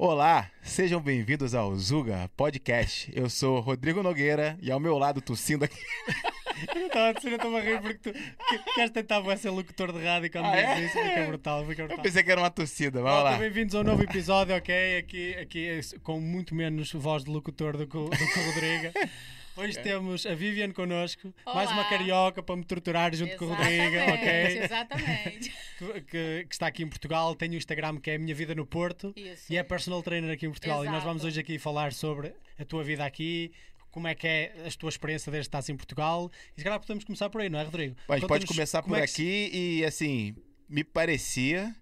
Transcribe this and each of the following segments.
Olá, sejam bem-vindos ao Zuga Podcast. Eu sou Rodrigo Nogueira e ao meu lado, tossindo aqui. Eu estava a dizer, eu estava a rir porque tu que- queres tentar vai ser locutor de rádio quando Ah, dizes é? isso, fica brutal, fica Eu brutal. pensei que era uma tossida, vamos Malta, lá. Bem-vindos a um novo episódio, ok? Aqui, aqui é com muito menos voz de locutor do que, o- do que o Rodrigo. Hoje temos a Viviane connosco, mais uma Olá. carioca para me torturar junto com o Rodrigo, ok? Exatamente. Que, que- que está aqui em Portugal, tem o Instagram que é a Minha Vida no Porto Isso. e é personal trainer aqui em Portugal. E nós Exato. vamos hoje aqui falar sobre a tua vida aqui, como é que é a tua experiência desde que estás em Portugal. E se calhar podemos começar por aí, não é, Rodrigo? Bom, a gente pode começar por é que aqui e, assim, me parecia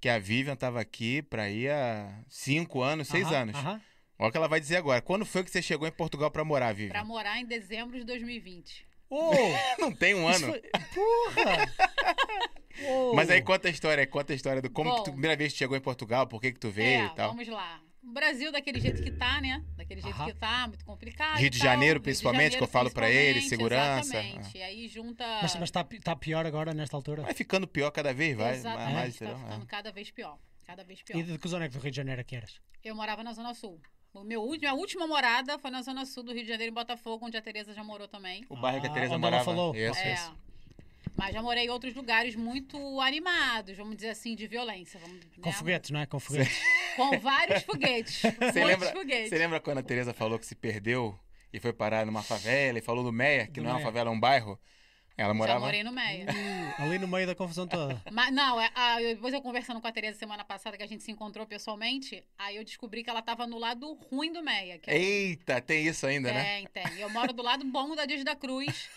que a Vivian estava aqui para ir há cinco anos, seis Aham, anos. aham. Olha o que ela vai dizer agora. Quando foi que você chegou em Portugal para morar, Pra Vivian? morar em dezembro de 2020. Oh, Não tem um ano. foi- Porra! Oh. Mas aí conta a história, conta a história do como que tu, Bom. primeira vez que chegou em Portugal, por que que tu veio é, e tal. vamos lá. O Brasil daquele jeito que tá, né? Daquele jeito Aham. que tá, muito complicado. Rio de tal. Janeiro, Rio de principalmente, que eu Janeiro, falo pra ele, principalmente, segurança. Exatamente. E aí junta. Mas está tá pior agora, nesta altura? Vai ficando pior cada vez, vai. Exatamente. Mais, tá ficando É. cada vez pior. Cada vez pior. E de que zona é que do Rio de Janeiro é que eras? Eu morava na Zona Sul. O meu, minha última morada foi na Zona Sul do Rio de Janeiro, em Botafogo, onde a Tereza já morou também. O bairro que a Ah, Tereza morava. falou. Isso, É. isso. Mas já morei em outros lugares muito animados, vamos dizer assim, de violência. Vamos, Com né? foguetes, não é? Com foguetes. Com vários foguetes. Você muitos lembra, foguetes. você lembra quando a Tereza falou que se perdeu e foi parar numa favela e falou do Meia, que Do não é uma Meia. favela, é um bairro? Ela Já morava. morei no Meia. Uh, ali no meio da confusão toda. Mas não, é, ah, eu- depois eu conversando com a Tereza semana passada, que a gente se encontrou pessoalmente, aí eu descobri que ela tava no lado ruim do Meia. Que é- Eita, tem isso ainda, né? Tem, tem. Eu moro do lado bom da Dias da Cruz,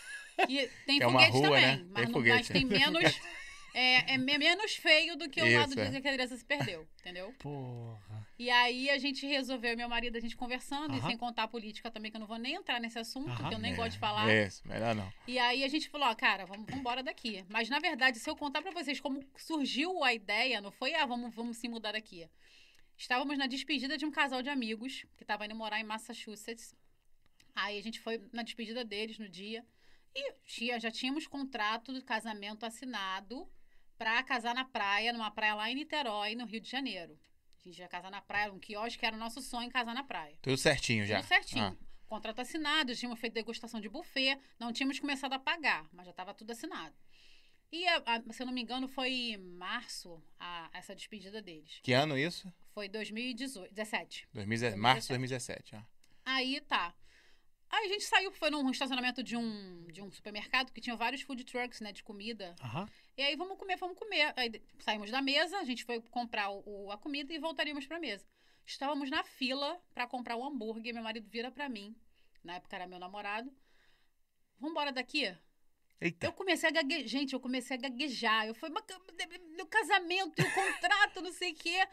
que tem Que é uma foguete rua, também. né? Tem Mas, não, foguete. mas tem menos. É, é me- menos feio do que o Isso, lado de é. que a Tereza se perdeu, entendeu? Porra. E aí a gente resolveu, eu e meu marido, a gente conversando, e sem contar a política também, que eu não vou nem entrar nesse assunto, Aham. que eu nem É, gosto de falar. Isso, melhor não. E aí a gente falou, ó, cara, vamos, vamos embora daqui. Mas na verdade, se eu contar pra vocês como surgiu a ideia, não foi, ah, vamos, vamos se mudar daqui. Estávamos na despedida de um casal de amigos que estava indo morar em Massachusetts. Aí a gente foi na despedida deles no dia e tinha, já tínhamos contrato de casamento assinado pra casar na praia, numa praia lá em Niterói, no Rio de Janeiro. A gente ia casar na praia, um quiosque, era o nosso sonho casar na praia. Tudo certinho já. Tudo certinho. Ah, Contrato assinado, tínhamos feito degustação de buffet, não tínhamos começado a pagar, mas já estava tudo assinado. E, a- a- se eu não me engano, foi em março a, essa despedida deles. que ano isso? Foi 2018, 17. 2017, março de 2017. ó. Aí tá. Aí a gente saiu, foi num estacionamento de um, de um supermercado que tinha vários food trucks, né, de comida. Aham. E aí, vamos comer, vamos comer. Aí saímos da mesa, a gente foi comprar o, a comida e voltaríamos pra mesa. Estávamos na fila pra comprar o hambúrguer. Meu marido vira pra mim. Na época era meu namorado. Vamos embora daqui? Eita. Eu comecei a gaguejar. Gente, eu comecei a gaguejar. Eu falei, "Mas ca- meu casamento, o contrato, não sei o quê.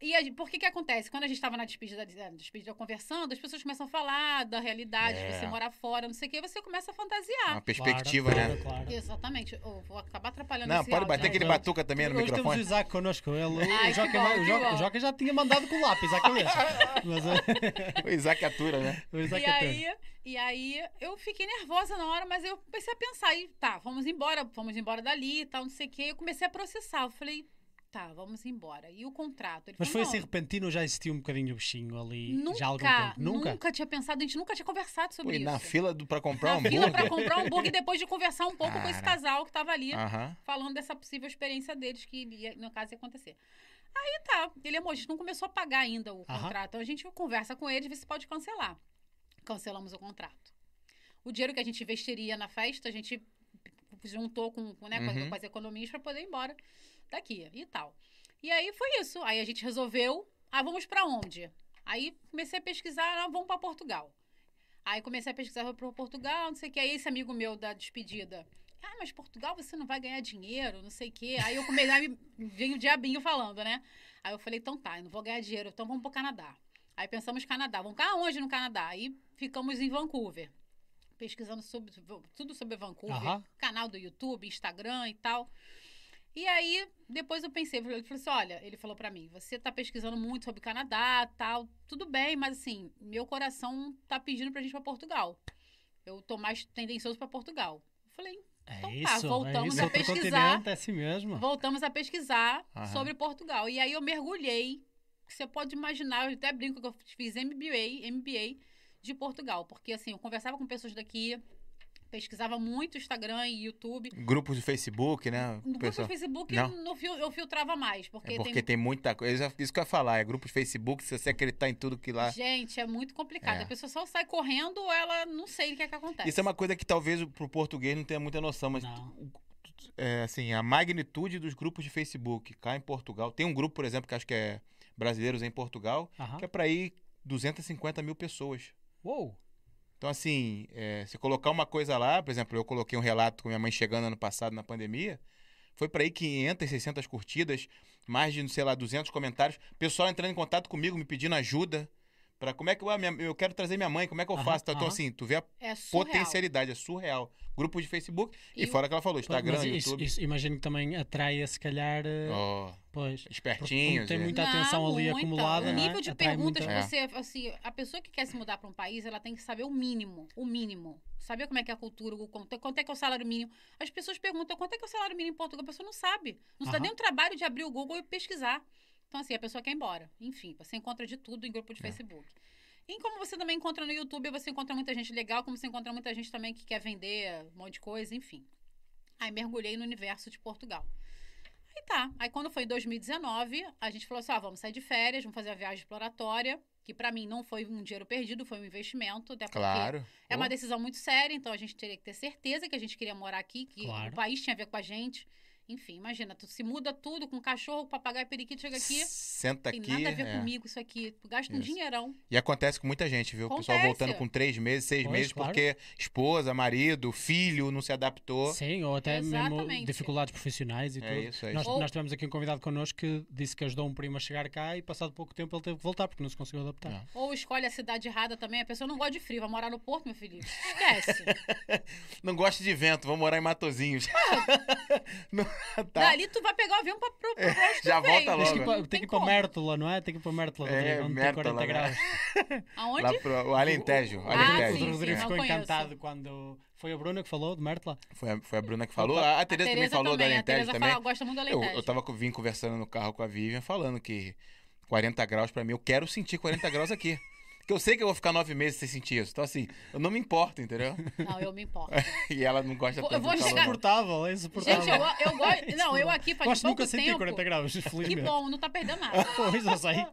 E a, por que que acontece? Quando a gente estava na despedida, na despedida conversando, as pessoas começam a falar da realidade, É. de você morar fora, não sei o quê, você começa a fantasiar. Uma perspectiva, Claro, né? claro, claro. Exatamente. Eu vou acabar atrapalhando Não, esse pode áudio, bater né? aquele Vamos. batuca também no Hoje temos o microfone. Isaac connosco. Ele, o, Ai, Joca, que bom, o, Joca, o Joca já tinha mandado com o lápis à cabeça. Mas é, O Isaac atura, né? o Isaac E é teu. aí, e aí eu fiquei nervosa na hora, mas eu comecei a pensar, e tá, vamos embora, vamos embora dali e tal, não sei o quê. Eu comecei a processar. Eu falei, tá, vamos embora. E o contrato? Ele Mas falou, foi assim "Não, repentino ou já existia um bocadinho o bichinho ali Nunca, já há algum tempo? Nunca? nunca tinha pensado, a gente nunca tinha conversado sobre Pô, e isso. na fila do, pra comprar um Na fila hambúrguer. pra comprar um hambúrguer depois de conversar um pouco com esse Cara. casal que tava ali, Aham. falando dessa possível experiência deles, que ia, no caso ia acontecer. Aí tá, ele amor, a gente não começou a pagar ainda o Aham. contrato, então a gente conversa com ele e vê se pode cancelar. Cancelamos o contrato. O dinheiro que a gente investiria na festa, a gente juntou com, né, com as- Uhum. com as economias para poder ir embora daqui e tal. E aí foi isso. Aí a gente resolveu, ah, vamos para onde? Aí comecei a pesquisar, ah, vamos para Portugal. Aí comecei a pesquisar para Portugal, não sei o que. Aí esse amigo meu da despedida, ah, mas Portugal você não vai ganhar dinheiro, não sei o quê. Aí eu comecei, aí me- veio o diabinho falando, né? Aí eu falei, então tá, eu não vou ganhar dinheiro, então vamos pro Canadá. Aí pensamos Canadá, vamos ficar onde no Canadá? Aí ficamos em Vancouver, pesquisando sobre, tudo sobre Vancouver, canal do YouTube, Instagram e tal. E aí, depois eu pensei, ele falou assim: olha, ele falou pra mim, você tá pesquisando muito sobre Canadá tal, tudo bem, mas assim, meu coração tá pedindo pra gente ir pra Portugal. Eu tô mais tendencioso pra Portugal. Eu falei, É Então tá, isso, voltamos é a pesquisar. é assim mesmo. voltamos a pesquisar Aham. sobre Portugal. E aí eu mergulhei você pode imaginar. Eu até brinco que eu fiz MBA, MBA de Portugal, porque assim, eu conversava com pessoas daqui, pesquisava muito Instagram e YouTube. Grupos de Facebook, né? No grupo do Facebook Não. no eu filtrava mais, porque, É porque tem tem... muita coisa. Isso que eu ia falar. É grupo de Facebook, se você acreditar em tudo que lá. Gente, é muito complicado. É. A pessoa só sai correndo, ela não sei o que é que acontece. Isso é uma coisa que talvez pro português não tenha muita noção, mas Não. é, assim, a magnitude dos grupos de Facebook cá em Portugal. Tem um grupo, por exemplo, que acho que é Brasileiros em Portugal, Aham. que é para ir 250 mil pessoas. Uou! Então, assim, é, se colocar uma coisa lá, por exemplo, eu coloquei um relato com minha mãe chegando ano passado na pandemia, foi para aí 500, 600 curtidas, mais de, sei lá, 200 comentários, pessoal entrando em contato comigo, me pedindo ajuda. Pra como é que eu, minha- eu quero trazer minha mãe, como é que eu Aham, faço? Então, aham. assim, tu vê a É surreal. potencialidade, é surreal. Grupo de Facebook e, E fora que ela falou, Instagram, Mas isso, YouTube. isso imagino que também atraia, se calhar. eh, Ó, Pois. Porque espertinhos. tem é. muita atenção ali muita. acumulada, O não é? nível de Atrai perguntas muita- que você, assim, a pessoa que quer se mudar para um país, ela tem que saber o mínimo, o mínimo. Saber como é que é a cultura, o quanto, quanto é que é o salário mínimo. As pessoas perguntam quanto é que é o salário mínimo em Portugal, a pessoa não sabe. Não se dá Aham. nem o trabalho de abrir o Google e pesquisar. Então, assim, a pessoa quer ir embora. Enfim, você encontra de tudo em grupo de É. Facebook. E como você também encontra no YouTube, você encontra muita gente legal, como você encontra muita gente também que quer vender um monte de coisa, enfim. Aí mergulhei no universo de Portugal. Aí tá. Aí quando foi em 2019, a gente falou assim: ah, vamos sair de férias, vamos fazer a viagem exploratória, que pra mim não foi um dinheiro perdido, foi um investimento, até Claro. é uma decisão muito séria, então a gente teria que ter certeza que a gente queria morar aqui, que Claro. o país tinha a ver com a gente. Enfim, imagina, tu se muda tudo com cachorro, papagaio, periquito, chega aqui, Senta tem aqui. nada a ver é. comigo isso aqui. Tu gasta um Isso. dinheirão. E acontece com muita gente, viu? O pessoal voltando com três meses, seis Pois, meses, claro. porque esposa, marido, filho não se adaptou. Sim, ou até mesmo Exatamente. dificuldades profissionais e É tudo. isso, é Nós, isso. Ou- nós tivemos aqui um convidado connosco que disse que ajudou um primo a chegar cá e passado pouco tempo ele teve que voltar porque não se conseguiu adaptar. Não. Ou escolhe a cidade errada também. A pessoa não gosta de frio, vai morar no Porto, meu filho. Esquece. Não gosta de vento, vou morar em Matozinhos. Não, tá. Dali tu vai pegar o avião pra, onde tu já volta que ir logo. para- Não tem que ir para Mértola, não é? Tem que ir para Mértola, É, Rodrigo, onde Mértola, tem 40 né? graus. Aonde? Lá pro o Alentejo. O- o- Alentejo. O sim, Rodrigo sim, ficou não conheço. encantado quando foi a Bruna que falou de Mértola. Foi, a, foi a Bruna que falou. A, a Tereza também falou do também. A Alentejo Tereza também. fala, gosta muito do Eu, Alentejo. eu tava co- vim conversando no carro com a Vivian falando que 40 graus pra mim, eu quero sentir 40 graus aqui. Porque eu sei que eu vou ficar nove meses sem sentir isso. Então, assim, eu não me importo, entendeu? Não, eu me importo. E ela não gosta Vou- tanto eu vou chegar- Insuportável, é insuportável. Gente, eu, eu gosto... Não, eu aqui faz Gosto de pouco nunca sentir tempo... 40 graus, Que bom, não tá perdendo nada. Pois, eu sei.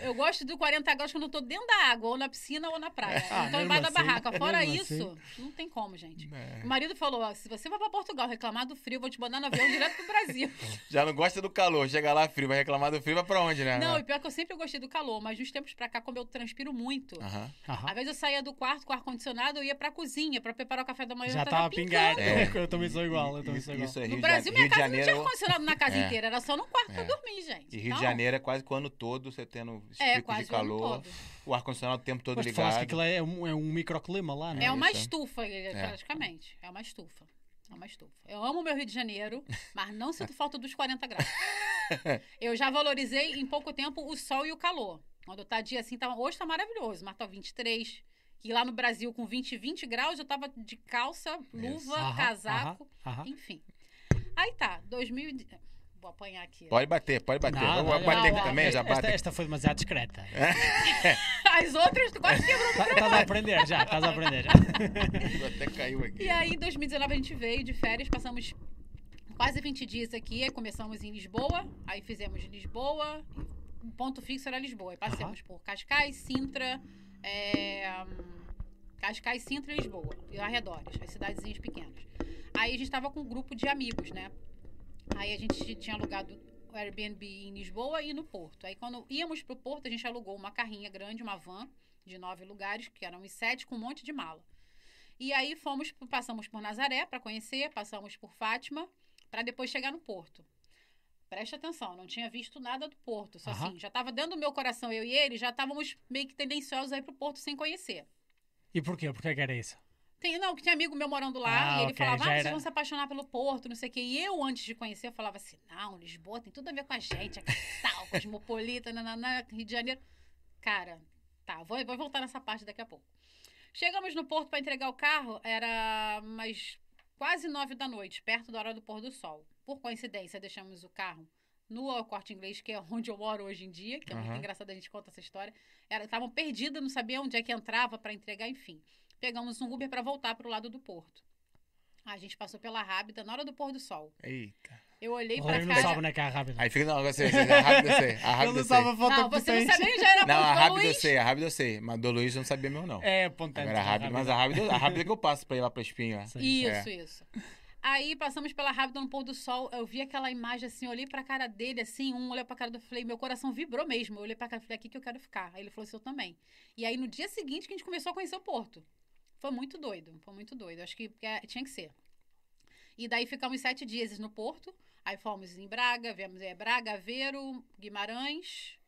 Eu gosto do 40 graus quando eu tô dentro da água, ou na piscina ou na praia. Ah, não tô mesmo embaixo da assim, barraca. Fora mesmo isso, não tem como, gente. É. O marido falou: ó, se você for pra Portugal reclamar do frio, eu vou te mandar no avião direto pro Brasil. Já não gosta do calor. Chega lá frio, vai reclamar do frio, vai pra onde, né? Não, e pior que eu sempre gostei do calor, mas uns tempos pra cá, como eu transpiro muito. Aham. Aham. Às vezes eu saía do quarto com o ar-condicionado, eu ia pra cozinha pra preparar o café da manhã. Já eu tava pingando. É. Eu também sou igual. Eu também sou igual. isso é Rio No de Brasil, minha Rio de casa não tinha ar-condicionado na casa É. inteira, era só no quarto pra É. dormir, gente. E Rio Então, de Janeiro é quase que o ano todo você tendo esse É, quase de o ano calor. todo. O ar-condicionado o tempo todo Mas tu ligado. falaste que aquilo é um, é um microclima lá, não é? É uma isso, é. estufa, praticamente. É uma estufa. É uma estufa. Eu amo meu Rio de Janeiro, mas não sinto falta dos 40 graus. Eu já valorizei em pouco tempo o sol e o calor. Quando tá dia assim, tá, hoje tá maravilhoso, mas tá 23. E lá no Brasil, com 20, 20 graus, eu tava de calça, luva, Aham, casaco, aham, aham. enfim. Aí tá, 2000. e- Vou apanhar aqui. Pode bater, pode bater. Nada, Vou olha, bater não, aqui também, já esta, bate. esta foi demasiado discreta. As outras, tu quase quebrou. Tá- Estás a aprender já, estás a aprender já. Até caiu aqui. E aí, em 2019, a gente veio de férias, passamos quase 20 dias aqui. Aí começamos em Lisboa, aí fizemos Lisboa, o ponto fixo era Lisboa. Aí passamos por Cascais, Sintra, é, Cascais, Sintra e Lisboa, e arredores, as cidadezinhas pequenas. Aí a gente estava com um grupo de amigos, né? Aí a gente tinha alugado o Airbnb em Lisboa e no Porto. Aí quando íamos pro Porto, a gente alugou uma carrinha grande, uma van de nove lugares, que eram os sete, com um monte de mala. E aí fomos, passamos por Nazaré para conhecer, passamos por Fátima, para depois chegar no Porto. Preste atenção, não tinha visto nada do Porto. Só Aham. assim, já estava dentro do meu coração, eu e ele, já estávamos meio que tendenciosos a ir pro Porto sem conhecer. E porquê? Porquê que era isso? Tem, não, que tinha amigo meu morando lá Ah, e ele ok, falava, ah, vocês era- vão se apaixonar pelo Porto, não sei o quê. E eu, antes de conhecer, eu falava assim, não, Lisboa tem tudo a ver com a gente, a capital, cosmopolita, nananã, Rio de Janeiro. Cara, tá, vou, vou voltar nessa parte daqui a pouco. Chegamos no Porto para entregar o carro, era mais quase nove da noite, perto da hora do pôr do sol. Por coincidência, deixamos o carro no corte inglês, que é onde eu moro hoje em dia, que é muito engraçado a gente conta essa história. Estavam perdidas, não sabia onde é que entrava para entregar, enfim. Pegamos um Uber para voltar pro lado do porto. A gente passou pela Rábida na hora do pôr do sol. Eita. Eu olhei O pra Rodrigo não sabe onde é que há rápido. Aí fica, não, eu sei, a rápida eu sei. A não eu sabe sei. a Não, você não sabia onde era Não, a Ponto rápida eu sei, a rápida eu sei. Mas do Luiz eu não sabia meu, não. É, ponto Agora a rápida, mas a rápida, a rápida que eu passo pra ir lá pra. Sim. Isso, isso. Aí passamos pela Rábida no pôr do sol. Eu vi aquela imagem assim, olhei pra cara dele assim, um olhou pra cara do falei, meu coração vibrou mesmo. Eu olhei pra cara e falei, aqui que eu quero ficar. Aí ele falou assim, eu também. E aí no dia seguinte que a gente começou a conhecer o Porto. Foi muito doido, foi muito doido. Acho que é, tinha que ser. E daí ficamos sete dias no Porto. Aí fomos em Braga, viemos é, Braga, Aveiro, Guimarães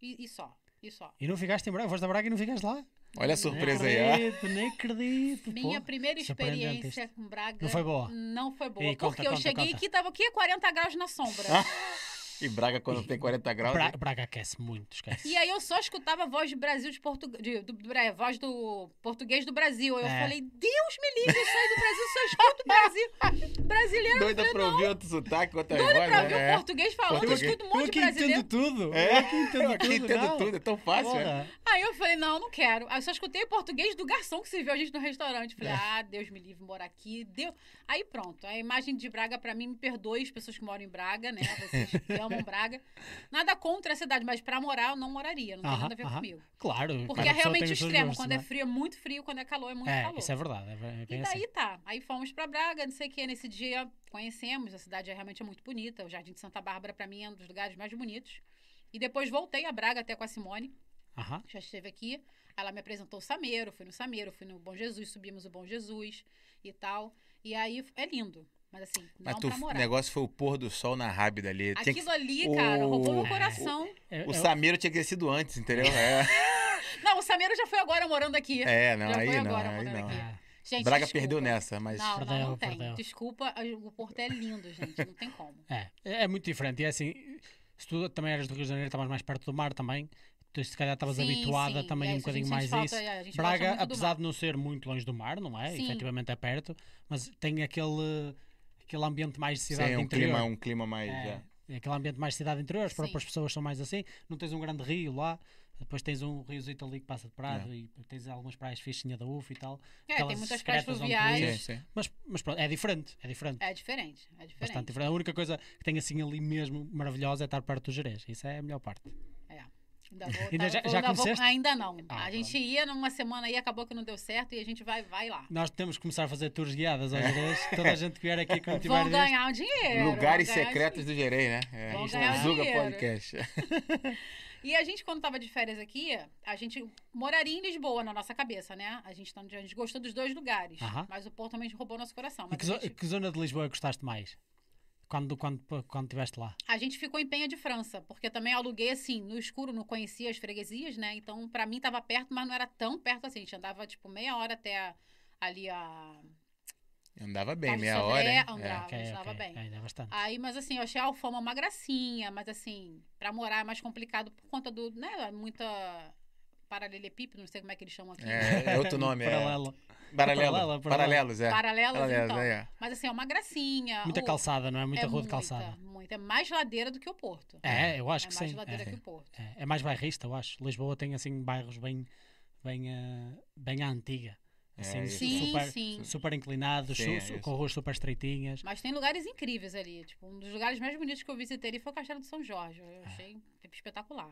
e, e só. E só. E não ficaste em Braga? Foste a Braga e não ficaste lá? Olha a surpresa aí, nem ó. acredito, Nem acredito. Minha pô. primeira experiência com Braga Não foi boa? não foi boa. Conta, porque eu conta, cheguei conta. aqui, tava aqui a 40 graus na sombra. E Braga quando tem 40 graus. Bra- né? Braga aquece muito, esquece. E aí eu só escutava a voz do Brasil de Portugal. Do, do- é, voz do português do Brasil. Eu É. falei, Deus me livre, eu saí do Brasil, só escuto o Brasil. Brasileiro Doida pra ouvir outro sotaque, outra doido voz, pra né? ouvir É. o português falando, eu Português. escuto um Eu monte de aqui brasileiro. entendo tudo. É, Eu aqui entendo eu tudo. entendo não. tudo, é tão fácil, é. Aí eu falei, não, não quero. Aí eu só escutei o português do garçom que serviu a gente no restaurante. Falei, É. ah, Deus me livre morar aqui. Deu. Aí pronto. A imagem de Braga, pra mim, me perdoe as pessoas que moram em Braga, né? Vocês amam Braga. Nada contra a cidade, mas pra morar eu não moraria. Não tem Aham, nada a ver aham. comigo. Claro. Porque é realmente extremo. gostos, Quando não é frio é muito frio, quando é calor é muito É, calor. isso é verdade. É é E assim. daí tá. Aí fomos pra Braga, não sei o que. Nesse dia conhecemos. A cidade é realmente muito bonita. O Jardim de Santa Bárbara, pra mim, é um dos lugares mais bonitos. E depois voltei a Braga até com a Simone Aham. já esteve aqui. Ela me apresentou o Sameiro, fui no Sameiro, fui no Bom Jesus, subimos o Bom Jesus e tal. E aí é lindo. Mas assim, Mas não tu, pra o morar. negócio foi o pôr do sol na rábida ali. Tinha que- Aquilo ali, cara, roubou meu O- coração. É- o é- Samiro tinha sido antes, entendeu? É, Não, o Sameiro já foi agora morando aqui. é não, Já aí foi não, agora, aí morando não. aqui. é. Gente, Braga desculpa. perdeu nessa, mas... Não, Perdeu, não, não tem. perdeu. Desculpa, o Porto é lindo, gente. Não tem como. É, é muito diferente. E é assim, se tu também eras do Rio de Janeiro, estavas mais perto do mar também, tu se calhar estavas habituada sim. também É um bocadinho mais a falta, isso. é, a Braga, apesar de não ser muito longe do mar, não é? Sim. Efetivamente é perto, mas tem aquele, aquele ambiente mais de cidade Sim, um interior. clima, um clima mais... É, é. é aquele ambiente mais de cidade interior, as Sim. próprias pessoas são mais assim. Não tens um grande rio lá, depois tens um riozito ali que passa de prado e tens algumas praias fichinha da UF e tal. É, tem muitas praias fluviais. ias. Sim, sim. Mas, mas pronto, é diferente, é diferente. É diferente, é diferente. Bastante diferente. A única coisa que tem assim ali mesmo maravilhosa é estar perto do Jerez. Isso é a melhor parte. É. Ainda vou, Ainda tá- já- vou- já ainda vou- ainda não. Ah, a gente ia numa semana aí, acabou que não deu certo e a gente vai, vai lá. Nós temos que começar a fazer tours guiadas ao Jerez. Toda a gente que vier aqui tiver Vão ganhar um dinheiro. Lugares secretos do Gerei, né? É, Vão ganhar Zuga dinheiro. Podcast. E a gente, quando tava de férias aqui, a gente moraria em Lisboa na nossa cabeça, né? A gente, tá- a gente gostou dos dois lugares. Aham. Mas o Porto também roubou nosso coração. E Mas que, gente, que zona de Lisboa gostaste mais? Quando, quando, quando estiveste lá? a gente ficou em Penha de França, porque também aluguei assim, no escuro, não conhecia as freguesias, né? Então, pra mim, tava perto, mas não era tão perto assim. A gente andava, tipo, meia hora até a- ali a. Andava bem, meia Sodré, hora, hein? andava. Ok, estava ok. bem. Ainda é bastante. Aí, mas assim, eu achei a Alfama uma gracinha, mas assim, pra morar é mais complicado por conta do, né, muita paralelepípedo, não sei como é que eles chamam aqui. É, é outro nome, é. Paralelo. Paralelo. Paralela, paralela. Paralelos, é. Paralelas, Paralelos, então. é, é. Mas assim, é uma gracinha. Muita O- calçada, não é? Muita é rua de calçada. Muita, É mais ladeira do que o Porto. É, eu acho é que mais sim. ladeira É, que o Porto. é, é mais bairrista, eu acho. Lisboa tem assim bairros bem, bem, eh, bem à antiga. Assim, É. Sim, super, sim. super inclinados, Sim, su- é com ruas super estreitinhas. Mas tem lugares incríveis ali. Tipo, um dos lugares mais bonitos que eu visitei ali foi o Castelo de São Jorge. Eu achei espetacular.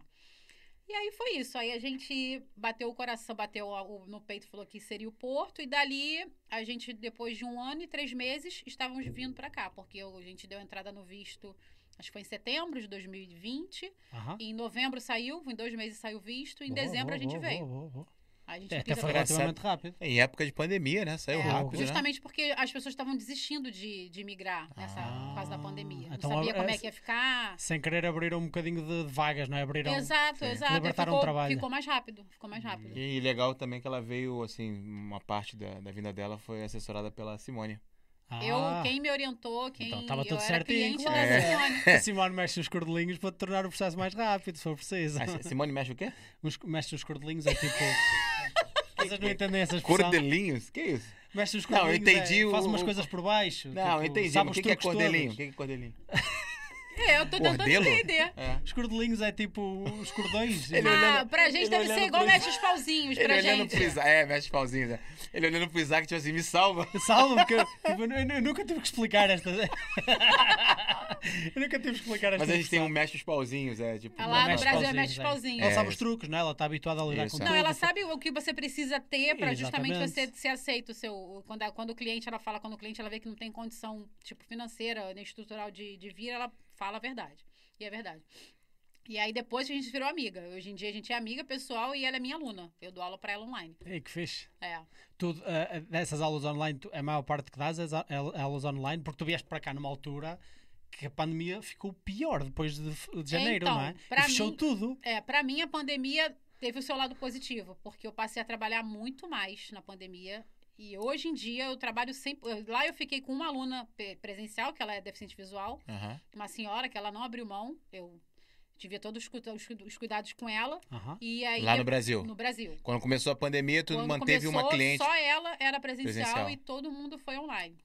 E aí foi isso. Aí a gente bateu o coração, bateu no peito, falou que seria o Porto. E dali, a gente, depois de um ano e três meses, estávamos vindo pra cá. Porque a gente deu entrada no visto, acho que foi em setembro de 2020. Aham. Em novembro saiu, em dois meses saiu o visto. Em Boa, dezembro boa, a gente boa, veio. A gente É, até foi relativamente rápido. Em época de pandemia, né? Saiu É, rápido, né? Justamente porque as pessoas estavam desistindo de, de migrar nessa, Ah, por causa da pandemia. Não então sabia é- como é que ia ficar. Sem querer abriram um bocadinho de, de vagas, não é? Abriram. Exato, Sim. exato. Libertaram o Ficou, trabalho. ficou mais rápido. Ficou mais rápido. E legal também que ela veio, assim, uma parte da, da vinda dela foi assessorada pela Simone. Ah, Eu, quem me orientou, quem Então, tava eu tudo era certinho, cliente claro. É. Simone. A Simone mexe os cordelinhos para tornar o processo mais rápido, se for preciso. A Si- Simone mexe o quê? Os- mexe os cordelinhos é tipo. Vocês não entendem essa expressão? Cordelinhos? Que isso? Mexe os Não, eu cordelinhos. entendi é, o- Faz umas coisas por baixo. Não, eu tipo, entendi. mas O que, que é cordelinho? O que é cordelinho? É, eu tô tentando Cordelo? entender. É. Os cordelinhos é tipo os cordões. Ele ah, olhando- pra gente ele deve ser igual mexe os pauzinhos Ele pra olhando gente. pro Isaac. É, mexe os pauzinhos. né? Ele olhando pro Isaac, tipo assim, me salva. Salva, porque eu, tipo, eu, eu nunca tive que explicar esta. eu nunca tive que explicar esta. Mas a gente tem um mexe os pauzinhos, é tipo. Ah, lá no Brasil é mexe os é. pauzinhos. Ela É. sabe os truques, não é? Ela está habituada a lidar Isso, com é. Não, tudo. ela sabe o que você precisa ter pra justamente você ser aceito. Seu, quando, quando o cliente, ela fala, quando o cliente ela vê que não tem condição, tipo, financeira, nem estrutural de, de vir, ela fala a verdade. E é verdade. E aí depois a gente virou amiga. Hoje em dia a gente é amiga pessoal e ela é minha aluna. Eu dou aula pra ela online. Ei, que fixe. É. Tu, eh, dessas aulas online, tu- a maior parte que dás é é aulas online, porque tu vieste para cá numa altura que a pandemia ficou pior depois de, de janeiro, então, não é? pra E fechou mim- tudo. É, pra mim a pandemia teve o seu lado positivo, porque eu passei a trabalhar muito mais na pandemia. E hoje em dia eu trabalho sempre. Lá eu fiquei com uma aluna presencial, que ela é deficiente visual, Aham. uma senhora que ela não abriu mão. Eu tive todos os, cuida- os cuida- os cuidados com ela. E aí Lá no Brasil. no Brasil. Quando começou a pandemia, tu Quando manteve uma começou, cliente. Só ela era presencial, Presencial. e todo mundo foi online.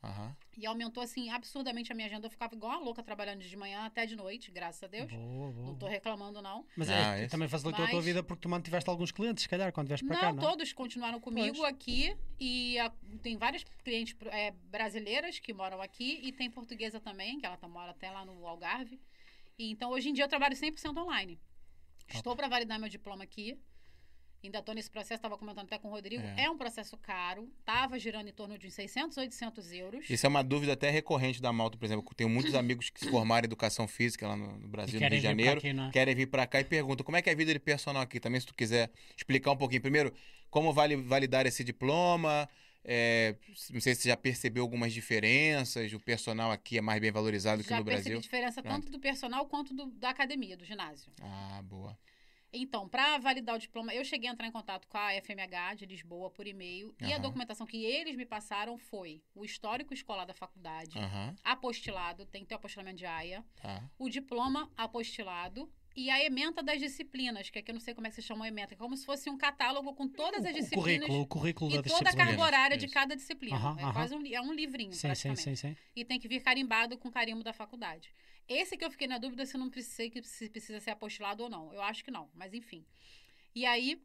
E aumentou, assim, absurdamente a minha agenda. Eu ficava igual uma louca trabalhando de manhã até de noite, graças a Deus. Boa, boa, Não tô reclamando, não. Mas Ah, é, isso. também facilitou a tua Mas- vida porque tu mantiveste alguns clientes, se calhar, quando vieste para cá, não é? todos continuaram comigo Pois. aqui. E a- tem várias clientes é, brasileiras que moram aqui. E tem portuguesa também, que ela tá, mora até lá no Algarve. E, então, hoje em dia, eu trabalho 100% online. Estou para validar meu diploma aqui. Ainda estou nesse processo, estava comentando até com o Rodrigo. É. É. um processo caro. Estava girando em torno de uns 600, 800 euros. Isso é uma dúvida até recorrente da Malta, por exemplo. Eu tenho muitos amigos que se formaram em educação física lá no no Brasil, no querem Rio de vir para Janeiro. aqui, não é? Querem vir pra cá e perguntam como é que é a vida de personal aqui. Também, se tu quiser explicar um pouquinho. Primeiro, como vale validar esse diploma? É, não sei se você já percebeu algumas diferenças. O personal aqui é mais bem valorizado que Já no percebi Brasil. diferença Pronto. tanto do personal quanto do- da academia, do ginásio. Ah, boa. Então, para validar o diploma, eu cheguei a entrar em contato com a FMH de Lisboa por e-mail. E a documentação que eles me passaram foi o histórico escolar da faculdade, Aham, apostilado, tem que ter o apostilamento de AIA, tá. o diploma apostilado e a ementa das disciplinas, que aqui eu não sei como é que se chama a ementa, é como se fosse um catálogo com todas as O disciplinas currículo, o currículo e da toda a carga horária de Isso. cada disciplina. É quase um, é um livrinho, Sim, sim, praticamente. sim, sim. E tem que vir carimbado com carimbo da faculdade. Esse que eu fiquei na dúvida se não precisa, se precisa ser apostilado ou não. Eu acho que não, mas enfim. E aí,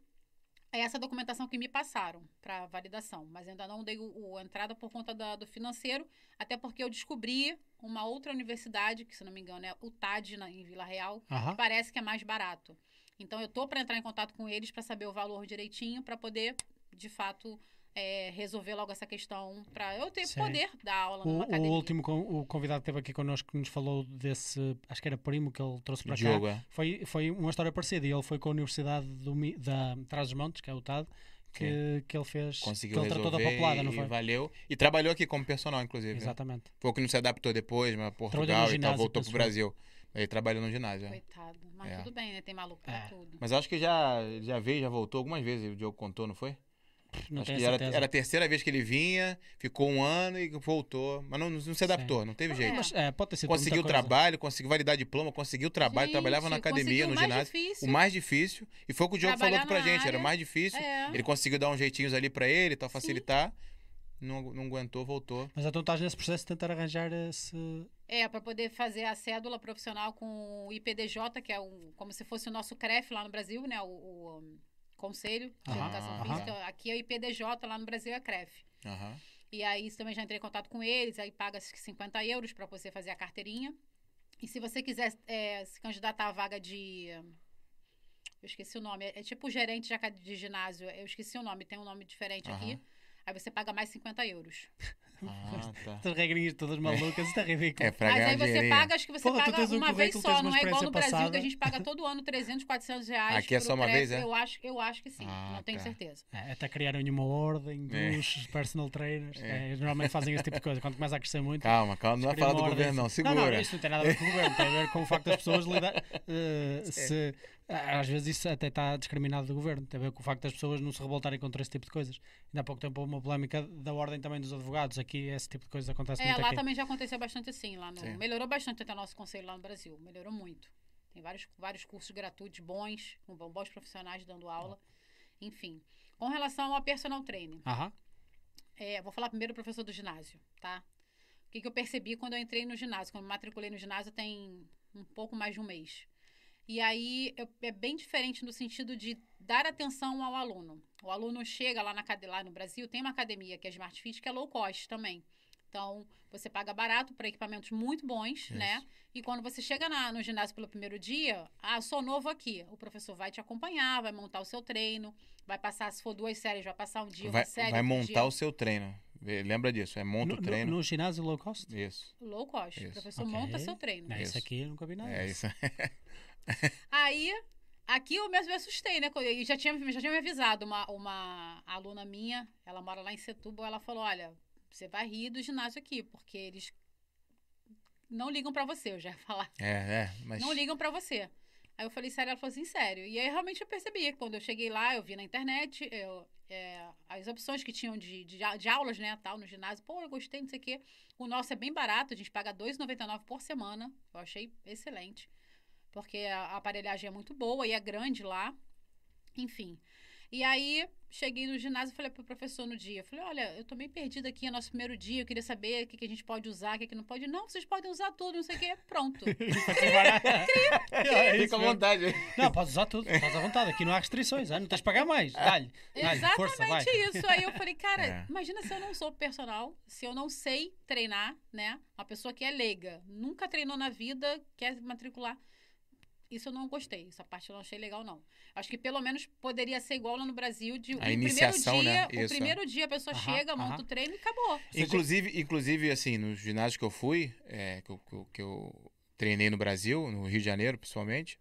é essa documentação que me passaram para validação. Mas ainda não dei o, o entrada por conta da- do financeiro, até porque eu descobri uma outra universidade, que se não me engano é o TAD, na, em Vila Real, Aham. parece que é mais barato. Então eu tô para entrar em contato com eles para saber o valor direitinho, para poder, de fato, é, resolver logo essa questão, para eu ter Sim. poder dar aula O, numa o academia. último con- o convidado que esteve aqui connosco que nos falou desse, acho que era primo que ele trouxe para cá, Diogo, é. foi, foi uma história parecida. E ele foi com a Universidade do, da Trás-os-Montes, que é o TAD, que, que ele fez. Conseguiu que ele tratou da resolver e, não foi? e valeu. E trabalhou aqui como personal, inclusive. né? Exatamente. Foi o que não se adaptou depois, mas Portugal no e tal, ginásio, voltou penso pro Brasil. Ele trabalhou no ginásio. é. Coitado. Mas É. tudo bem, né? Tem maluco pra É. tudo. Mas acho que já, já veio, já voltou algumas vezes. O Diogo contou, não foi? Não acho que era, era a terceira vez que ele vinha, ficou um ano e voltou. Mas não, não se adaptou, não teve jeito. É. Mas, é, pode ter sido Conseguiu trabalho, conseguiu validar diploma, conseguiu trabalho, Gente, trabalhava na academia, no o mais ginásio. difícil. O mais difícil. E foi o que o Diogo falou pra na gente, era o área. mais difícil. É. Ele conseguiu dar uns jeitinhos ali pra ele, tal, facilitar. Não, não aguentou, voltou. Mas então estás nesse processo de tentar arranjar esse. É, para poder fazer a cédula profissional com o IPDJ, que é um, como se fosse o nosso CREF lá no Brasil, né? O, o, Conselho de Aham, Educação aham. Física. Aqui é o IPDJ, lá no Brasil é CREF. Aham. E aí também já entrei em contato com eles, aí paga 50 euros para você fazer a carteirinha. E se você quiser é, se candidatar à vaga de. Eu esqueci o nome, é tipo gerente de, de ginásio, eu esqueci o nome, tem um nome diferente aqui. Aí você paga mais 50 euros. Ah, tá. Essas regrinhas todas malucas, é ridículo. É, pra Mas aí você paga, acho que você Porra, paga um uma vez só, não é igual no experiência Brasil passada. que a gente paga todo ano 300, 400 reais. Aqui é só uma vez, é? Eu acho, eu acho que sim, Ah, não tenho tá. certeza. É, até criarem uma ordem É. dos personal trainers. É. É, eles normalmente fazem esse tipo de coisa. Quando começa a crescer muito. Calma, calma, não criam falar do governo, não. assim. Segura. Não, não, isso não tem nada a ver com o governo. Tem a ver com o facto das pessoas lidar. eh, se, às vezes isso até está discriminado do governo. Tem a ver com o facto das pessoas não se revoltarem contra esse tipo de coisas. Ainda há pouco tempo houve uma polémica da ordem também dos advogados. Aqui esse tipo de coisa acontece É, muito lá aqui. também já aconteceu bastante assim. Lá no, Sim. melhorou bastante até o nosso conselho lá no Brasil. Melhorou muito. Tem vários, vários cursos gratuitos bons, com bons profissionais dando aula. Enfim. Com relação ao personal training, Aham. é, vou falar primeiro do professor do ginásio, tá? O que, que eu percebi quando eu entrei no ginásio? Quando eu me matriculei no ginásio tem um pouco mais de um mês. E aí eu- é bem diferente no sentido de dar atenção ao aluno. O aluno chega lá, na, lá no Brasil, tem uma academia que é Smart Fit, que é low cost também. Então, você paga barato para equipamentos muito bons, Isso. né? E quando você chega na- no ginásio pelo primeiro dia, ah, sou novo aqui. O professor vai te acompanhar, vai montar o seu treino, vai passar, se for duas séries, vai passar um dia, Vai, uma série. vai montar dia. o seu treino. Lembra disso, é monta No, o no- treino. no ginásio low cost? Isso. Low cost. Isso. O professor Ok. monta seu treino. Isso. isso aqui eu nunca vi nada. É isso. Aí, aqui eu mesmo me assustei, né? E já tinha, já tinha me avisado uma, uma aluna minha, ela mora lá em Setúbal, ela falou: olha, você vai rir do ginásio aqui, porque eles não ligam pra você, eu já ia falar. É, é, mas. Não ligam pra você. Aí eu falei, sério? Ela falou assim, sério. E aí realmente eu percebi. Quando eu cheguei lá, eu vi na internet eu, é, as opções que tinham de, de, de aulas, né, tal, no ginásio. Pô, eu gostei, não sei o quê. O nosso é bem barato, a gente paga R$ 2,99 por semana. Eu achei excelente. Porque a aparelhagem é muito boa e é grande lá. Enfim. E aí, cheguei no ginásio e falei pro professor no dia, falei, olha, eu tô meio perdida aqui, é nosso primeiro dia, eu queria saber o que, que a gente pode usar, o que, que não pode. Não, vocês podem usar tudo, não sei o quê. Pronto. É Fica à vontade. Não, podes usar tudo, estás à vontade. Aqui não há restrições, ah, não tens de pagar mais. Dá-lhe, dá-lhe, força, vai. Exatamente isso. Aí eu falei, cara, É. imagina se eu não sou personal, se eu não sei treinar, né? Uma pessoa que é leiga, nunca treinou na vida, quer matricular. Isso eu não gostei. Essa parte eu não achei legal, não. Acho que pelo menos poderia ser igual lá no Brasil. De, A o iniciação, primeiro né? dia, O Isso, é. primeiro dia a pessoa Aham, chega, monta o treino e acabou. Inclusive, inclusive, assim, nos ginásios que eu fui, é, que, eu, que eu- que eu treinei no Brasil, no Rio de Janeiro, principalmente,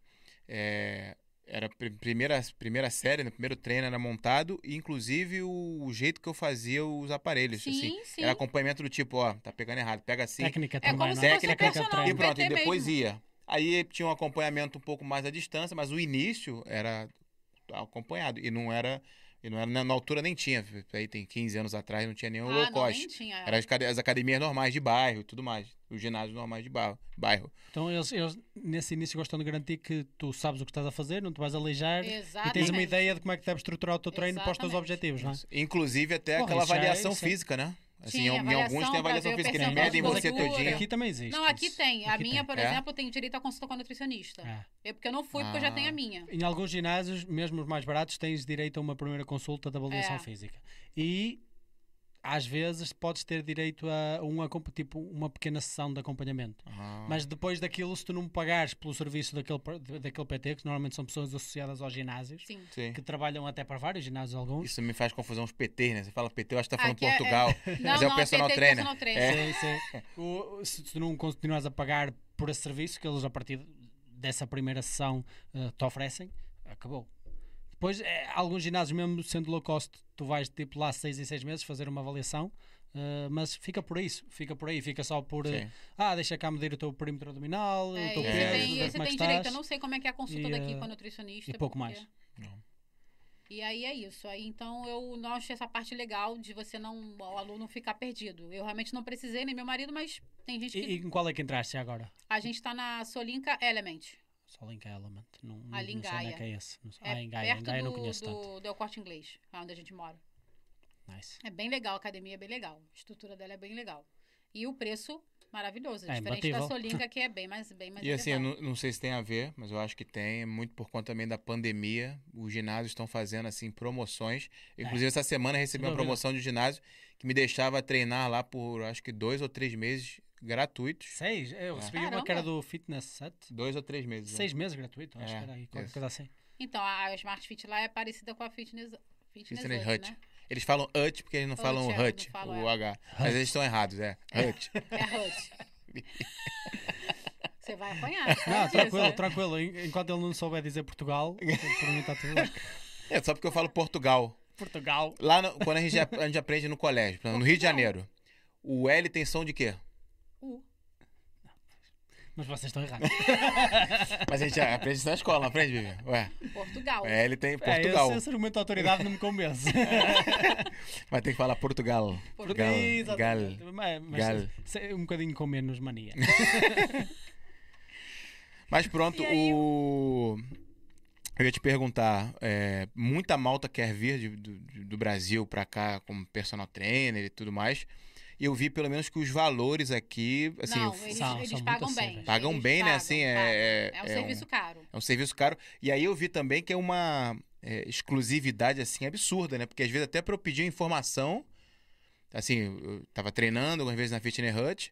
é, era primeira, primeira série, no primeiro treino era montado, e inclusive o, o jeito que eu fazia os aparelhos, Sim, assim. sim. Era acompanhamento do tipo, ó, tá pegando errado, pega assim, Técnica É também, como não se fosse um Técnica, personal, e pronto, e depois mesmo. ia. Aí tinha um acompanhamento um pouco mais à distância, mas o início era acompanhado. E não era. E não era na na altura nem tinha. Aí tem 15 anos atrás não tinha nenhum Ah, low não, cost. nem tinha. Era as, as academias normais de bairro e tudo mais. Os ginásios normais de bairro. bairro. Então eles, eles nesse início gostam de garantir que tu sabes o que estás a fazer, não te vais aleijar e Exatamente. tens uma ideia de como é que deves estruturar o teu treino para os teus Exatamente. objetivos, não é? Inclusive até Porra, aquela é- avaliação é- física, né? Assim, Tinha em, em alguns tem avaliação física, eles medem de você todinho. Aqui também existe. Não, aqui isso. tem. A Aqui minha, tem. por É? exemplo, eu tenho direito à consulta com a nutricionista. Ah. É porque eu não fui, porque eu já tenho a Ah. minha. Em alguns ginásios, mesmo os mais baratos, tens direito a uma primeira consulta de avaliação É. física. E às vezes podes ter direito a um, acompa- tipo, uma pequena sessão de acompanhamento. Ah. Mas depois daquilo, se tu não pagares pelo serviço daquele, daquele PT, que normalmente são pessoas associadas aos ginásios, Sim. Sim. que trabalham até para vários ginásios alguns. Isso me faz confusão os PT, né? Você fala PT, eu acho que tá falando Aqui é- Portugal. Não, Mas é o não, personal PT trainer. personal trainer. Sim, sim. O- o- se tu não continuas a pagar por esse serviço que eles a partir dessa primeira sessão eh, te oferecem, acabou. Depois, eh, alguns ginásios, mesmo sendo low cost, tu vais tipo lá seis em seis meses fazer uma avaliação, eh, mas fica por isso, fica por aí, fica só por eh, Sim. ah, deixa cá medir o teu perímetro abdominal, É, o teu esse É. peso, tem, ver esse como é tem direito. Eu não sei como é que é a consulta E, daqui eh, com a nutricionista. e pouco porque- mais. Não. E aí é isso. Aí então eu não achei essa parte legal de você não. o aluno ficar perdido. Eu realmente não precisei, nem meu marido, mas tem gente E, que. e em qual é que entraste agora? A gente tá na Solinka Element. Só Link Element. Não, não, Ali em não sei onde é Gaia. que é esse. Não sei. É ah, em Gaia. Em perto Gaia eu não do, conheço tanto. do, do Corte Inglês, lá onde a gente mora. Nice. É bem legal, a academia é bem legal. A estrutura dela é bem legal. E o preço, maravilhoso. É diferente imbatível. da Solinka, que é bem mais, bem mais E assim, eu não, não sei se tem a ver, mas eu acho que tem, é muito por conta também da pandemia. Os ginásios estão fazendo assim promoções. Inclusive essa semana eu recebi uma promoção de um ginásio que me deixava treinar lá por acho que dois ou três meses gratuitos. Seis? Eu recebi uma Caramba. que era do Fitness Set. Dois ou três meses. né? Seis meses gratuito, acho É, que era aí, qualquer coisa assim. Então, a Smart Fit lá é parecida com a Fitness, fitness, Fitness Hut, né? Eles falam Hut porque eles não Hut, falam é, Hut, falam, o é. H. Mas eles estão errados, é. Hut. É Hut. Você vai apanhar. Não, disso, tranquilo, né? tranquilo. En- Enquanto ele não souber dizer Portugal, por mim está tudo bem. É só porque eu falo Portugal. Portugal. Lá no- quando a gente, a gente aprende no colégio, no Rio de. Janeiro, o L tem som de quê? Mas vocês estão errados. Mas a gente aprende isso na escola, não aprende, Vivian? Ué, Portugal. L tem É, Portugal. esse, esse argumento de autoridade não me convence. Mas tem que falar Portugal. Gal. Gal. Mas, mas Gal. se- um bocadinho com menos mania. Mas pronto, aí, o. Eu ia te perguntar, é, muita malta quer vir de- do, do Brasil pra cá como personal trainer e tudo mais. Eu vi pelo menos que os valores aqui, assim, não, eles, São- eles são pagam bem. Pagam Eles bem, né? pagam, Assim, é- pagam. é- É um é serviço caro. é um serviço caro. E aí eu vi também que é uma é, exclusividade, assim, absurda, né? Porque às vezes até pra eu pedir informação, assim, eu tava treinando algumas vezes na Fitness Hut,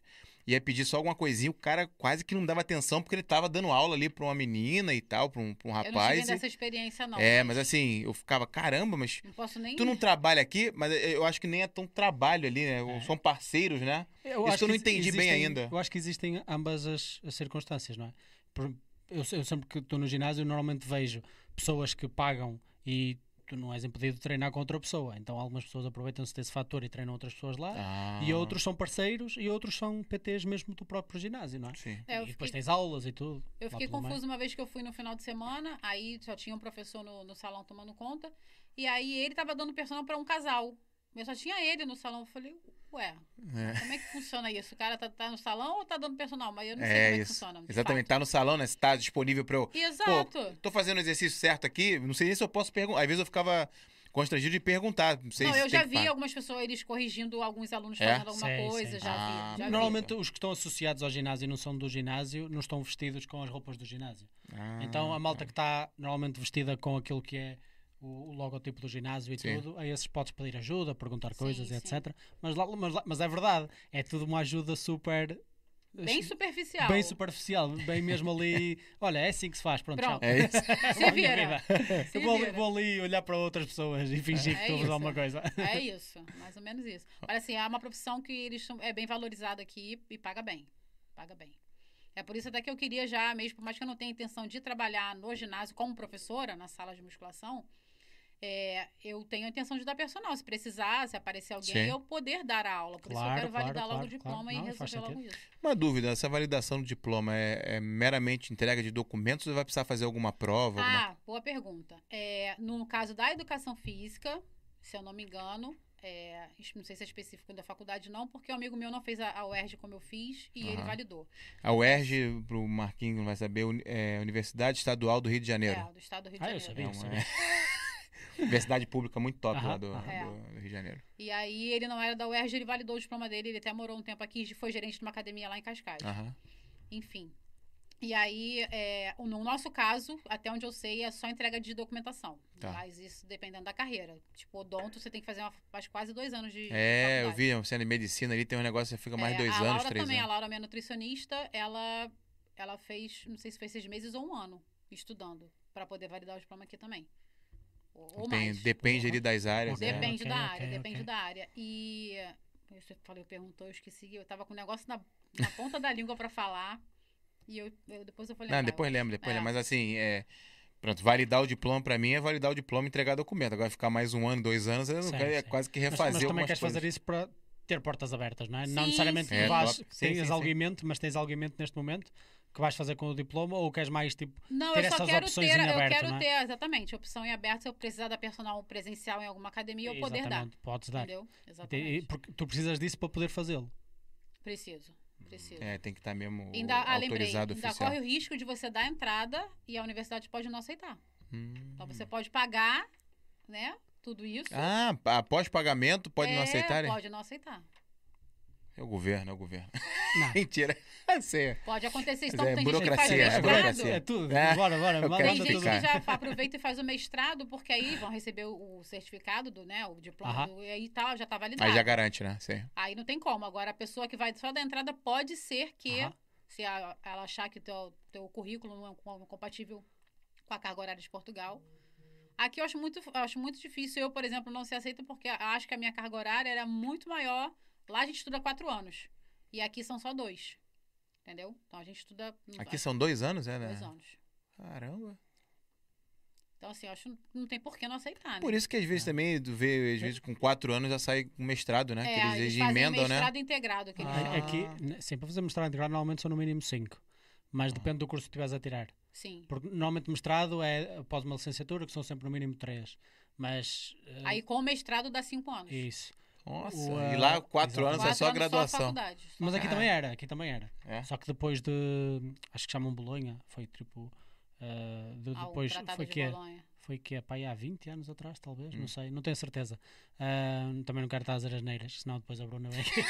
ia pedir só alguma coisinha, o cara quase que não dava atenção porque ele tava dando aula ali pra uma menina e tal, pra um, pra um Eu não rapaz. tive e- essa experiência, não. é, mas assim, eu ficava, caramba, mas Não posso nem. tu não trabalha aqui, mas eu acho que nem é tão trabalho ali, né? É. São parceiros, né? Eu Isso eu não entendi bem existem- ainda. Eu acho que existem ambas as, as circunstâncias, não é? Por- eu, eu sempre que estou no ginásio, normalmente vejo pessoas que pagam e tu não és impedido de treinar com outra pessoa. Então algumas pessoas aproveitam-se desse fator e treinam outras pessoas lá. Ah, E outros são parceiros e outros são PTs mesmo do próprio ginásio, não é? Sim. É, eu e depois fiquei- tens aulas e tudo. Eu fiquei confusa uma vez que eu fui no final de semana, aí só tinha um professor no, no salão tomando conta, e aí ele tava dando personal para um casal. Eu só tinha ele no salão. Eu falei, ué, É. como é que funciona isso? O cara tá, tá no salão ou tá dando personal? Mas eu não sei É como é que isso. funciona. Exatamente, fato. tá no salão, né? Se tá disponível pra eu. Exato. Tô fazendo o exercício certo aqui, não sei nem se eu posso perguntar. Às vezes eu ficava constrangido de perguntar. Não sei não, se eu já vi pagar. algumas pessoas, eles corrigindo alguns alunos É? fazendo alguma Sim, coisa, sim. já Ah, vi. Já vi. Normalmente os que estão associados ao ginásio e não são do ginásio não estão vestidos com as roupas do ginásio. Ah, Então a malta que está normalmente vestida com aquilo que é o, o logotipo do ginásio e Sim. tudo, a esses podes pedir ajuda, perguntar Sim, coisas, sim. etc. Mas, lá- mas, lá- mas é verdade, é tudo uma ajuda super. Bem superficial. bem superficial, bem mesmo ali. Olha, é assim que se faz, pronto, Pronto. É isso. Se vira. Se Eu vou, ali- vira. vou ali olhar para outras pessoas e fingir que É estou a alguma coisa. É isso, mais ou menos isso. Olha assim, é uma profissão que eles são, é bem valorizada aqui e paga bem. Paga bem. É por isso até que eu queria já, mesmo, por mais que eu não tenha intenção de trabalhar no ginásio como professora, na sala de musculação, é, eu tenho a intenção de dar personal. Se precisar, se aparecer alguém, Sim. eu poder dar a aula. Por isso Claro, eu quero validar claro, logo o diploma claro. e resolver logo isso. Uma dúvida, essa validação do diploma é, é meramente entrega de documentos ou vai precisar fazer alguma prova? alguma- Ah, boa pergunta. É, no caso da educação física, se eu não me engano, é, isso não sei se é específico da faculdade não, porque um amigo meu não fez a, a UERJ como eu fiz e ele Aham. validou. A UERJ, pro Marquinhos não vai saber, é Universidade Estadual do Rio de Janeiro. É, do estado do Rio de Ah, eu Janeiro. sabia. É uma- Universidade pública muito top Aham, lá do. É. do- do Rio de Janeiro. E aí ele não era da UERJ, ele validou o diploma dele, ele até morou um tempo aqui, foi gerente de uma academia lá em Cascais. Aham. Enfim. E aí, é, no nosso caso, até onde eu sei, é só entrega de documentação. Tá. Mas isso dependendo da carreira. Tipo, odonto, você tem que fazer uma, faz quase dois anos de, de É, eu faculdade. vi, sendo em medicina ali tem um negócio que fica mais É, dois a anos, Laura três também, anos. a Laura, minha nutricionista, ela, ela fez, não sei se foi seis meses ou um ano estudando para poder validar o diploma aqui também. Ou, ou Tem- mais. depende ali das áreas. Ok. né? Depende ok, da ok, área, depende da área. E eu falei, perguntou, eu esqueci, eu tava com um negócio na, na ponta da língua para falar. E eu, eu- depois eu falei, Não, depois lembra, depois É. lembra. Mas assim, é. Pronto, validar o diploma pra mim é validar o diploma e entregar documento. Agora ficar mais um ano, dois anos, eu não Sim, quero, é quase que Mas, refazer mas também algumas queres coisas. fazer isso para ter portas abertas, não é? Sim, não necessariamente sim. que É, vás. Sim, sim, sim. argumento, mas tens argumento neste momento que vais fazer com o diploma ou queres mais tipo. Não, ter eu só essas quero opções ter, em eu aberto, quero não é? ter, exatamente, opção em aberto, se eu precisar da personal presencial em alguma academia, eu poder dar. Exatamente, podes dar. Entendeu? E- Exatamente. Porque tu precisas disso para poder fazê-lo. Preciso, preciso. É, tem que estar mesmo Ainda, ah, lembrei, autorizado ainda oficial. corre o risco de você dar entrada e a universidade pode não aceitar. Hum. Então você pode pagar, né? Tudo isso. Ah, após pagamento pode não É, aceitarem? Pode não aceitar. É o governo, é o governo. Não. Mentira. Sei. Pode acontecer isso. Então, é tem gente que faz burocracia, é mestrado. burocracia. É tudo. É. Bora, bora. Quero Tem gente tudo. que já aproveita e faz o mestrado, porque aí vão receber o certificado do, né? O diploma Aham. do, e aí tal, já tá validado. Aí já garante, né? Sim. Aí não tem como. Agora, a pessoa que vai só da entrada pode ser que, Aham. se a- ela achar que o teu, teu currículo não é com- compatível com a carga horária de Portugal. Aqui eu acho muito, eu acho muito difícil. Eu, por exemplo, não ser aceita porque acho que a minha carga horária era muito maior. Lá a gente estuda quatro anos. E aqui são só dois. Entendeu? Então a gente estuda Aqui são dois anos, é, né? dois anos. Caramba. Então, assim, eu acho que não tem por que não aceitar, né? Por isso que às vezes também tu vê, às vezes com quatro anos já sai com mestrado, né? é, que eles, eles emendam, né? mestrado integrado. Que Ah. chamam. Aqui, n- sim, para fazer mestrado integral normalmente são no mínimo 5. Mas depende do curso que estiveres a tirar. Sim. Porque normalmente mestrado é após uma licenciatura, que são sempre no mínimo 3. Mas. eh, Aí com o mestrado dá cinco anos. Isso. Nossa, O, e ah, lá quatro anos é Quatro só anos graduação. Só Mas aqui Ah. também era, aqui também era. É? Só que depois de. Acho que chamam Bolonha, foi tipo. eh, de- Ah, o depois Tratado foi de que é? Bolonha. Foi que é pai há 20 anos atrás, talvez, Hum. não sei, não tenho certeza. Ah, também não quero estar a dizer as neiras, senão depois a Bruna vem aqui.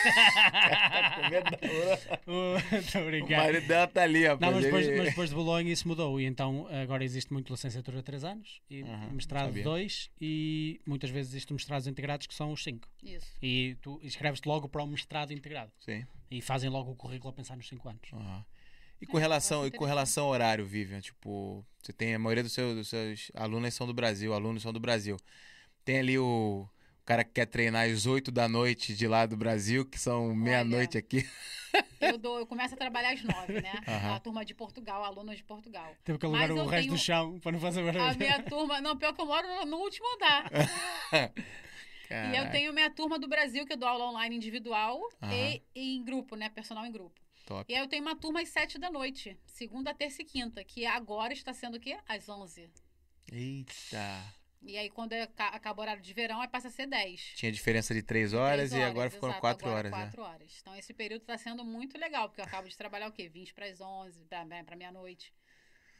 Estou a O marido dela tá ali, ó. Não, mas depois, mas depois de Bolonha isso mudou e então agora existe muito licenciatura de 3 anos e Aham, mestrado de sabia. 2 e muitas vezes existem mestrados integrados que são os 5. Isso. E tu inscreves-te logo para o mestrado integrado Sim. e fazem logo o currículo a pensar nos 5 anos. Aham. E com É, relação, eu e com relação ao horário, Vivian, tipo, você tem a maioria dos seus, dos seus alunos são do Brasil, alunos são do Brasil. Tem ali o, o cara que quer treinar às 8 da noite de lá do Brasil, que são meia-noite aqui. Eu, dou, eu começo a trabalhar às nove, né? Aham. A turma de Portugal, alunos de Portugal. Teve que alugar Mas o eu resto tenho- do chão para não fazer A barulho. minha turma, não, pior que eu moro no, último andar. E eu Caraca, tenho minha turma do Brasil, que eu dou aula online individual Aham. e, e em grupo, né? Personal em grupo. Top. E aí eu tenho uma turma às sete da noite, segunda, terça e quinta, que agora está sendo o quê? Às onze. Eita. E aí quando é- ca- acaba o horário de verão, aí passa a ser dez. Tinha diferença de 3 horas, Três e agora ficou exato, 4 agora horas. é. quatro horas. Então esse período está sendo muito legal, porque eu acabo de trabalhar o quê? 20 para as 11, para meia-noite.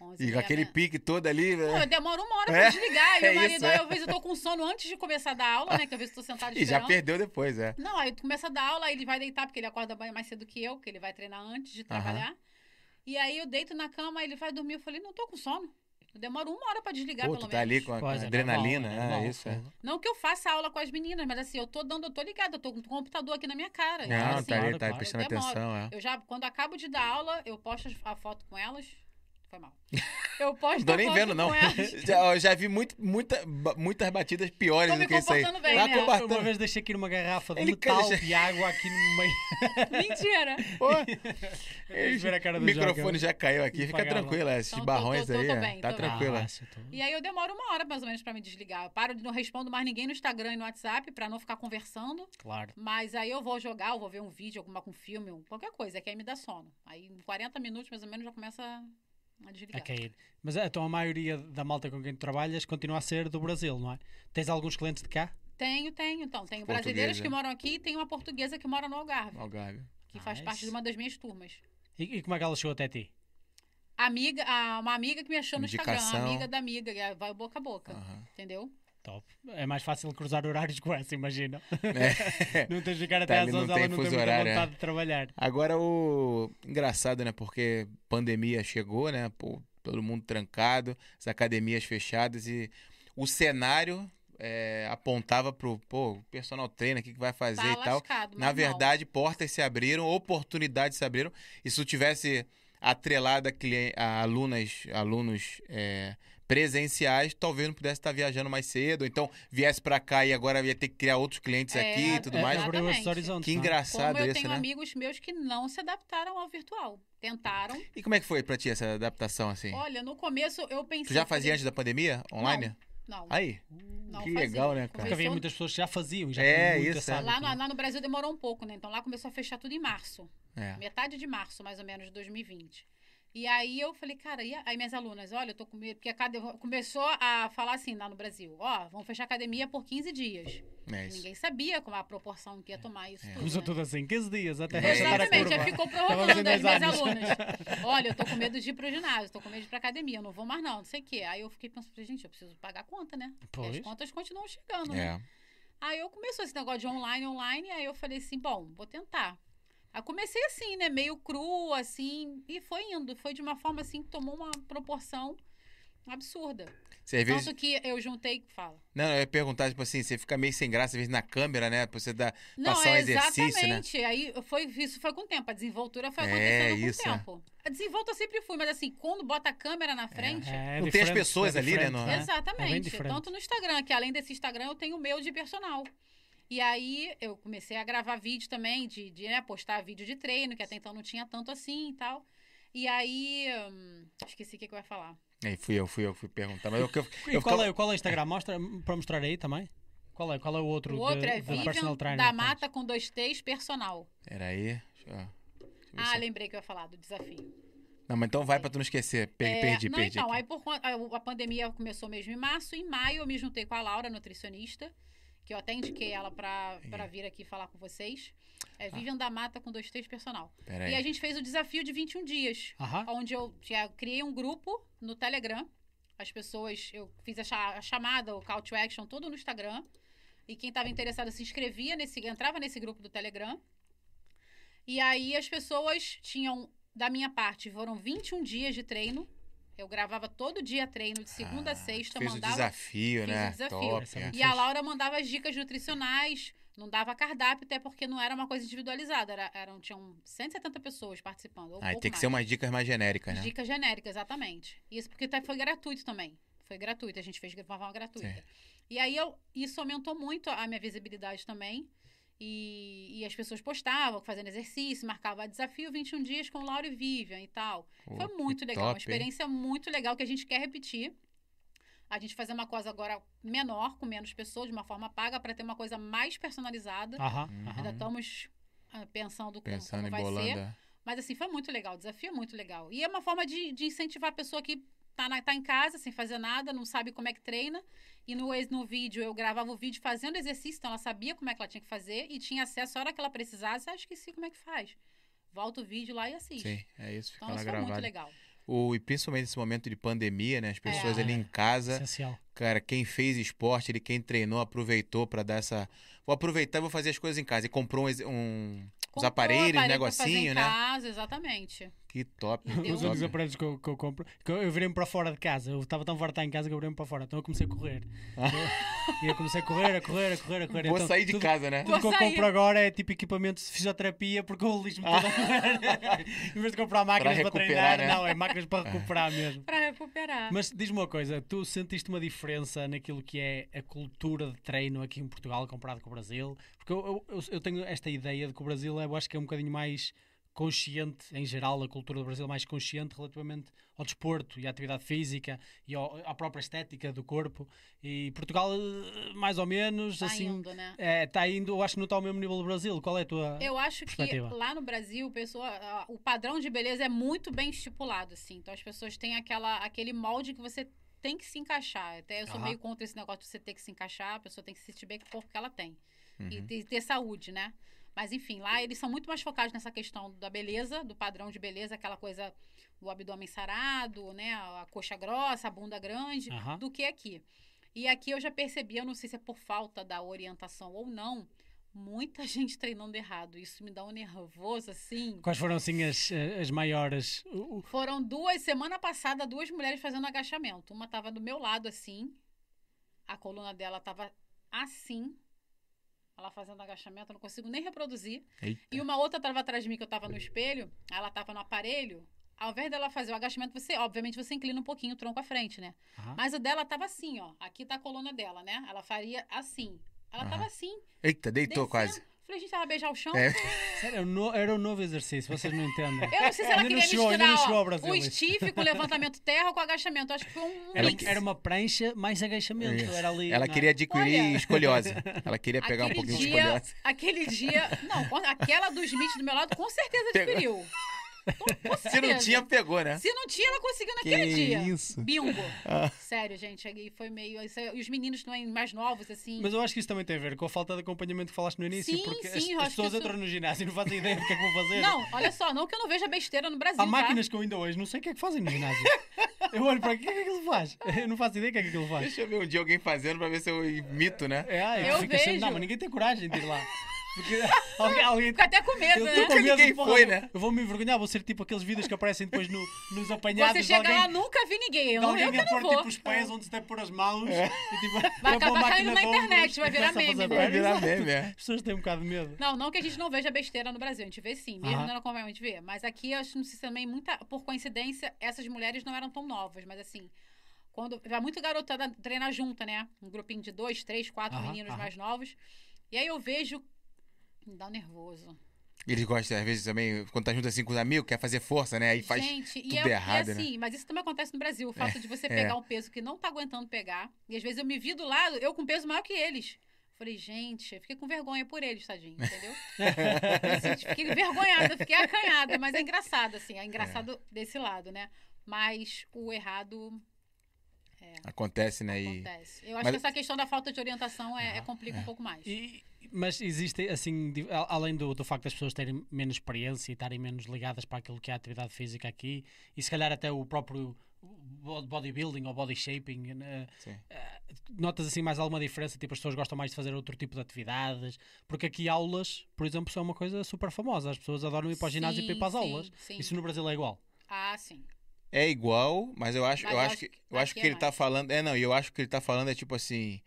11 E com aquele meia- pique todo ali. Pô, né? eu demoro uma hora É, pra desligar. E é meu marido, isso, aí é. às vezes eu tô com sono antes de começar a dar aula, né? Que às vezes eu tô sentada E já esperando. perdeu depois, é. Não, aí tu começa a dar aula, aí ele vai deitar, porque ele acorda banho mais cedo que eu, porque ele vai treinar antes de trabalhar. E aí eu deito na cama, ele vai dormir. Eu falei, não tô com sono. Eu demoro uma hora pra desligar, Pô, pelo tu tá menos. ali com a, é adrenalina, normal, é, é isso, é. Não que eu faça aula com as meninas, mas assim, eu tô dando, eu tô ligada, eu tô com o computador aqui na minha cara. Não, então, tá assim, ali, claro, tá claro. prestando Eu atenção, é. Eu já, quando acabo de dar aula, eu posto a foto com elas. Foi mal. Eu posto Não tô nem vendo, não. Já, eu já vi muito, muita, muitas batidas piores Tô do me que isso aí. comportando bem, Tá né? combatendo. Uma vez deixei aqui numa garrafa de Ele metal quer- de água aqui no meio. Mentira. Pô, Deixa eu ver a cara o do microfone Joca. já caiu aqui, fica tranquila. Esses Então, barrões tô- tô- aí, tô é, bem, tá tranquila. Ah, tô- E aí eu demoro uma hora mais ou menos pra me desligar. Eu paro de não respondo mais ninguém no Instagram e no WhatsApp pra não ficar conversando. Claro. Mas aí eu vou jogar, eu vou ver um vídeo, alguma com filme, qualquer coisa, que aí me dá sono. Aí em 40 minutos mais ou menos já começa a desligar. A cair. Mas é, então a maioria da malta com quem tu trabalhas continua a ser do Brasil, não é? Tens alguns clientes de cá? Tenho, tenho. Então, tenho Portuguesa. brasileiros que moram aqui e tem uma portuguesa que mora no Algarve, Algarve. que faz parte de uma das minhas turmas. E, e como é que ela chegou até ti? Amiga, a- uma amiga que me achou no Instagram, Indicação. amiga da amiga, vai boca a boca. Aham. Entendeu? Top. É mais fácil cruzar horários com essa, imagina. É. não tens de ficar até Tá às ali, não 11, tem ela não tem horário, é. vontade de trabalhar. Agora o engraçado, né? Porque pandemia chegou, né? Pô, todo mundo trancado, as academias fechadas e o cenário é, apontava pro pô, o personal trainer, o que, que vai fazer Tá e tal. lascado, Na mas não. verdade, portas se abriram, oportunidades se abriram. E se tivesse atrelado a, a alunas, alunos é, presenciais, talvez não pudesse estar viajando mais cedo, ou então viesse pra cá e agora ia ter que criar outros clientes É, aqui e tudo É, mais. Que não é? engraçado Como eu tenho né? amigos meus que não se adaptaram ao virtual. Tentaram. E como é que foi pra ti essa adaptação assim? Olha, no começo eu pensei. Tu já fazia falei, antes da pandemia? Online? Não. Aí. não que fazia. legal, né, cara? Porque Começou- havia muitas pessoas que já faziam. Já É, muito isso, esse é. Lá não no, lá no Brasil demorou um pouco, né? Então lá começou a fechar tudo em março. É. Metade de março, mais ou menos, de 2020. E aí eu falei, cara, e a- aí minhas alunas, olha, eu tô com medo, porque a cade... começou a falar assim lá no Brasil, ó, vamos fechar a academia por 15 dias. É. Ninguém sabia como a proporção que ia tomar isso tudo. Começou né? tudo assim, 15 dias até É. Exatamente, aí ficou provocando as minhas alunas. Olha, eu tô com medo de ir pro ginásio, tô com medo de ir pra academia, eu não vou mais não, não sei o quê. Aí eu fiquei pensando, gente, eu preciso pagar a conta, né? E Pois. as contas continuam chegando, né? É. Aí eu começou esse negócio de online, online, aí eu falei assim, bom, vou tentar. Aí comecei assim, né, meio cru, assim, e foi indo. Foi de uma forma assim que tomou uma proporção absurda. Você às vezes. Tanto que eu juntei, fala. Não, eu ia perguntar, tipo assim, você fica meio sem graça, às vezes, na câmera, né? Pra você dar. Não, Passar um é exercício, né? exatamente. Aí foi, isso foi com o tempo. A desenvoltura foi É, acontecendo isso, com é. o tempo. A desenvolta eu sempre fui, mas assim, quando bota a câmera na frente. É, é Não tem as pessoas é ali, né, É bem Exatamente. diferente. Tanto no Instagram, que além desse Instagram eu tenho o meu de personal. E aí eu comecei a gravar vídeo também, de, de né, postar vídeo de treino, que até então não tinha tanto assim e tal. E aí. hum, esqueci o que, que eu ia falar. Aí fui eu, fui eu, fui perguntar. Mas eu, eu, E eu qual, ficava- é, qual é o Instagram? Mostra para mostrar aí também. Qual é, qual é o outro? O outro de, é de personal Vivian trainer, da que Mata com dois T's personal. Peraí. Deixa eu... deixa ver Ah, lembrei que eu ia falar do desafio. Não, mas então vai pra tu não esquecer. Per- É, perdi, não, perdi. então, aqui. aí por conta. A, a pandemia começou mesmo em março. Em maio eu me juntei com a Laura, nutricionista, que eu até indiquei ela pra, pra vir aqui falar com vocês. É Vivian da Mata com dois T's personal. Peraí. E a gente fez o desafio de 21 dias. Aham. onde eu já criei um grupo no Telegram. As pessoas, eu fiz a, cha- a chamada, o call to action, tudo no Instagram. E quem estava interessado se inscrevia nesse, entrava nesse grupo do Telegram. E aí as pessoas tinham, da minha parte, foram 21 dias de treino. Eu gravava todo dia treino, de segunda a sexta, Fez o mandava. desafio, fiz né? o desafio. Top. Essa é E a. Laura mandava as dicas nutricionais, não dava cardápio, até porque não era uma coisa individualizada. Era, eram, tinham 170 pessoas participando. Ou Ah, tem que mais. ser umas dicas mais genéricas, né? Dicas genéricas, exatamente. Isso porque até foi gratuito também. Foi gratuito, a gente fez de forma gratuita. Sim. E aí eu, isso aumentou muito a minha visibilidade também. E, e as pessoas postavam, fazendo exercício, marcava desafio 21 dias com Laura e Vivian e tal. Pô, Foi muito legal, top, uma hein? experiência muito legal que a gente quer repetir. A gente fazer uma coisa agora menor, com menos pessoas, de uma forma paga, para ter uma coisa mais personalizada. Aham, Uhum. aham. Ainda estamos ah, pensando como, Pensando como vai ser. bolanda. Mas assim, foi muito legal, o desafio é muito legal. E é uma forma de, de incentivar a pessoa que tá, na- tá em casa, sem fazer nada, não sabe como é que treina. E no, ex- no vídeo, eu gravava o vídeo fazendo exercício, então ela sabia como é que ela tinha que fazer e tinha acesso a hora que ela precisasse. Ah, esqueci como é que faz. Volta o vídeo lá e assiste. Sim, é isso, fica Então, lá isso é muito gravado. legal. O, e principalmente nesse momento de pandemia, né? As pessoas É. ali em casa. Essencial. Cara, quem fez esporte, ele quem treinou, aproveitou pra dar essa. Vou aproveitar e vou fazer as coisas em casa. E comprou um, um- uns Comprou aparelhos, aparelho pra fazer negocinho, em né? casa, exatamente. Que top. Os um- únicos aparelhos que eu, que eu compro. Que eu, eu virei-me para fora de casa. Eu estava tão farto de estar em casa que eu virei-me para fora. Então eu comecei a correr. Eu- e eu comecei a correr, a correr, a correr, a correr. Vou Então, sair de tudo, casa, né? Tudo que eu Vou sair. compro agora é tipo equipamento de fisioterapia porque eu lixo-me todo a correr. em vez de comprar máquinas para, recuperar, treinar, né? não, é máquinas para recuperar mesmo. Pra recuperar. Mas diz-me uma coisa, tu sentiste uma diferença naquilo que é a cultura de treino aqui em Portugal comparado com o Brasil? Porque eu, eu, eu tenho esta ideia de que o Brasil eu acho que é um bocadinho mais consciente, em geral, a cultura do Brasil é mais consciente relativamente ao desporto e à atividade física e ao- à própria estética do corpo. E Portugal, eh, mais ou menos, Tá assim, indo, né? está indo, eu acho que não está ao mesmo nível do Brasil. Qual é a tua. Eu acho que lá no Brasil, pessoa, o padrão de beleza é muito bem estipulado, assim. Então as pessoas têm aquela, aquele molde que você tem que se encaixar. Até eu sou Aham. meio contra esse negócio de você ter que se encaixar, a pessoa tem que se sentir bem com o corpo que ela tem. E Uhum. ter, ter saúde, né? Mas enfim, lá eles são muito mais focados nessa questão da beleza, do padrão de beleza, aquela coisa do abdômen sarado, né? A coxa grossa, a bunda grande, Aham. do que aqui. E aqui eu já percebi, eu não sei se é por falta da orientação ou não, muita gente treinando errado. Isso me dá um nervoso, assim. Quais foram assim as, as maiores. Foram duas, semana passada, duas mulheres fazendo agachamento. Uma tava do meu lado assim, a coluna dela tava assim, ela fazendo agachamento, eu não consigo nem reproduzir. Eita. E uma outra tava atrás de mim que eu tava no espelho, ela tava no aparelho. Ao invés dela fazer o agachamento, você, obviamente, você inclina um pouquinho o tronco à frente, né? Aham. Mas o dela tava assim, ó. Aqui tá a coluna dela, né? Ela faria assim. Ela tava Aham. assim. Eita, deitou descendo. quase. Falei, gente, ela beijar o chão. É. Sério, era um no- era um novo exercício, vocês não entendem. Eu não sei se ela queria chegou, ainda misturar não chegou ó, Brasil o isso. stiff com levantamento terra com agachamento. Acho que foi um Era, mix. era uma prancha mais agachamento. Isso. Era ali, Ela não é? queria adquirir Olha. escoliose. Ela queria pegar um pouquinho de dia, escoliose. Aquele dia. Não, aquela do Smith do meu lado, com certeza Pegou. adquiriu. Se não tinha, pegou, né? Se não tinha, ela conseguiu Que naquele dia. isso. Bingo. Ah. Sério, gente. aí Foi meio. isso E os meninos também mais novos, assim. Mas eu acho que isso também tem a ver com a falta de acompanhamento que falaste no início. Sim, porque sim, as, eu as que pessoas isso- entram no ginásio e não fazem ideia do que é que vão fazer. Não, olha só, não que eu não veja besteira no Brasil. Há tá? máquinas que eu ainda hoje não sei o que é que fazem no ginásio. eu olho para aqui, o que é que aquilo faz? Eu não faço ideia do que é que aquilo faz. Deixa eu ver um dia alguém fazendo pra ver se eu imito, né? É, Eu fica sempre- vejo. Não, mas ninguém tem coragem de ir lá. Porque alguém, alguém Fica até com medo, eu né? tô com medo, Ninguém porra, foi, né? Eu vou me envergonhar, vou ser tipo aqueles vídeos que aparecem depois no, nos apanhados Você chega alguém, lá, nunca vi ninguém. Eu, eu alguém que a não pôr vou. tipo os pés onde se deve pôr as mãos É. e tipo, Vai acabar caindo na internet, vai virar meme, fazer né? Vai virar meme, é. As pessoas têm um bocado de medo. Não, não que a gente não veja besteira no Brasil, a gente vê sim, mesmo não como a gente vê. Mas aqui, eu acho não sei se também, muita, por coincidência, essas mulheres não eram tão novas, mas assim, quando vai muito garotada treinar junta, né? Um grupinho de dois, três, quatro Aham, meninos aham. mais novos. E aí eu vejo. Me dá um nervoso. Eles gostam, às vezes, também, quando tá junto assim com os amigos, quer fazer força, né? Aí faz. Gente, e, tudo é, e errado, né? assim, mas isso também acontece no Brasil. O fato de você é. pegar um peso que não tá aguentando pegar. E às vezes eu me vi do lado, eu com peso maior que eles. Falei, gente, eu fiquei com vergonha por eles, tadinho, entendeu? Eu assim, fiquei vergonhada, fiquei acanhada, mas é engraçado, assim, é engraçado desse lado, né? Mas o errado Acontece, né? E... acontece. Eu acho Mas- que essa questão da falta de orientação é, é complica um pouco mais. E- mas existe, assim, além do, do facto das pessoas terem menos experiência e estarem menos ligadas para aquilo que é a atividade física aqui, e se calhar até o próprio bo- bodybuilding ou body shaping? Sim. Eh, notas assim mais alguma diferença? Tipo, as pessoas gostam mais de fazer outro tipo de atividades? Porque aqui aulas, por exemplo, são uma coisa super famosa. As pessoas adoram ir para o ginásio e para ir para as Sim, aulas. sim. Isso no Brasil é igual. Ah, sim. É igual, mas eu acho, Mas eu acho acho que que eu acho aqui que é ele tá mais. falando, é não, e eu acho que ele tá falando é tipo assim,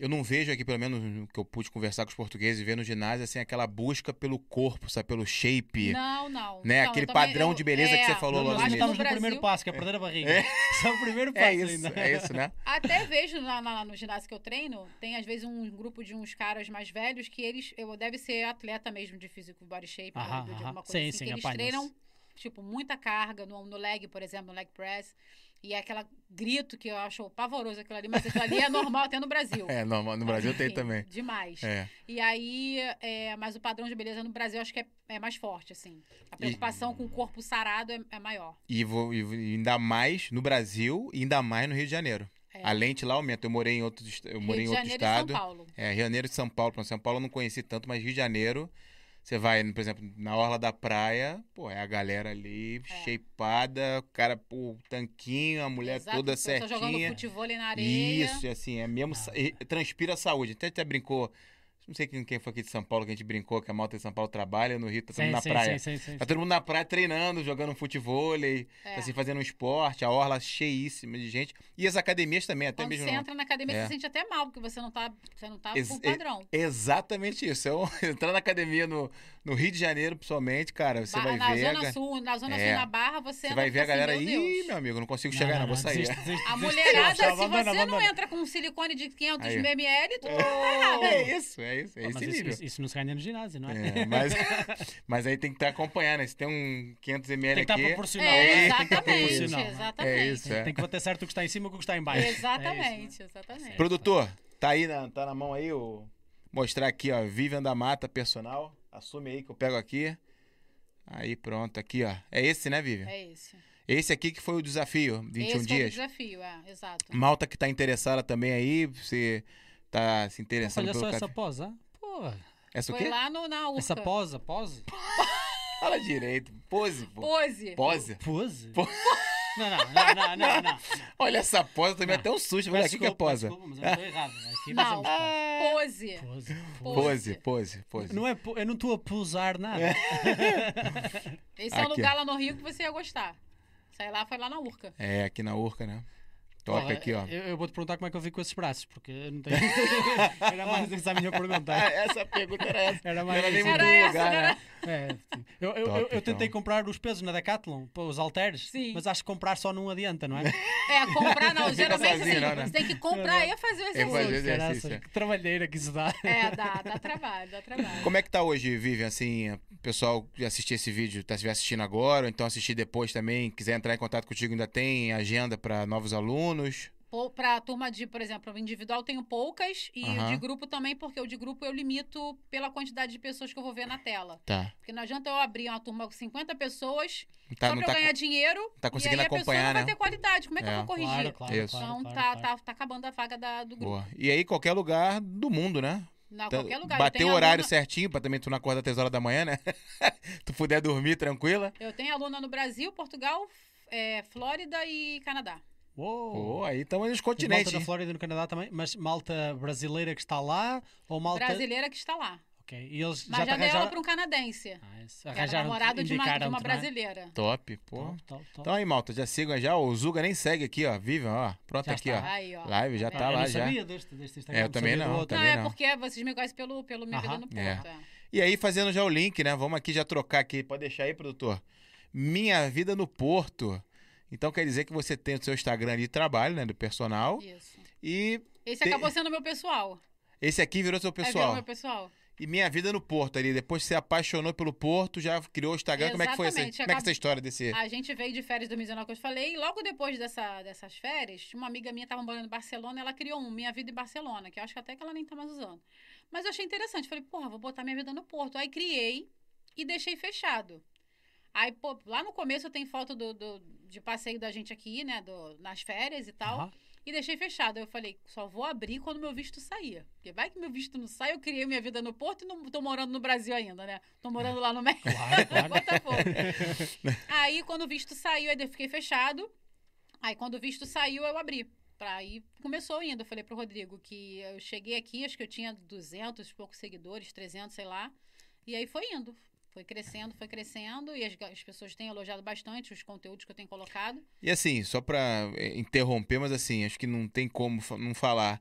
eu não vejo aqui pelo menos no que eu pude conversar com os portugueses e ver no ginásio assim aquela busca pelo corpo, sabe, pelo shape, Não, não. né, Não, aquele também- padrão eu- de beleza que é, você falou Nós logo acho no que estamos início. no Brasil- primeiro passo, que é perder a barriga. É o primeiro passo É isso, ainda. é isso, né? Até vejo na- na- no ginásio que eu treino, tem às vezes um grupo de uns caras mais velhos que eles, eu deve ser atleta mesmo de físico body shape, Aham, ou de aham. alguma coisa Sim, assim, sim, que eles treinam tipo muita carga no, no leg, por exemplo, no leg press. E é aquela grito que eu acho pavoroso aquilo ali, mas aquilo ali é normal até no Brasil. É, normal, no Brasil tem Enfim, também. Demais. É. E aí, é, mas o padrão de beleza no Brasil acho que é, é mais forte, assim. A preocupação com o corpo sarado é, é maior. E, vou, e ainda mais no Brasil e ainda mais no Rio de Janeiro. É. A lente lá aumenta. Eu morei em outro, eu morei Rio em de outro Janeiro e São estado. Paulo. É, Rio de Janeiro e São Paulo. São Paulo eu não conheci tanto, mas Rio de Janeiro, você vai, por exemplo, na orla da praia, pô, é a galera ali, É. shapeada, o cara, pô, tanquinho, a mulher Exato, toda pessoa jogando certinha. futebol na areia. Isso, assim, é mesmo, Ah. transpira a saúde. Até até brincou, não sei quem quem foi aqui de São Paulo que a gente brincou, que a malta de São Paulo trabalha, no Rio tá todo Sim, mundo na sim, praia. sim, sim, sim, Tá todo mundo na praia treinando, jogando futebol, É. assim, fazendo um esporte, a orla cheíssima de gente. E as academias também, até Quando mesmo. você no- entra na academia, É. você sente até mal, porque você não tá, você não tá Ex- padrão. Exatamente isso. Eu, entrar na academia no, no Rio de Janeiro, pessoalmente, cara, você Ba- vai na ver. a Zona Sul, na Zona É. Sul, na Barra, você, Você vai ver a fica assim, galera. meu Ih, Deus. meu amigo, não consigo chegar, não, vou sair. desiste, desiste, A mulherada, se você não entra com um silicone de 500 Aí. ml, tu tá errado. É isso, é isso, é Ah, esse mas isso, nível. isso- isso não se ganha no ginásio, não é? É, mas, mas aí tem que estar acompanhando, né? Se tem um 500 ml Tem que estar aqui. proporcional. É, É, tem que estar exatamente, proporcional, né? exatamente. É isso, é. Tem que bater certo o que está em cima com o que está em baixo. Exatamente, É isso, exatamente. Produtor, tá aí na, tá na mão aí o. Mostrar aqui, ó. Vivian da Mata Personal. Assume aí que eu pego aqui. Aí, pronto, aqui, ó. É esse, né, Vivian? É esse. Esse aqui que foi o desafio, 21 esse foi o dias. desafio, é, exato. Malta que tá interessada também aí, você tá se interessando Olha pelo só essa café. pose, ah? Pô, Essa o Foi quê? lá no, na Urca. essa pose, pose? Fala direito. Pose, pô. Pose. Pose. Pose? Po- Não, não, não, não, não, não. Olha essa pose, também até um susto. Olha aqui que é Desculpa, posa. desculpa, mas eu não estou errado. Aqui Não. nós vamos pose. Pose. Pose. Pose, pose, pose. Não é, eu não estou a posar nada. Esse é um Aqui. lugar lá no Rio que você ia gostar. Sai lá, foi lá na Urca. É, aqui na Urca, né? Top Porra, aqui, ó. Eu, eu vou-te perguntar como é que eu fico com esses braços, porque eu não tenho. Era mais essa a minha pergunta. Ah, essa pergunta era essa. Era mais era nem Era essa, lugar, né? É, sim. eu, eu, Top, eu, eu tentei então. comprar os pesos na Decathlon, os halteres, Sim. mas acho que comprar só não adianta, não é? É, comprar não. Geralmente sozinho, assim, não, né? você tem que comprar e fazer o fazer exercício. exercício, Caraças, é. que trabalheira que isso dá. É, dá, dá trabalho, dá trabalho. Como é que tá hoje, Vivian? Assim, o pessoal que assistir esse vídeo, tá estiver assistindo agora, ou então assistir depois também, quiser entrar em contato contigo, ainda tem agenda para novos alunos? Pou- Pra turma de, por exemplo, individual tenho poucas e o de grupo também, porque o de grupo eu limito pela quantidade de pessoas que eu vou ver na tela. Tá. Porque não adianta eu abrir uma turma com 50 pessoas tá só pra eu tá, ganhar dinheiro tá e conseguindo aí a pessoa acompanhar, não vai né? ter qualidade. Como é que É. eu vou corrigir? Claro, claro, Isso. claro, Então claro, tá, claro. Tá, tá acabando a vaga da, do grupo. Boa. E aí, qualquer lugar do mundo, né? Não, Tá- qualquer lugar. Bater o horário aluna- certinho pra também tu não acordar até as horas da manhã, né? tu puder dormir tranquila. Eu tenho aluna no Brasil, Portugal, é, Flórida e Canadá. Uou. Pô, aí estamos nos continentes. Malta da Flórida e no Canadá também, mas malta brasileira que está lá ou malta. Brasileira que está lá. Ok. E eles Mas já já, arranjaram. para um canadense. Ah, isso. Que era Arranjaram namorado de uma, de uma indicaram-te, não é? brasileira. Top, pô. Top, top, top. Então aí, malta, já sigam já. O Zuga nem segue aqui, ó. Vivian, ó. Pronto Já aqui, ó. Aí, ó. Live já Tá tá eu lá não já. sabia deste, deste Instagram. É, eu também sabia do não, outro. também Não, é não. porque vocês me conhecem pelo, pelo Minha Vida no Porto. É. é. E aí, fazendo já o link, né? Vamos aqui já trocar aqui. Pode deixar aí, produtor. Minha vida no Porto. Então quer dizer que você tem o seu Instagram de trabalho, né? Do personal. Isso. E Esse Tem- acabou sendo meu pessoal. esse aqui virou seu É, virou pessoal. meu pessoal. E minha vida no Porto ali. Depois que você apaixonou pelo Porto, já criou o Instagram. Como é que foi essa? Como Exatamente, é que essa história desse. A gente veio de férias 2019, que eu te falei, e logo depois dessa, dessas férias, uma amiga minha estava morando em Barcelona, ela criou um Minha Vida em Barcelona, que eu acho que até que ela nem tá mais usando. Mas eu achei interessante, falei, porra, vou botar minha vida no Porto. Aí criei e deixei fechado. Aí, pô, lá no começo tenho foto do, do- de passeio da gente aqui, né, do- nas férias e tal. Aham. E deixei fechado. Eu falei, só vou abrir quando meu visto sair. Porque vai que meu visto não sai, eu criei minha vida no Porto e não tô morando no Brasil ainda, né? Tô morando lá no México. Claro, claro. Botafogo. aí, quando o visto saiu, aí eu fiquei fechado. Aí quando o visto saiu, eu abri. Pra aí começou indo. Eu falei pro Rodrigo que eu cheguei aqui, acho que eu tinha 200 e poucos seguidores, 300, sei lá. E aí foi indo. Foi crescendo, foi crescendo. E as, as pessoas têm elogiado bastante os conteúdos que eu tenho colocado. E assim, só pra é, interromper, mas assim, acho que não tem como não falar.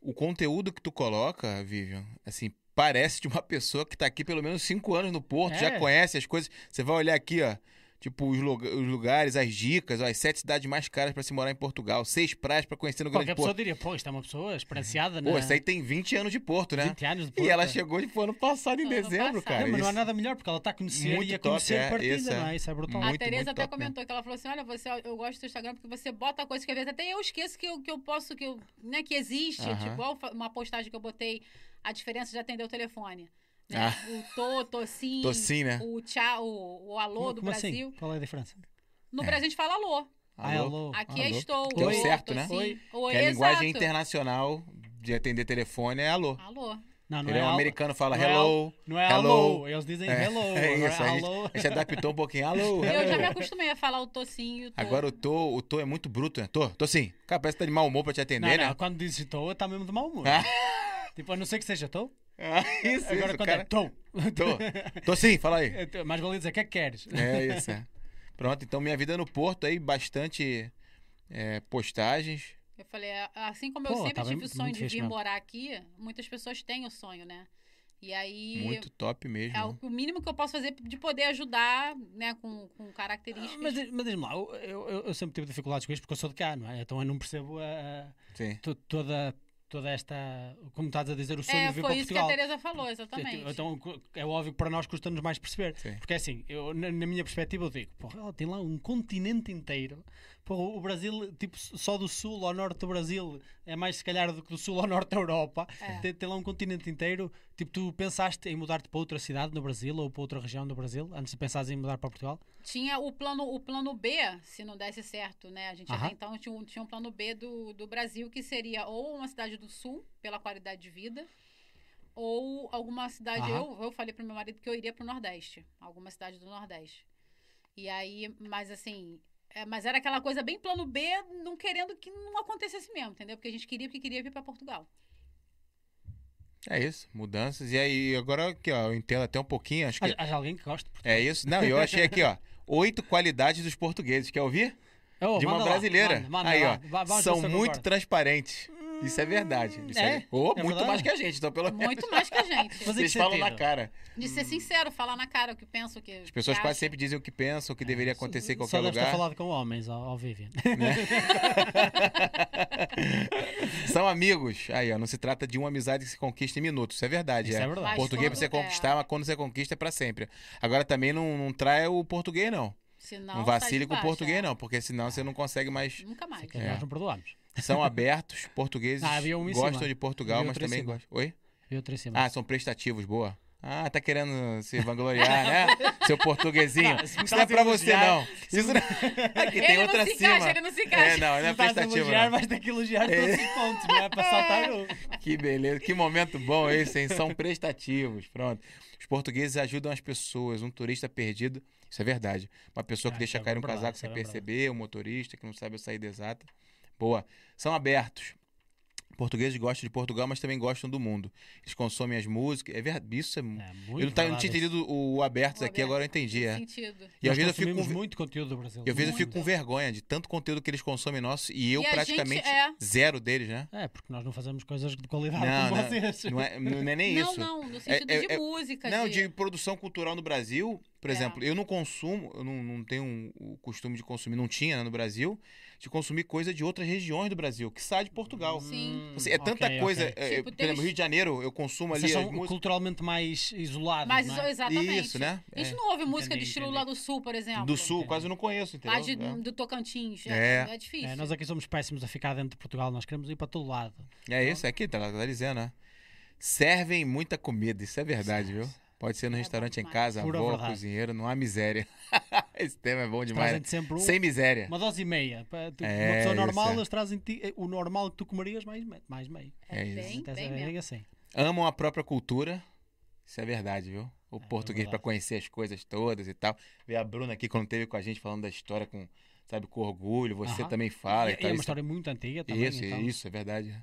O conteúdo que tu coloca, Vivian, assim, parece de uma pessoa que tá aqui pelo menos cinco anos no Porto, já É. conhece as coisas. Você vai olhar aqui, ó. Tipo, os, os lugares, as dicas, ó, as sete cidades mais caras pra se morar em Portugal, seis praias pra conhecer no Grande Qualquer pessoa Porto. diria, pô, isto é uma pessoa experienciada, Pô, na... isso aí tem 20 anos de Porto, né? 20 anos de E Porto. ela chegou tipo, ano passado, em Ano dezembro, passado. cara. Não, mas não há nada melhor, porque ela está a conhecer Muito e a top, conhecer é, partilha, isso é. não é? Isso é brutal. Muito, a Tereza até top comentou que ela falou assim: olha, você, eu gosto do Instagram porque você bota coisas que às vezes até eu esqueço que eu, que eu posso, que, eu, né, que existe. Aham. Tipo, igual fa- uma postagem que eu botei, a diferença de atender o telefone. Ah. O tô, tô sim. Tô sim, né? O tchau, o, o alô Como, do como Brasil. assim? Qual é a diferença? No É. Brasil a gente fala alô. Ah, alô. Aqui Ah, é alô. estou. Que é o certo, tô né? Oi. Oi, Que a linguagem exato. internacional de atender telefone é alô. Alô. Não, não Ele é um al- americano, fala não é hello. Não é hello. alô, eles dizem É, hello. é isso, a gente-. A gente adaptou um pouquinho. Alô, Eu já me hello. acostumei a falar o tô sim e o tô. Agora o tô, o tô é muito bruto, né? Tô, tô sim. Cara, parece que tá de mau humor pra te atender, Não, né? não, quando dizes estou, está mesmo de mau humor. Ah. Tipo, a não ser que seja estou. Ah, isso, Agora isso, quando cara. é estou. Tô, tô sim, fala aí. Mais valia dizer o que é que queres. É isso, é. Pronto, então minha vida no Porto aí, bastante é, postagens. Eu falei, assim como Pô, eu sempre tá tive o sonho muito de vir mesmo. morar aqui, muitas pessoas têm o sonho, né? E aí Muito top mesmo. é o, o mínimo que eu posso fazer de poder ajudar, né, com, com características. Mas, mas diz-me lá, eu, eu- eu sempre tive dificuldades com isto porque eu sou de cá, não é? Então eu não percebo a- a- toda, toda esta, como estás a dizer, o sonho é, de vir foi para isso que a Portugal. Tereza falou, exatamente. Então é óbvio que para nós custa-nos mais perceber. Sim. Porque assim, eu, na, na minha perspectiva eu digo, porra, ela tem lá um continente inteiro. Porra, o Brasil, tipo, só do sul ao norte do Brasil é mais se calhar do que do sul ao norte da Europa. É. Tem, tem lá um continente inteiro. Tipo, tu pensaste em mudar-te para outra cidade no Brasil ou para outra região do Brasil antes de pensares em mudar para Portugal? Tinha o plano, o plano B, se não desse certo, né? A gente até então tinha um, tinha um plano B do, do Brasil, que seria ou uma cidade do sul, pela qualidade de vida, ou alguma cidade. Aham. Eu, eu falei pro meu marido que eu iria pro Nordeste, alguma cidade do Nordeste. E aí, mas assim. É, mas era aquela coisa bem plano B, não querendo que não acontecesse mesmo, entendeu? Porque a gente queria, porque queria vir para Portugal. É isso, mudanças. E aí, agora aqui, ó, eu entendo até um pouquinho, acho que. Há, há alguém que gosta de Portugal? É isso? Não, eu achei aqui, ó. Oito qualidades dos portugueses. Quer ouvir? Oh, de uma manda lá, manda, brasileira. manda aí, ó. São muito concordo. transparentes. Isso é verdade. Isso é? é, Oh, É muito verdade? mais que a gente, então pelo menos. Muito mais que a gente. Que falam na cara. De ser sincero, falar na cara o que penso, o que. As pessoas quase sempre dizem o que pensam, o que deveria acontecer em qualquer Só deves ter lugar. falado com homens, ao, ao Vivian. São amigos. Aí, ó, não se trata de uma amizade que se conquista em minutos. Isso é verdade. Isso é. é verdade. Mas Português quando- pra você conquistar, mas quando você conquista é pra sempre. Agora também não, não trai o português, não. Senão, Não, sai vacile com o português, é. não, porque senão você não consegue mais. Nunca mais. Que É. Nós não perdoamos. São abertos, portugueses Ah, gostam cima. de Portugal, mas também cima. gostam. Oi? Vi outro em cima. Ah, são prestativos, boa. Ah, tá querendo se vangloriar, né? Seu portuguesinho. Não, me Isso não é pra você, não. Isso não... Aqui Ele tem não outra se acima. encaixa, ele não se encaixa. É, não, não é prestativo, elogiar, não. vais ter que elogiar todos os pontos, não é para saltar o... Que beleza, que momento bom esse, hein? São prestativos, pronto. Os portugueses ajudam as pessoas, um turista perdido, isso é verdade. Uma pessoa que Ah, deixa é cair um casaco é sem verdade. perceber, um motorista que não sabe a saída exata. Boa. São abertos. Portugueses gostam de Portugal, mas também gostam do mundo. Eles consomem as músicas. É verdade, isso é. É, muito eu não, tá- eu não tinha entendido o, o abertos O aqui, aberto, agora eu entendi. É. Sentido. E às vezes eu fico com, muito conteúdo do Brasil. e às vezes eu fico com vergonha de tanto conteúdo que eles consomem nosso e eu E praticamente é- zero deles, né? É, porque nós não fazemos coisas de qualidade Não, como não, vocês. não, é, não é nem não, isso. não, no sentido é- de é- música. Não, de... de produção cultural no Brasil, por É. exemplo, eu não consumo, eu não, não tenho um- o costume de consumir, não tinha né, no Brasil, de consumir coisa de outras regiões do Brasil, que sai de Portugal. Sim. Assim, é tanta ok, coisa. ok. é, Tipo, por exemplo, Rio de Janeiro, eu consumo ali Vocês as são músicas. culturalmente mais isolados, Mas não é? exatamente. Isso, né? A gente É. não ouve música Entendi, de estilo entendi. lá do sul, por exemplo. Do sul, Entendi. quase não conheço, entendeu? Lá de, É. do Tocantins. É. É, é difícil. É, nós aqui somos péssimos a ficar dentro de Portugal, nós queremos ir para todo lado. É isso, é aqui, tá, tá dizendo, né? Servem muita comida, isso é verdade, viu? Pode ser no É restaurante bom em casa, Pura avó, verdade. cozinheiro, não há miséria. Esse tema é bom demais. Trazem-te sempre um- Sem miséria. uma dose e meia. Para tu- É, uma pessoa normal, isso é. eles trazem o normal que tu comerias mais, me- mais meio. É É isso. bem, Então, bem é mesmo. assim. amam a própria cultura. Isso é verdade, viu? O português verdade. pra conhecer as coisas todas e tal. Ver a Bruna aqui quando teve com a gente falando da história com sabe, com orgulho. Você Aham. também fala. E, e e tal, é uma isso- história muito antiga também. isso, então. isso, é verdade.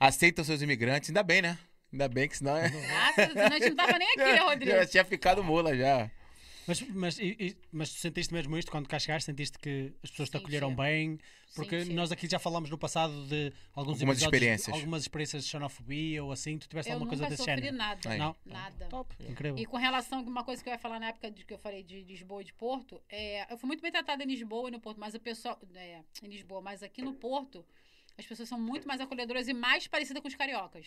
Aceita os seus imigrantes, ainda bem, né? Ainda bem que senão é... Ah, senão a gente não tava nem aqui, né, Rodrigo? já tinha ficado mula já. Mas, mas, e- mas tu sentiste mesmo isto quando cá chegaste? Sentiste que as pessoas te Senti. acolheram bem? Porque Senti. nós aqui já falamos no passado de alguns Algumas experiências. algumas experiências de xenofobia ou assim. Tu tiveste Eu alguma coisa nunca desse sofri género? nada. Aí. Não? Nada. Top, incrível. E com relação a uma coisa que eu ia falar na época de que eu falei de Lisboa e de Porto, é, eu fui muito bem tratada em Lisboa e no Porto, mas o pessoal. é, em Lisboa, mas aqui no Porto, as pessoas são muito mais acolhedoras e mais parecidas com os cariocas.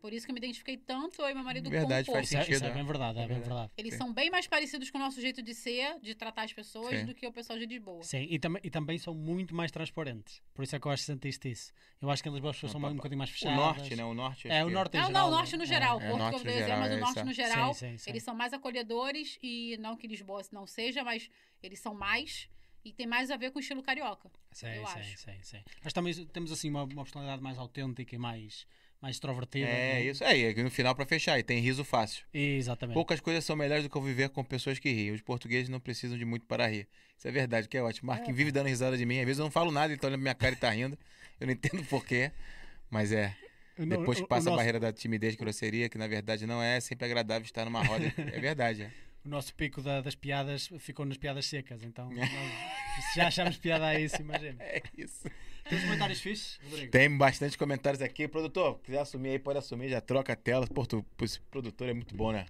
Por isso que eu me identifiquei tanto eu e meu marido Verdade, com o faz Isso é, isso é sentido, bem né? verdade, é É bem verdade. verdade. Eles Sim. são bem mais parecidos com o nosso jeito de ser, de tratar as pessoas, Sim. do que o pessoal de Lisboa. Sim, e, tam e também são muito mais transparentes. Por isso é que eu acho que sentiste isso. Eu acho que em Lisboa as pessoas são Não, um bocadinho mais O fechadas. norte, né? O norte. É, o que- norte em Não, geral. não, o norte no geral. É, Porto norte que eu no geral, mas o é norte isso. no geral, Sim, sim, sim. eles são mais acolhedores e não que Lisboa não seja, mas eles são mais e tem mais a ver com o estilo carioca. Sim, eu sim, acho. sim, sim. Mas também temos assim uma, uma personalidade mais autêntica e mais, mais extrovertida. É, né? isso aí. No final, pra fechar, e tem riso fácil. Exatamente. Poucas coisas são melhores do que conviver com pessoas que riem. Os portugueses não precisam de muito para rir. Isso é verdade, que é ótimo. Marquinhos vive dando risada de mim. Às vezes eu não falo nada, ele tá olhando pra minha cara e tá rindo. Eu não entendo porquê. Mas é. Depois que passa a barreira da timidez e grosseria, que na verdade não é, é sempre agradável estar numa roda. É verdade. é. O nosso pico da- das piadas ficou nas piadas secas, então nós- se já achamos piada a isso, imagina. É isso. Tens comentários fixes, Rodrigo? Tem bastante comentários aqui. Produtor, quiser assumir aí, pode assumir, já troca a tela. Porto, esse produtor é muito bom, né?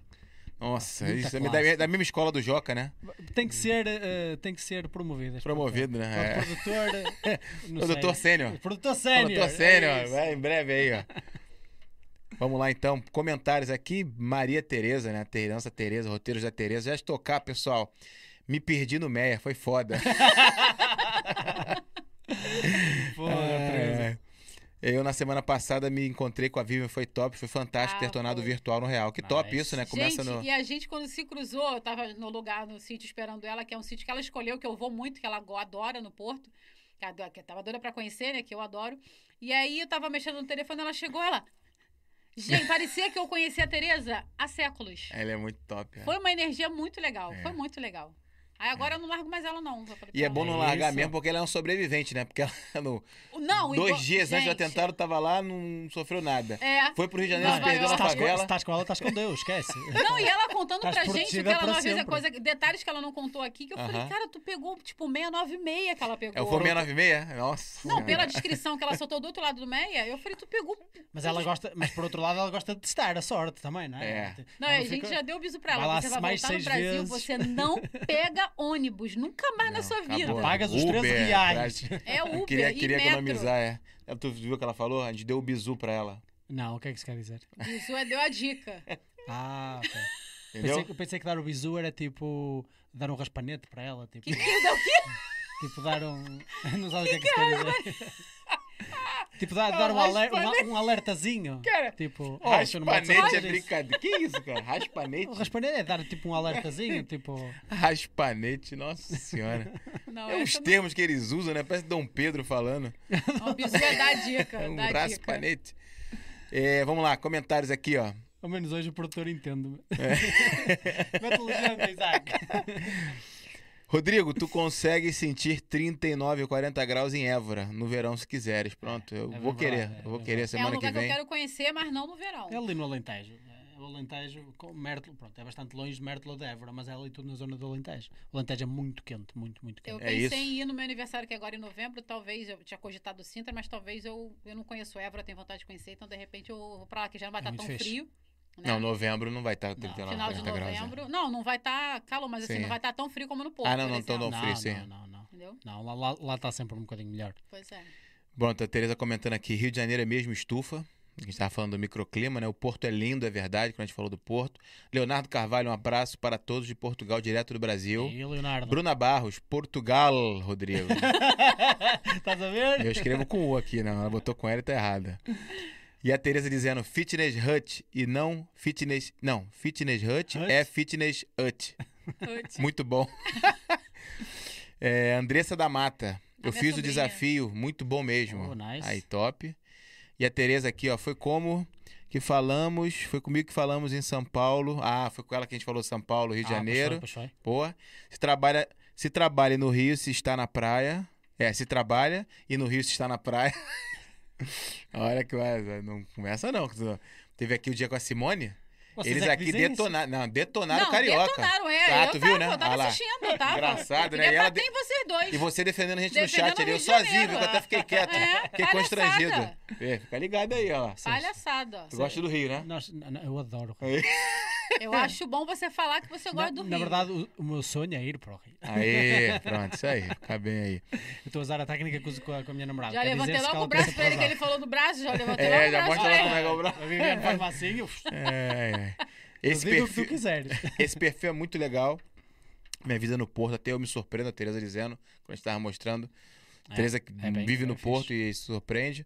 Nossa, Muita isso é da, mesma escola do Joca, né? Tem que ser, eh, tem que ser promovido. Promovido, né? É. Produtor. eh, Produtor sênior. Produtor sênior. Produtor é sênior, isso. vai em breve aí, ó. Vamos lá então, comentários aqui. Maria Tereza, né? Tereza Tereza, roteiros da Tereza. Já estocar, pessoal. Me perdi no Meia, foi foda. Porra, Teresa. É. Eu, na semana passada, me encontrei com a Vivian, foi top, foi fantástico ter Ah, tornado o foi. virtual no real. Que top Nice. isso, né? Começa gente, no. e a gente, quando se cruzou, eu tava no lugar, no sítio, esperando ela, que é um sítio que ela escolheu, que eu vou muito, que ela adora no Porto. Que ado- que tava doida pra conhecer, né? Que eu adoro. E aí eu tava mexendo no telefone, ela chegou, ela. Gente, parecia que eu conhecia a Tereza há séculos. Ela é muito top. é. Foi uma energia muito legal. É. Foi muito legal. Aí agora eu não largo mais ela, não. Eu falei E é bom não largar Isso. mesmo, porque ela é um sobrevivente, né? Porque ela, no, Não, dois igual- dias antes do gente, atentado, tava lá, não sofreu nada. É. Foi pro Rio de Janeiro, Nova perdeu na se favela. estás com ela, estás com Deus, esquece. Não, e ela contando Estás pra gente que protegida ela não avisa sempre. coisa, detalhes que ela não contou aqui, que eu falei, Aham. cara, tu pegou, tipo, 696 que ela pegou. É o Fomia 96? Nossa. Não, pela descrição que ela soltou do outro lado do meia, eu falei, tu pegou. Mas ela gosta, mas por outro lado, ela gosta de testar a sorte também, não é? É. Não, a gente já deu o biso pra ela. Você vai mais voltar no seis Brasil, vezes. você não pega ônibus, nunca mais na Não, sua vida. acabou. Pagas os 13 Uber, reais. atrás. É Uber queria e queria metro. economizar, é. Ela- Tu viu o que ela falou? A gente deu o bizu pra ela. Não, o que é que isso quer dizer? Isso é, deu a dica. Ah, ok. Entendeu? Pensei, que- pensei que dar o bizu era tipo dar um raspanete para ela, tipo, Que que deu o quê? tipo dar um. Não sabe o que é que isso quer dizer. Tipo dar, dar um, aler- um, um alertazinho. Cara, Tipo, oh, Raspanete é brincadeira. Que isso, cara? Raspanete? O raspanete é dar tipo um alertazinho, tipo. Raspanete, nossa senhora. Não, É uns essa não- termos que eles usam, né? Parece Dom Pedro falando. O é dar dica. É um dica. raspanete. É, vamos lá, comentários aqui, ó. Ao menos hoje o produtor entende-me. É. Mete legenda, Isaac. Rodrigo, tu consegue sentir 39 ou 40 graus em Évora no verão se quiseres. Pronto, eu é vou querer. é eu vou querer É um semana que lugar que, vem. eu quero conhecer, mas não no verão. É ali no Alentejo. É, O Alentejo, com Mértola, pronto, é bastante longe de Mértola de Évora, mas é ali tudo na zona do Alentejo. O Alentejo é muito quente, muito, muito Eu quente. É pensei isso. em ir no meu aniversário, que é agora em novembro. Talvez eu tinha cogitado Sintra, mas talvez eu, eu não conheço Évora, tenho vontade de conhecer. Então, de repente, eu vou pra lá, que já não vai É estar muito tão fixe. frio. Né? Não, novembro não vai estar 39, Final de 40 graus. né? novembro. Não, não vai estar calor, mas assim, Sim. não vai estar tão frio como no Porto. Ah, não, não tão tão frio, sim. não, não, não. Entendeu? Não, lá- lá lá está sempre um bocadinho melhor. Pois é. Pronto, a Tereza comentando aqui, Rio de Janeiro é mesmo estufa. A gente estava falando do microclima, né? O Porto é lindo, é verdade, quando a gente falou do Porto. Leonardo Carvalho, um abraço para todos de Portugal, direto do Brasil. E Leonardo? Bruna Barros, Portugal, Rodrigo. A ver? Eu escrevo com U aqui, não. Ela botou com L e tá errada. E a Tereza dizendo Fitness Hut e não Fitness. Não, Fitness Hut, Hut? é Fitness Hut. Putz. Muito bom. é, Andressa da Mata. A Eu fiz o desafio, muito bom mesmo. Oh, nice. Aí, top. E a Tereza aqui, ó, foi como que falamos, foi comigo que falamos em São Paulo. Ah, foi com ela que a gente falou São Paulo, Rio de Ah, Janeiro. Pois foi. Boa. Você trabalha Se trabalha no Rio, se está na praia. É, se trabalha e no Rio se está na praia. Olha que vai- não começa não. Teve aqui o dia com a Simone. Vocês Eles é aqui detonaram. Não, detonaram não, o carioca. detonaram, é. Tá, eu tu tava, viu, né? eu Ah tava lá. assistindo, eu tava. Engraçado, né? E ela bater de- em vocês dois. E você defendendo a gente no Defendendo chat o ali. Eu sozinho, viu? Que eu até fiquei quieto. É, Fiquei palhaçada. constrangido. É, fica ligado aí, ó. Palhaçada. Tu gosta do Rio, né? Nós- n- n- eu adoro. Eu acho bom você falar que você gosta Na, do Rio. na verdade, o, o meu sonho é ir para o Rio. Aê, pronto, isso aí. Fica bem aí. Eu estou a usar a técnica que uso com a, com a minha namorada. Já que é levantei que logo o braço pra ele, que razão. ele falou do braço, já levantei É, logo já o braço mostra pra lá ele. como é que é o braço. A Viviane faz É, é. Esse digo o que tu perfil, quiseres. esse perfil é muito legal. Minha vida no Porto, até eu me surpreendo, a Tereza dizendo, quando a gente tava mostrando. É, Tereza que é bem- vive é no fixe. Porto e se surpreende.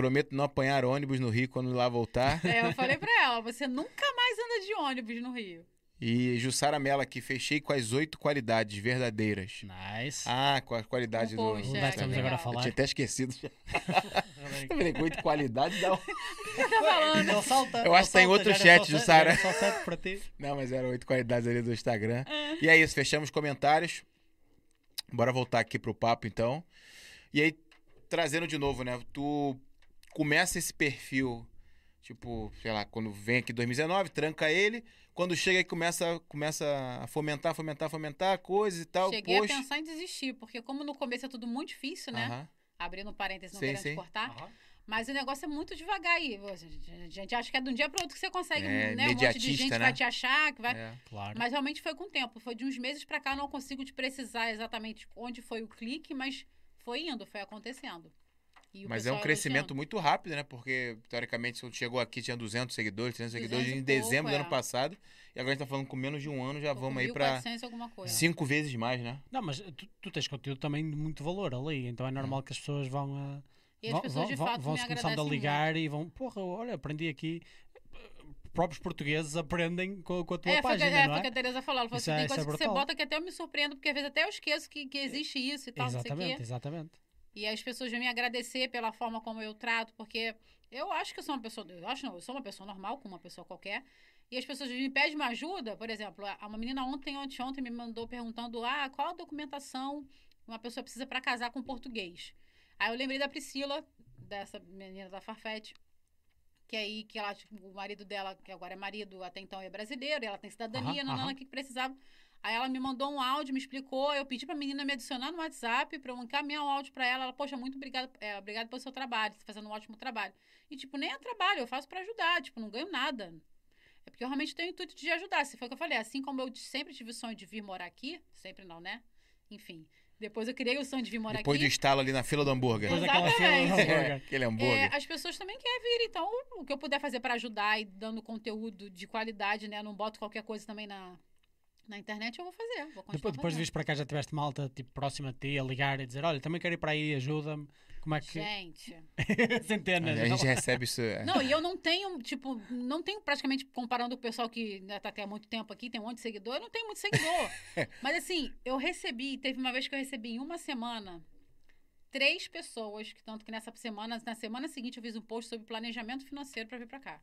Prometo não apanhar ônibus no Rio quando lá voltar. É, eu falei pra ela, você nunca mais anda de ônibus no Rio. E Jussara Mello aqui, fechei com as oito qualidades verdadeiras. Nice. Ah, com as qualidades Um do. é, Nós estamos Instagram. agora a legal. Eu falar. tinha até esquecido. já. Eu falei, com oito qualidades dá um... Tá falando. Ele salta, Eu acho que tem salta, outro era chat, Jussara. era Só sete para ti. Não, mas eram oito qualidades ali do Instagram. E é isso, fechamos os comentários. Bora voltar aqui pro papo, então. E aí, trazendo de novo, né? Tu começa esse perfil, tipo, sei lá, quando vem aqui 2019, tranca ele. Quando chega aí, começa, começa a fomentar, fomentar, fomentar coisas e tal. Cheguei post. a pensar em desistir, porque como no começo é tudo muito difícil, né? Aham. Abrindo parênteses, não Sim, querendo sim. cortar. Mas o negócio é muito devagar aí. A gente- acha que é de um dia para outro que você consegue, É, né? Um monte de gente né? vai te achar, que vai... É. Claro. Mas realmente foi com o tempo. Foi de uns meses pra cá, eu não consigo te precisar exatamente onde foi o clique, mas foi indo, foi acontecendo. E o Mas é um crescimento muito rápido, né? Porque, teoricamente, quando chegou aqui tinha 200 seguidores, 300 seguidores 200 em dezembro pouco, do ano é. passado. E agora a gente tá falando com menos de um ano, já Tô vamos aí pra 1.400 alguma coisa. cinco vezes mais, né? Não, mas tu, tu tens conteúdo também de muito valor ali, então é normal que as pessoas vão a. E as vão, pessoas, de vão, fato, vão se começando a ligar e vão, porra, olha, aprendi aqui. Próprios portugueses aprendem com, com a tua É, foi, página, é, não foi o é? que a Tereza falou. Ela falou Isso assim, é- tem isso é coisas que você bota que até eu me surpreendo, porque às vezes até eu esqueço que, que existe isso e tal, não sei o Exatamente, exatamente. E as pessoas vêm me agradecer pela forma como eu trato, porque eu acho que eu sou uma pessoa. Eu acho não, eu sou uma pessoa normal, como uma pessoa qualquer. E as pessoas me pedem uma ajuda, por exemplo, uma menina ontem, ontem, ontem me mandou perguntando: ah, qual a documentação uma pessoa precisa para casar com português? Aí eu lembrei da Priscila, dessa menina da Farfetch, que aí que ela, tipo, o marido dela, que agora é marido, até então é brasileiro, ela tem cidadania, Aham, nanana, aham. o que que precisava. Aí ela me mandou um áudio, me explicou, eu pedi pra menina me adicionar no WhatsApp pra eu encaminhar um áudio pra ela. Ela, poxa, muito obrigada, é, obrigada pelo seu trabalho, você tá fazendo um ótimo trabalho. E, tipo, nem é trabalho, eu faço pra ajudar, tipo, não ganho nada. É porque eu realmente tenho o intuito de ajudar. Se foi o que eu falei, assim como eu sempre tive o sonho de vir morar aqui, sempre não, né? Enfim. Depois eu criei o sonho de vir morar Depois do aqui. estalo ali na fila do hambúrguer. Depois daquela fila do hambúrguer. É, aquele É, hambúrguer. as pessoas também querem vir, então o que eu puder fazer pra ajudar e dando conteúdo de qualidade, né? Não boto qualquer coisa também na, na internet, eu vou fazer. Vou continuar Depois, depois de vires para cá já tiveste malta tipo, próxima de ti a ligar e dizer: Olha, também quero ir para aí, ajuda-me. Como é que. Gente. Centenas. A gente recebe isso. é. Não, e eu não tenho, tipo, não tenho praticamente, comparando com o pessoal que né, tá aqui há muito tempo aqui, tem um monte de seguidor, eu não tenho muito seguidor. Mas assim, eu recebi, teve uma vez que eu recebi em uma semana três pessoas, que tanto que nessa semana, na semana seguinte eu fiz um post sobre planejamento financeiro para vir para cá.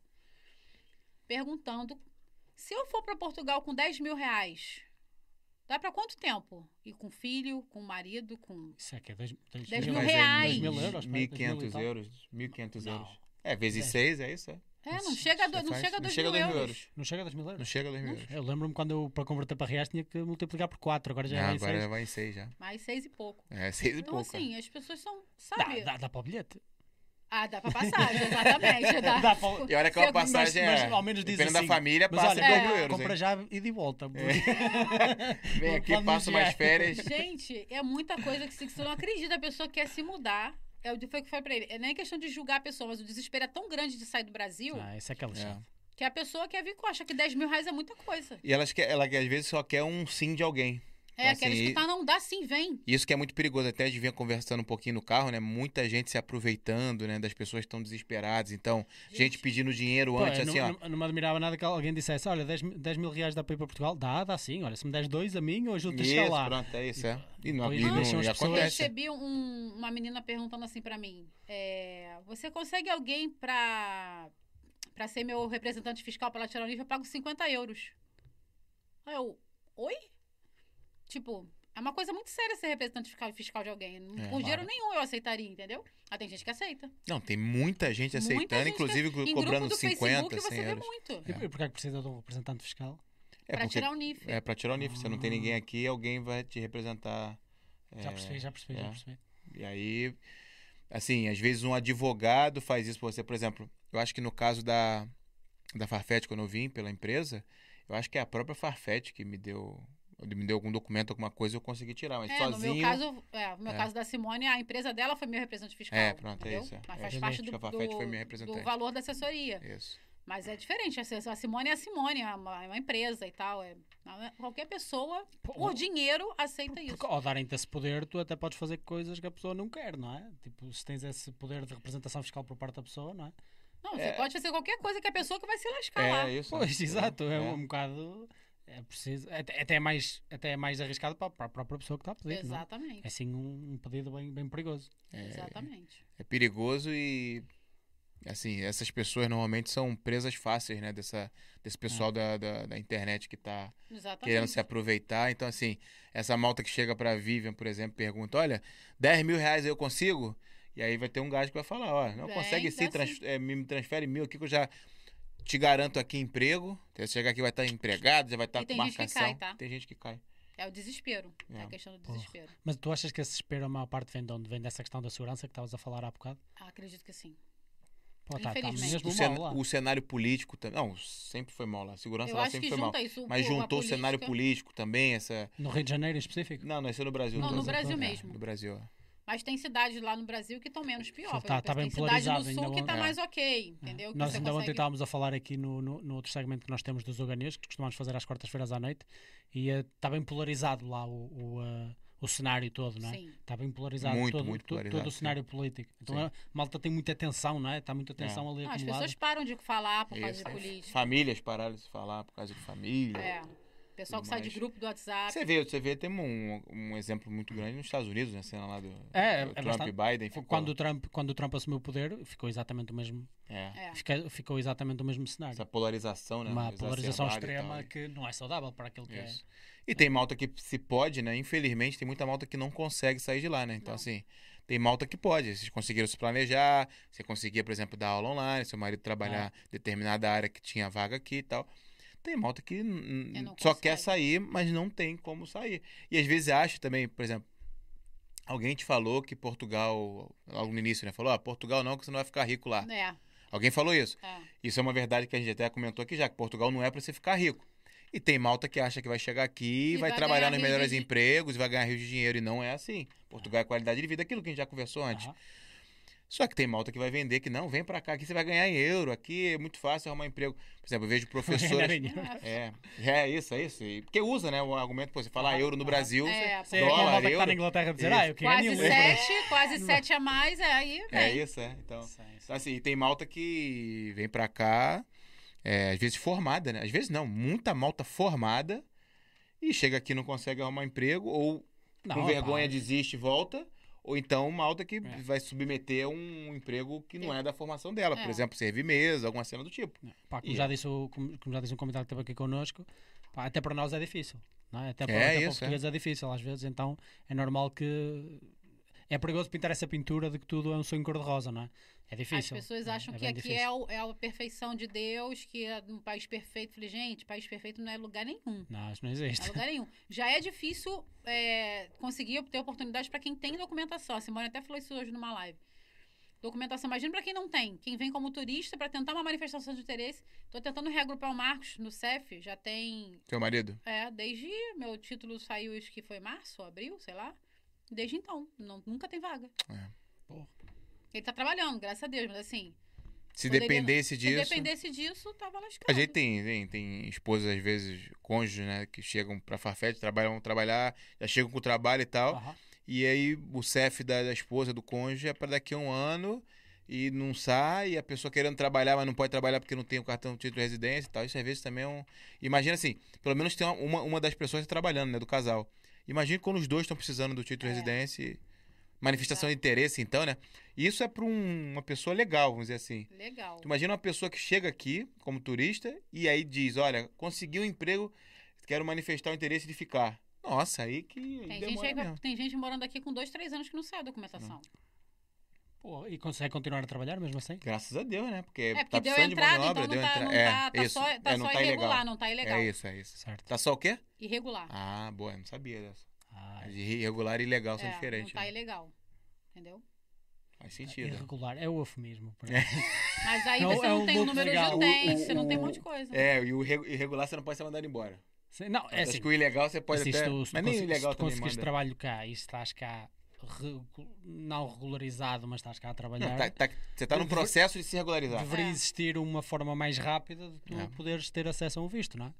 Perguntando se eu for para Portugal com 10 mil reais, dá para quanto tempo? E com filho, com marido, com. Isso é que é 2 10 mil Mas é reais. 2 mil euros. pá, 2 mil e 1.500 tal. euros. 1.500 Não. euros. É, vezes É. 6, é isso? É. É, não chega a, do- Você não faz- chega a não 2 chega a mil 2 mil euros. euros. Não chega a 2 mil Não euros. chega a 2 mil euros. Eu lembro-me quando eu, para converter para reais, tinha que multiplicar por 4. Agora já Não, é em agora seis. vai em 6 já. Mais seis e pouco. É, 6 e Então, pouco. assim, as pessoas são. Dá, Sabe? dá, dá para o bilhete. Ah, dá pra passagem, exatamente. Dá. Dá para o- E olha que uma passagem mas- é. mas ao menos diz Dependendo assim, da família, passa olha, em 2 é, mil euros. compra hein? já e de volta. Vem aqui, passa umas férias. Gente, é muita coisa que você não acredita. A pessoa quer se mudar. É o que foi o que foi pra ele. É nem questão de julgar a pessoa, mas o desespero é tão grande de sair do Brasil Ah, isso é aquela É. chave. que a pessoa quer vir com acha que 10 mil reais é muita coisa. E elas quer, ela às vezes só quer um sim de alguém. É, Então, quer assim, escutar, não dá sim, vem. Isso que é muito perigoso. Até a gente vinha conversando um pouquinho no carro, né? Muita gente se aproveitando, né? Das pessoas que estão desesperadas. Então, gente, pedindo dinheiro Pô, antes, eu assim, não, ó. não- não me admirava nada que alguém dissesse: Olha, 10, mil- 10 mil reais dá para ir para Portugal? Dá, dá sim. Olha, se me des dois a mim, eu ajudo-te a chegar Isso, lá. pronto, é isso, é. E não, Depois e não- as e pessoas- Eu acontece. recebi um- uma menina perguntando assim pra mim: é, Você consegue alguém pra, pra ser meu representante fiscal pra ela tirar o nível? Eu pago 50 euros. Aí eu, oi? Tipo, É uma coisa muito séria ser representante fiscal, de alguém. Não- É, Por dinheiro claro. nenhum eu aceitaria, entendeu? Ah, tem gente que aceita. Não, tem muita gente Muita aceitando, gente inclusive Em cobrando grupo do 50, Facebook 100 você vê euros. muito. E e por que é que precisa de um representante fiscal? É pra porque tirar o NIF. é pra tirar o NIF. Se não tem ninguém aqui, alguém vai te representar. Já é, percebi, já percebi, já é. percebi. E aí, assim, às vezes um advogado faz isso por você. Por exemplo, eu acho que no caso da, da Farfetch, quando eu vim pela empresa, eu acho que é a própria Farfetch que me deu, me deu algum documento, alguma coisa, eu consegui tirar. Mas É, sozinho. no meu caso, é, no meu É. caso da Simone, a empresa dela foi meu representante fiscal. É, pronto, é entendeu? isso, é. Mas É, faz parte do, do- foi minha representante. do valor da assessoria. Isso. Mas é diferente. A Simone é a Simone, é uma, é uma empresa e tal. É, qualquer pessoa, por dinheiro, aceita isso. Porque ao darem-te esse poder, tu até podes fazer coisas que a pessoa não quer, não é? Tipo, se tens esse poder de representação fiscal por parte da pessoa, não é? Não, você pode fazer qualquer coisa que a pessoa que vai se lascar lá. É isso. Pois, exato, é, É. um bocado. É preciso. Até, até é mais, até é mais arriscado para, para a própria pessoa que está a pedir. não é? Exatamente. É sim um, um pedido bem, bem perigoso. Exatamente. É perigoso e assim, essas pessoas normalmente são presas fáceis, né? Dessa, desse pessoal da, da, da internet que tá Exatamente. querendo se aproveitar. Então, assim, essa malta que chega pra Vivian, por exemplo, pergunta: olha, 10 mil reais eu consigo? E aí vai ter um gajo que vai falar: ó, não Vem, consegue sim, trans- sim. é, me transfere mil aqui que eu já te garanto aqui emprego. Você chegar aqui vai estar empregado, já vai estar E com tem gente que marcação. cai, tá? Tem gente que cai. É o desespero. É, É. a questão do Porra. desespero. Mas tu achas que esse desespero, a maior parte, vem de onde? Vem dessa questão da segurança que estavas a falar há bocado? Ah, acredito que sim. Pô, tá, tá Infelizmente. mesmo O, mal cen- o cenário político também. Não, sempre foi mal lá. A segurança Eu lá acho sempre que foi mal. isso. Mas juntou o cenário político também, essa. No Rio de Janeiro em específico? Não, não, isso é no Brasil. Não, no Brasil Brasil todo. É, mesmo. No Brasil. é. Mas tem cidades lá no Brasil que estão menos pior. Sim, por tá- tá bem tem cidade polarizado no ainda sul que está ontem. mais ok, entendeu? Que Nós ainda ontem consegue- estávamos a falar aqui no, no, no outro segmento que nós temos dos Uganês, que costumamos fazer às quartas-feiras à noite, e eh, está bem polarizado lá o, o, eh, o cenário todo, não é? Sim. Está bem polarizado, Muito, todo, muito to- todo polarizado, o sim. cenário político. Então Sim. a malta tem muita tensão, não é? Está muita tensão ali Não, as acumulada. pessoas param de falar por causa Isso. de política. Famílias pararam de falar por causa de família. É. Pessoal que sai de grupo do WhatsApp. Você vê, você vê, tem um, um exemplo muito grande nos Estados Unidos, né? Cena lá do, É, do é Trump bastante- e Biden. Ficou, Quando o, Trump, quando o Trump assumiu o poder, ficou exatamente o mesmo, é, É. fica- ficou exatamente o mesmo cenário. essa polarização, né? Uma polarização extrema tal. que não é saudável para aquilo que Isso. E tem malta que se pode, né? Infelizmente, tem muita malta que não consegue sair de lá, né? Então, Não. assim, tem malta que pode. Vocês conseguiram se planejar, você conseguia, por exemplo, dar aula online, seu marido trabalhar É. em determinada área que tinha vaga aqui e tal. Tem malta que É, só consegue. quer sair, mas não tem como sair. E às vezes acha também, por exemplo, alguém te falou que Portugal, logo no início, né? Falou, ah, Portugal não, que você não vai ficar rico lá. É, Alguém falou isso. é. Isso é uma verdade que a gente até comentou aqui já, que Portugal não é para você ficar rico. E tem malta que acha que vai chegar aqui, E vai, vai trabalhar nos melhores de- empregos e vai ganhar rios de dinheiro. E não é assim. Portugal é qualidade de vida, aquilo que a gente já conversou antes. Aham. Só que tem malta que vai vender que não, vem para cá, aqui você vai ganhar em euro, aqui é muito fácil arrumar emprego. Por exemplo, eu vejo professoras. é, é isso, é isso. E- Porque usa, né, o argumento, pô, você falar Aham, euro no aham. Brasil, É, você, dólar, que está euro. na Inglaterra dizer, Isso. ah, eu queria Quase libras. sete, quase sete a mais, é, aí vem. É isso, é. Então, Sim, sim. Então, assim, tem malta que vem pra cá, é, às vezes formada, né? Às vezes não, muita malta formada e chega aqui e não consegue arrumar emprego, ou Não, com vergonha desiste e volta, ou então malta que É. vai submeter a um emprego que não é da formação dela, por É. exemplo, servir mesa, alguma cena do tipo. Pá, como, E já é. disse o, como, já disse um convidado que esteve aqui connosco, pá, até para nós é difícil. É? Até para, É até para isso, português é. difícil às vezes, então é normal que. É perigoso pintar essa pintura de que tudo é um sonho cor-de-rosa, não é? É As difícil. pessoas é- acham é que aqui é, o- é a perfeição de Deus, que é um país perfeito. Falei, gente, país perfeito não é lugar nenhum. Não, isso não Não existe. é lugar nenhum. Já é difícil é, conseguir ter oportunidade para quem tem documentação. A Simone até falou isso hoje numa live. Documentação, imagina para quem não tem. Quem vem como turista para tentar uma manifestação de interesse. Estou tentando reagrupar o Marcos no CEF, já tem. Seu marido? É, desde meu título saiu, acho que foi março, abril, sei lá. Desde então. Não, nunca tem vaga. É. Porra. Ele tá trabalhando, graças a Deus, mas assim. Se dependesse Se disso. dependesse disso, tava lascado. A gente tem, tem, tem esposas, às vezes, cônjuges, né, que chegam pra Farfetch, trabalham, vão trabalhar, já chegam com o trabalho e tal. E aí o CEF da, da esposa, do cônjuge, é para daqui a um ano e não sai, e a pessoa querendo trabalhar, mas não pode trabalhar porque não tem o cartão de título de residência e tal. Isso às vezes também é um. Imagina assim, pelo menos tem uma, uma, das pessoas trabalhando, né? Do casal. Imagina quando os dois estão precisando do título de É. residência. e- Manifestação de interesse, então, né? Isso é para uma pessoa legal, vamos dizer assim. Legal. Tu imagina uma pessoa que chega aqui como turista e aí diz: Olha, consegui um emprego, quero manifestar o interesse de ficar. Nossa, aí que Tem demora gente, aí, tem gente morando aqui com dois, três anos que não sai a documentação. Pô, e consegue continuar a trabalhar mesmo assim? Graças a Deus, né? Porque É, porque tá deu precisando de mão de entrada, obra, então deu não tá, entrada. não é, tá, tá isso. só, tá é, não só tá irregular, ilegal. não tá ilegal. É isso, é isso. Certo. Tá só o quê? Irregular. Ah, boa, eu não sabia dessa. Ah, irregular e ilegal são É, diferentes. Não tá né? ilegal. Entendeu? Faz sentido. irregular, é o eufemismo. Mas aí É você é não o tem o número legal. de utentes, você não tem um monte de coisa. É, e o irre- irregular você não pode ser mandado embora. Não, é Acho assim. que o ilegal você pode assim, até... se tu, mas nem o ilegal se tu também conseguiste manda. trabalho cá e estás cá regu- não regularizado, mas estás cá a trabalhar, Não, tá- tá- você tá num processo de se regularizar. deveria É. existir uma forma mais rápida de tu É. poderes ter acesso a um visto, não é?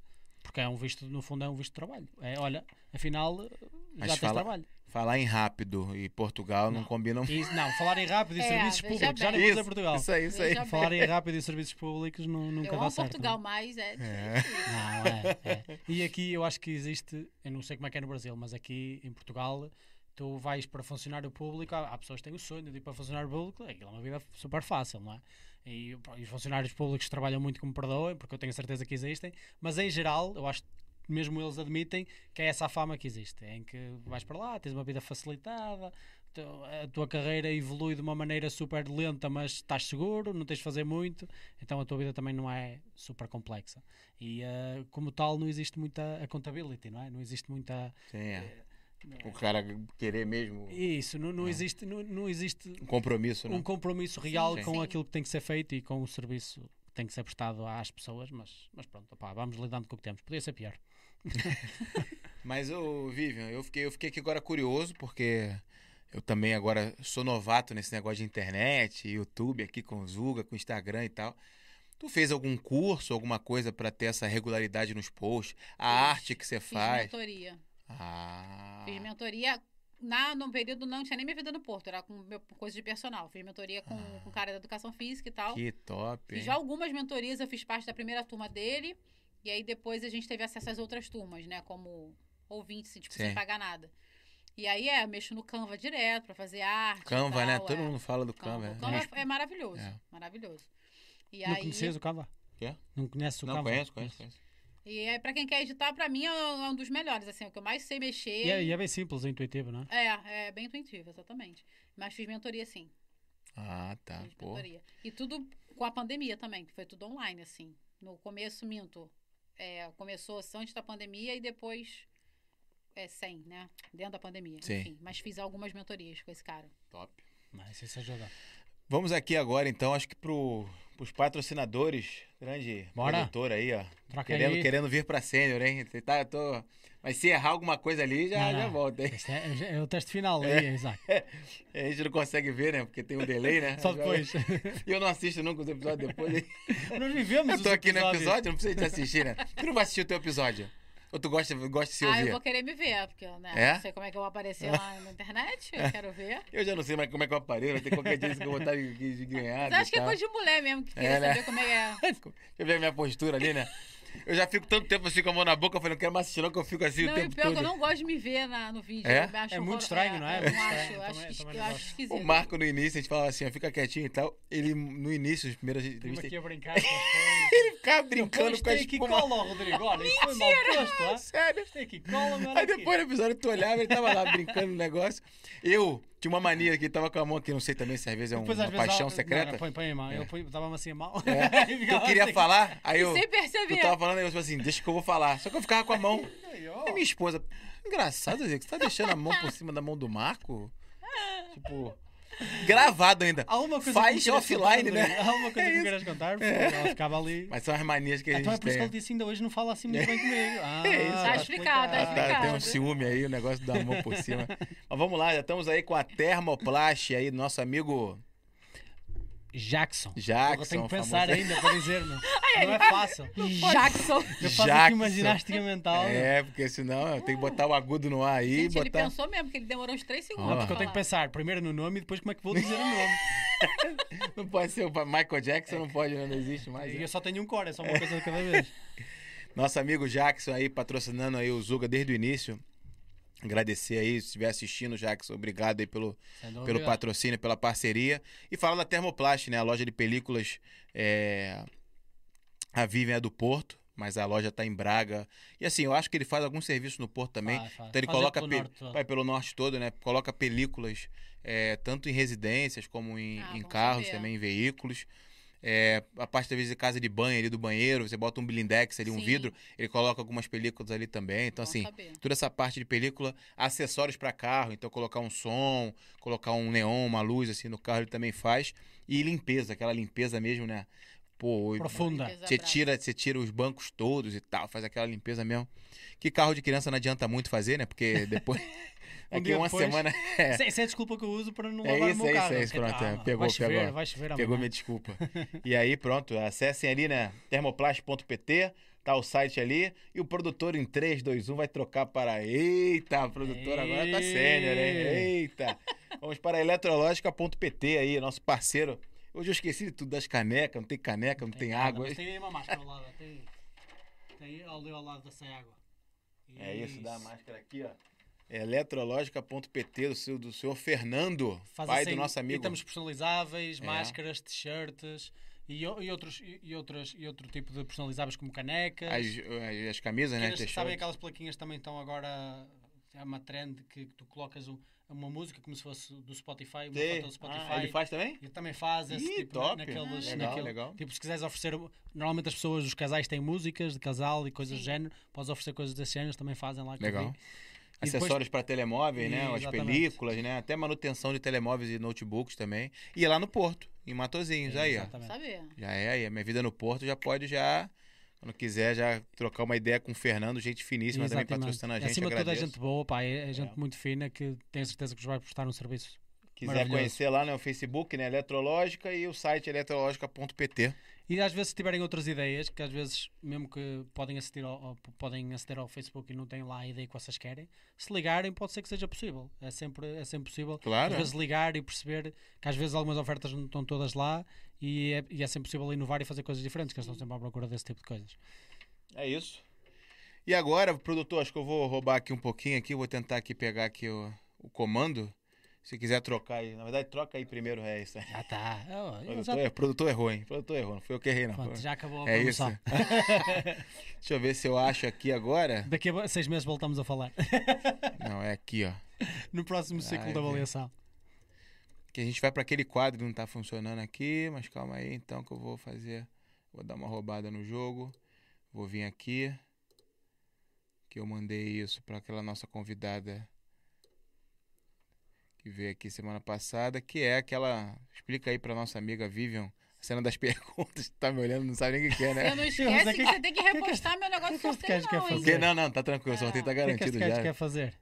Porque é um visto, no fundo, é um visto de trabalho. É, olha, afinal, já Mas tens fala- trabalho. Falar em rápido e Portugal não, Não. combinam. E, não, falar em rápido e É, serviços públicos, já bem. nem dizer Portugal. Isso aí, isso aí. Falar em rápido e serviços públicos nu- nunca Eu dá certo. Portugal, não é? mas é É. Não, é, é. E aqui eu acho que existe, eu não sei como é que é no Brasil, mas aqui em Portugal tu vais para funcionário público, há, há pessoas que têm o sonho de ir para funcionário público, aquilo é uma vida super fácil, não é? E, pá, e os funcionários públicos trabalham muito me perdoem, porque eu tenho certeza que existem, mas em geral, eu acho que mesmo eles admitem que é essa a fama que existe, em que vais para lá, tens uma vida facilitada, a tua carreira evolui de uma maneira super lenta, mas estás seguro, não tens de fazer muito, então a tua vida também não é super complexa. E eh, como tal, não existe muita accountability, não é? Não existe muita. Sim, é. O cara querer mesmo Isso, não, não É. existe, não, não existe um compromisso, né? um compromisso real Sim, com sim. aquilo que tem que ser feito e com o serviço que tem que ser prestado às pessoas, mas, mas pronto, opá, vamos lidando com o que temos. Podia ser pior. Mas, ô, Vivian, eu fiquei, eu fiquei aqui agora curioso, porque eu também agora sou novato nesse negócio de internet, YouTube aqui com o Zuga, com o Instagram e tal. Tu fez algum curso, alguma coisa pra ter essa regularidade nos posts? A Fiz. arte que você Fiz faz? mentoria. Ah. Fiz mentoria. Na, no período não tinha nem minha vida no Porto, era com meu, coisa de personal. Fiz mentoria com, Ah. com cara da educação física e tal. Que top. Fiz hein? já algumas mentorias, eu fiz parte da primeira turma dele. E aí depois a gente teve acesso às outras turmas, né? Como ouvinte, assim, tipo, Sim. sem pagar nada. E aí é, eu mexo no Canva direto pra fazer arte. e Canva, né? tal, Todo é. mundo fala do Canva. Canva. O né? Canva é, é maravilhoso. É. Maravilhoso. E não aí, conhecias o Canva? Quê? Não conheces o Não, Canva? conheço, conheço, conheço. E aí, pra quem quer editar, pra mim é um dos melhores, assim, é o que eu mais sei mexer. E é, e é bem simples, é intuitivo, não é? É, é bem intuitivo, exatamente. Mas fiz mentoria sim. Ah, tá. fiz Pô. mentoria. E tudo com a pandemia também, que foi tudo online, assim. No começo, minto. É, começou antes da pandemia e depois é, sem, né? Dentro da pandemia. Sim. Enfim, mas fiz algumas mentorias com esse cara. Top. Mas isso ajuda. Vamos aqui agora, então, acho que pro, pros patrocinadores, grande Bora. produtor aí, ó. Troca Querendo, aí. querendo vir pra sênior, hein? Você tá, tô... Mas se errar alguma coisa ali, já, Não, já não. volta, hein? Este é, é o teste final aí, Isaac. A gente não consegue ver, né? Porque tem um delay, né? Só depois. E eu não assisto nunca os episódios depois. Nós vivemos Eu tô aqui no episódios. episódio, não precisa te assistir, né? Tu não vai assistir o teu episódio? Ou tu gosta, gosta de se ah, ouvir? eu vou querer me ver, porque né, É? não sei como é que eu vou aparecer lá na internet. Eu quero ver. Eu já não sei mais como é que eu apareço, vai ter qualquer dia que eu vou estar de, de ganhar. Mas acho que é coisa de mulher mesmo, que queria É, né? saber como é que é. Deixa eu ver a minha postura ali, né? Eu já fico tanto tempo assim com a mão na boca, eu falei, não quero mais assistir não, que eu fico assim Não, o tempo pior que todo. eu não gosto de me ver na, no vídeo. É? Eu acho É muito horror- estranho, não é? Eu Muito não acho, estranho. eu Também- acho, eu acho esquisito. O Marco no início, a gente falava assim, ó, fica quietinho e tal. Ele, no início, as primeiras entrevistas, aqui a brincar com ele ficava brincando com a espuma. cola, Rodrigo. Olha, isso foi mal posto, ó. Sério. Aí depois no episódio tu olhava, ele tava lá brincando no negócio. Eu tinha uma mania que tava com a mão aqui, não sei também se às vezes é um- Depois, uma vezes, paixão ela- secreta. Não, põe, põe mão. É. Eu põe- dava-me assim mão. É. Que eu queria assim. falar, aí eu. Sem Tu perceber. tava falando, aí eu falei assim, deixa que eu vou falar. Só que eu ficava com a mão. E minha esposa, engraçado, Zé, que você tá deixando a mão por cima da mão do Marco? Tipo, gravado ainda. Há uma coisa Faz que offline, né? Há uma coisa É que me isso. queiras contar? Por favor, Ela ficava ali. Mas são as manias que a Então é gente por isso que ele disse ainda hoje não fala assim muito bem comigo. Ah, É isso. Tá explicado, tá tá, tem um explicado. ciúme aí, o negócio da mão por cima. Mas vamos lá, já estamos aí com a Termoplast aí, do nosso amigo Jackson. Jackson. eu tenho que pensar famoso- ainda para dizer, meu. Não é fácil. Jackson. Eu faço aqui Jackson. uma ginástica mental. É, porque senão eu tenho que botar o agudo no ar aí. Gente, ele botar... pensou mesmo, que ele demorou uns 3 segundos. Não, porque eu tenho que pensar primeiro no nome e depois como é que vou dizer o nome. Não pode ser o Michael Jackson, não pode, né? não existe mais. E né? eu só tenho um core, é só uma coisa de cada vez. Nosso amigo Jackson aí, patrocinando aí o Zuga desde o início. Agradecer aí, se estiver assistindo, Jackson, obrigado aí pelo, Sem pelo patrocínio, pela parceria. E falar da Termoplast, né? A loja de películas, é... a Vivian é do Porto. mas a loja tá em Braga. E assim, eu acho que ele faz algum serviço no Porto também. Faz. Então ele Faz coloca pelo pe- norte todo. vai pelo norte todo, né? Coloca películas é, tanto em residências como em, Ah, em carros, saber. também em veículos. É, a parte, vezes, de casa de banho ali do banheiro, você bota um blindex ali, um Sim. vidro, ele coloca algumas películas ali também. Então, Bom assim, saber. toda essa parte de película, acessórios para carro, então colocar um som, colocar um neon, uma luz assim no carro, ele também faz. E limpeza, aquela limpeza mesmo, né? Pô, Profunda. Você tira, você tira os bancos todos e tal, faz aquela limpeza mesmo. Que carro de criança não adianta muito fazer, né? Porque depois. Um Daqui dia uma depois- semana. É, é a desculpa que eu uso para não É lavar isso, meu é isso, carro. é isso, Que pronto, calma, pegou, vai chover, pegou. vai chover pegou minha desculpa. E aí, pronto, acessem ali, né? termoplast.pt, tá o site ali. E o produtor em 3, 2, 1 vai trocar para. Eita, o produtor agora tá sênior, hein? Eita! Vamos para eletrológica.pt aí, nosso parceiro. Hoje eu esqueci de tudo das canecas, não tem caneca, não tem, nada, água. mas Tem aí uma máscara ao lado. Tem, tem ali ao lado dessa água. É isso, dá a máscara aqui, ó. Eletrológica.pt do, seu, do senhor Fernando, Faz pai assim, do nosso amigo. Itens personalizáveis, É. máscaras, t-shirts e, e outros, e, e outros, e outro tipo de personalizáveis como canecas. As, as, as camisas, né? Sabem aquelas plaquinhas que também estão agora. É uma trend que, tu colocas um- uma música como se fosse do Spotify, uma Sim. foto do Spotify. Ah, ele faz também? E também faz esse Ih, tipo top. naqueles. Ah, legal, naquele- legal. Tipo, se quiseres oferecer. Normalmente as pessoas, os casais têm músicas de casal e coisas do Sim. género. Podes oferecer coisas desse género, também fazem lá. que Legal. E depois- Acessórios para telemóveis, né? As películas, né? Até manutenção de telemóveis e notebooks também. E é lá no Porto, em Matozinhos, aí, ó. Exatamente. Saber. Já é aí. A minha vida no Porto já pode já. Quando quiser, já trocar uma ideia com o Fernando, gente finíssima também Exatamente. patrocinando a gente. Acima de tudo é agradeço. gente boa, pá, é, é gente É. muito fina que tenho certeza que vai prestar um serviço. Quiser conhecer lá no Facebook, né? Eletrológica e o site eletrológica.pt. E às vezes se tiverem outras ideias, que às vezes mesmo que podem aceder ao, ao- podem aceder ao Facebook e não têm lá a ideia que vocês querem, se ligarem pode ser que seja possível. É sempre, é sempre possível. Claro. Às vezes ligar e perceber que às vezes algumas ofertas não estão todas lá e é, e é sempre possível inovar e fazer coisas diferentes, que eles estão sempre à procura desse tipo de coisas. É isso. E agora, produtor, acho que eu vou roubar aqui um pouquinho aqui, vou tentar aqui pegar aqui o, o comando. Se quiser trocar aí. Na verdade, troca aí primeiro, é isso. aí. Já está. Oh, eu já- Produtor, é- produtor errou, hein? Produtor errou, não foi eu que errei, não. pronto, já acabou a É isso. Deixa eu ver se eu acho aqui agora. Daqui a seis meses voltamos a falar. Não, é aqui, ó. no próximo ciclo Ai, Deus. avaliação. Que a gente vai para aquele quadro que não tá funcionando aqui, mas calma aí, então que eu vou fazer. Vou dar uma roubada no jogo. Vou vir aqui. Que eu mandei isso para aquela nossa convidada que veio aqui semana passada, que é aquela. Explica aí para nossa amiga Vivian. A cena das perguntas, tá me olhando, não sabe nem o que, que é, Você né? não Mas esquece é que, que- você tem que que- repostar meu negócio que que quer não, hein? fazer? Que, não, não, tá tranquilo, o sorteio tá Ah, O que é que garantido este gajo já. quer fazer?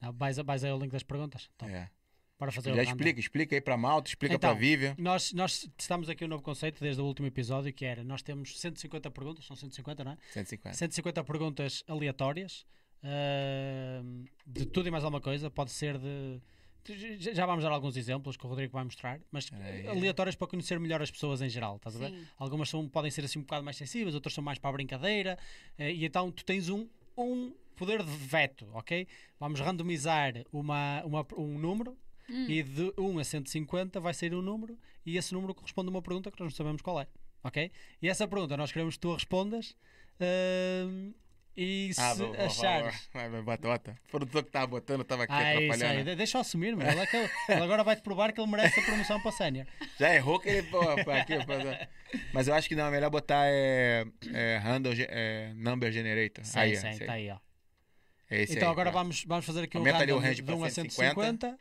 Não, vais, vais aí ao link das perguntas. Então, É. Bora fazer Já o explica, explica aí pra Malta, explica pra Então, Vivian. Nós, nós testamos aqui um novo conceito desde o último episódio, que era, nós temos 150 perguntas, são 150, não é? 150. 150 perguntas aleatórias, ahm, de tudo e mais alguma coisa, pode ser de... Já vamos dar alguns exemplos que o Rodrigo vai mostrar, mas Peraí. aleatórias para conhecer melhor as pessoas em geral, estás a ver? Sim. Algumas são, podem ser assim um bocado mais sensíveis, outras são mais para a brincadeira, eh, e então tu tens um, um poder de veto, ok? Vamos randomizar uma, uma- um número Hum. e de 1 a 150 vai ser um número e esse número corresponde a uma pergunta que nós não sabemos qual é, ok? E essa pergunta nós queremos que tu a respondas ahm, e se Ah, vou, achares... Vai, vai, bota, bota. O produtor que tava botando tava aqui Ah, é isso atrapalhando. aí. De- Deixa eu assumir, meu. Ele, é ele- ele agora vai-te provar que ele merece a promoção para sénior. Já errou que ele. Pô, aqui, mas eu acho que não, é melhor botar é, é, random, ge- é, number generator. Sim, aí, sim, está aí. aí, ó. É Então aí, agora pronto. vamos, vamos fazer aqui um Aumenta ali o random range de 1 para a 150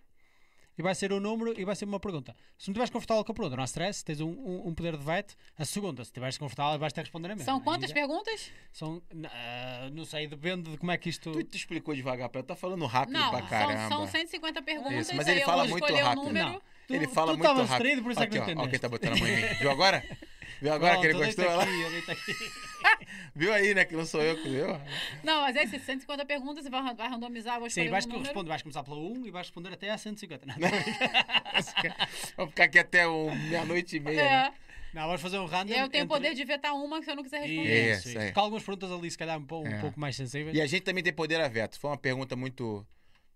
e vai ser um número e vai ser uma pergunta. Se não estiveres confortável com a pergunta, não há stress, tens um, um, um poder de veto. A segunda, se estiveres confortável, vais ter a responder a mesma. São quantas já- perguntas? São, ah, não sei, depende de como é que isto... Tu, tu explicou devagar pra ela, tá falando rápido Não, pra são, caramba. são 150 perguntas. Isso, mas ele eu fala muito escolher o rápido. número. Não. Tu- Ele fala tu muito rápido. distraído, por isso é que não ó, quem entendeste. tá botando a mão em mim. Viu agora? Viu agora que ele gostou? aqui, aqui. Viu aí, né? Que não sou eu que viu? Não, mas é esses 150 perguntas, você vai, vai randomizar, vou escolher Sim, vais, um número. responder, vais começar pela 1 e vais responder até a 150. Não, Vamos ficar aqui até meia-noite e meia. né? É, não vamos fazer um random. eu tenho o entre- poder de vetar uma que você não quiser responder. Isso, Isso, isso. Com algumas perguntas ali, se calhar, um pouco, um É. pouco mais sensíveis. E a gente também tem poder a veto. For uma pergunta muito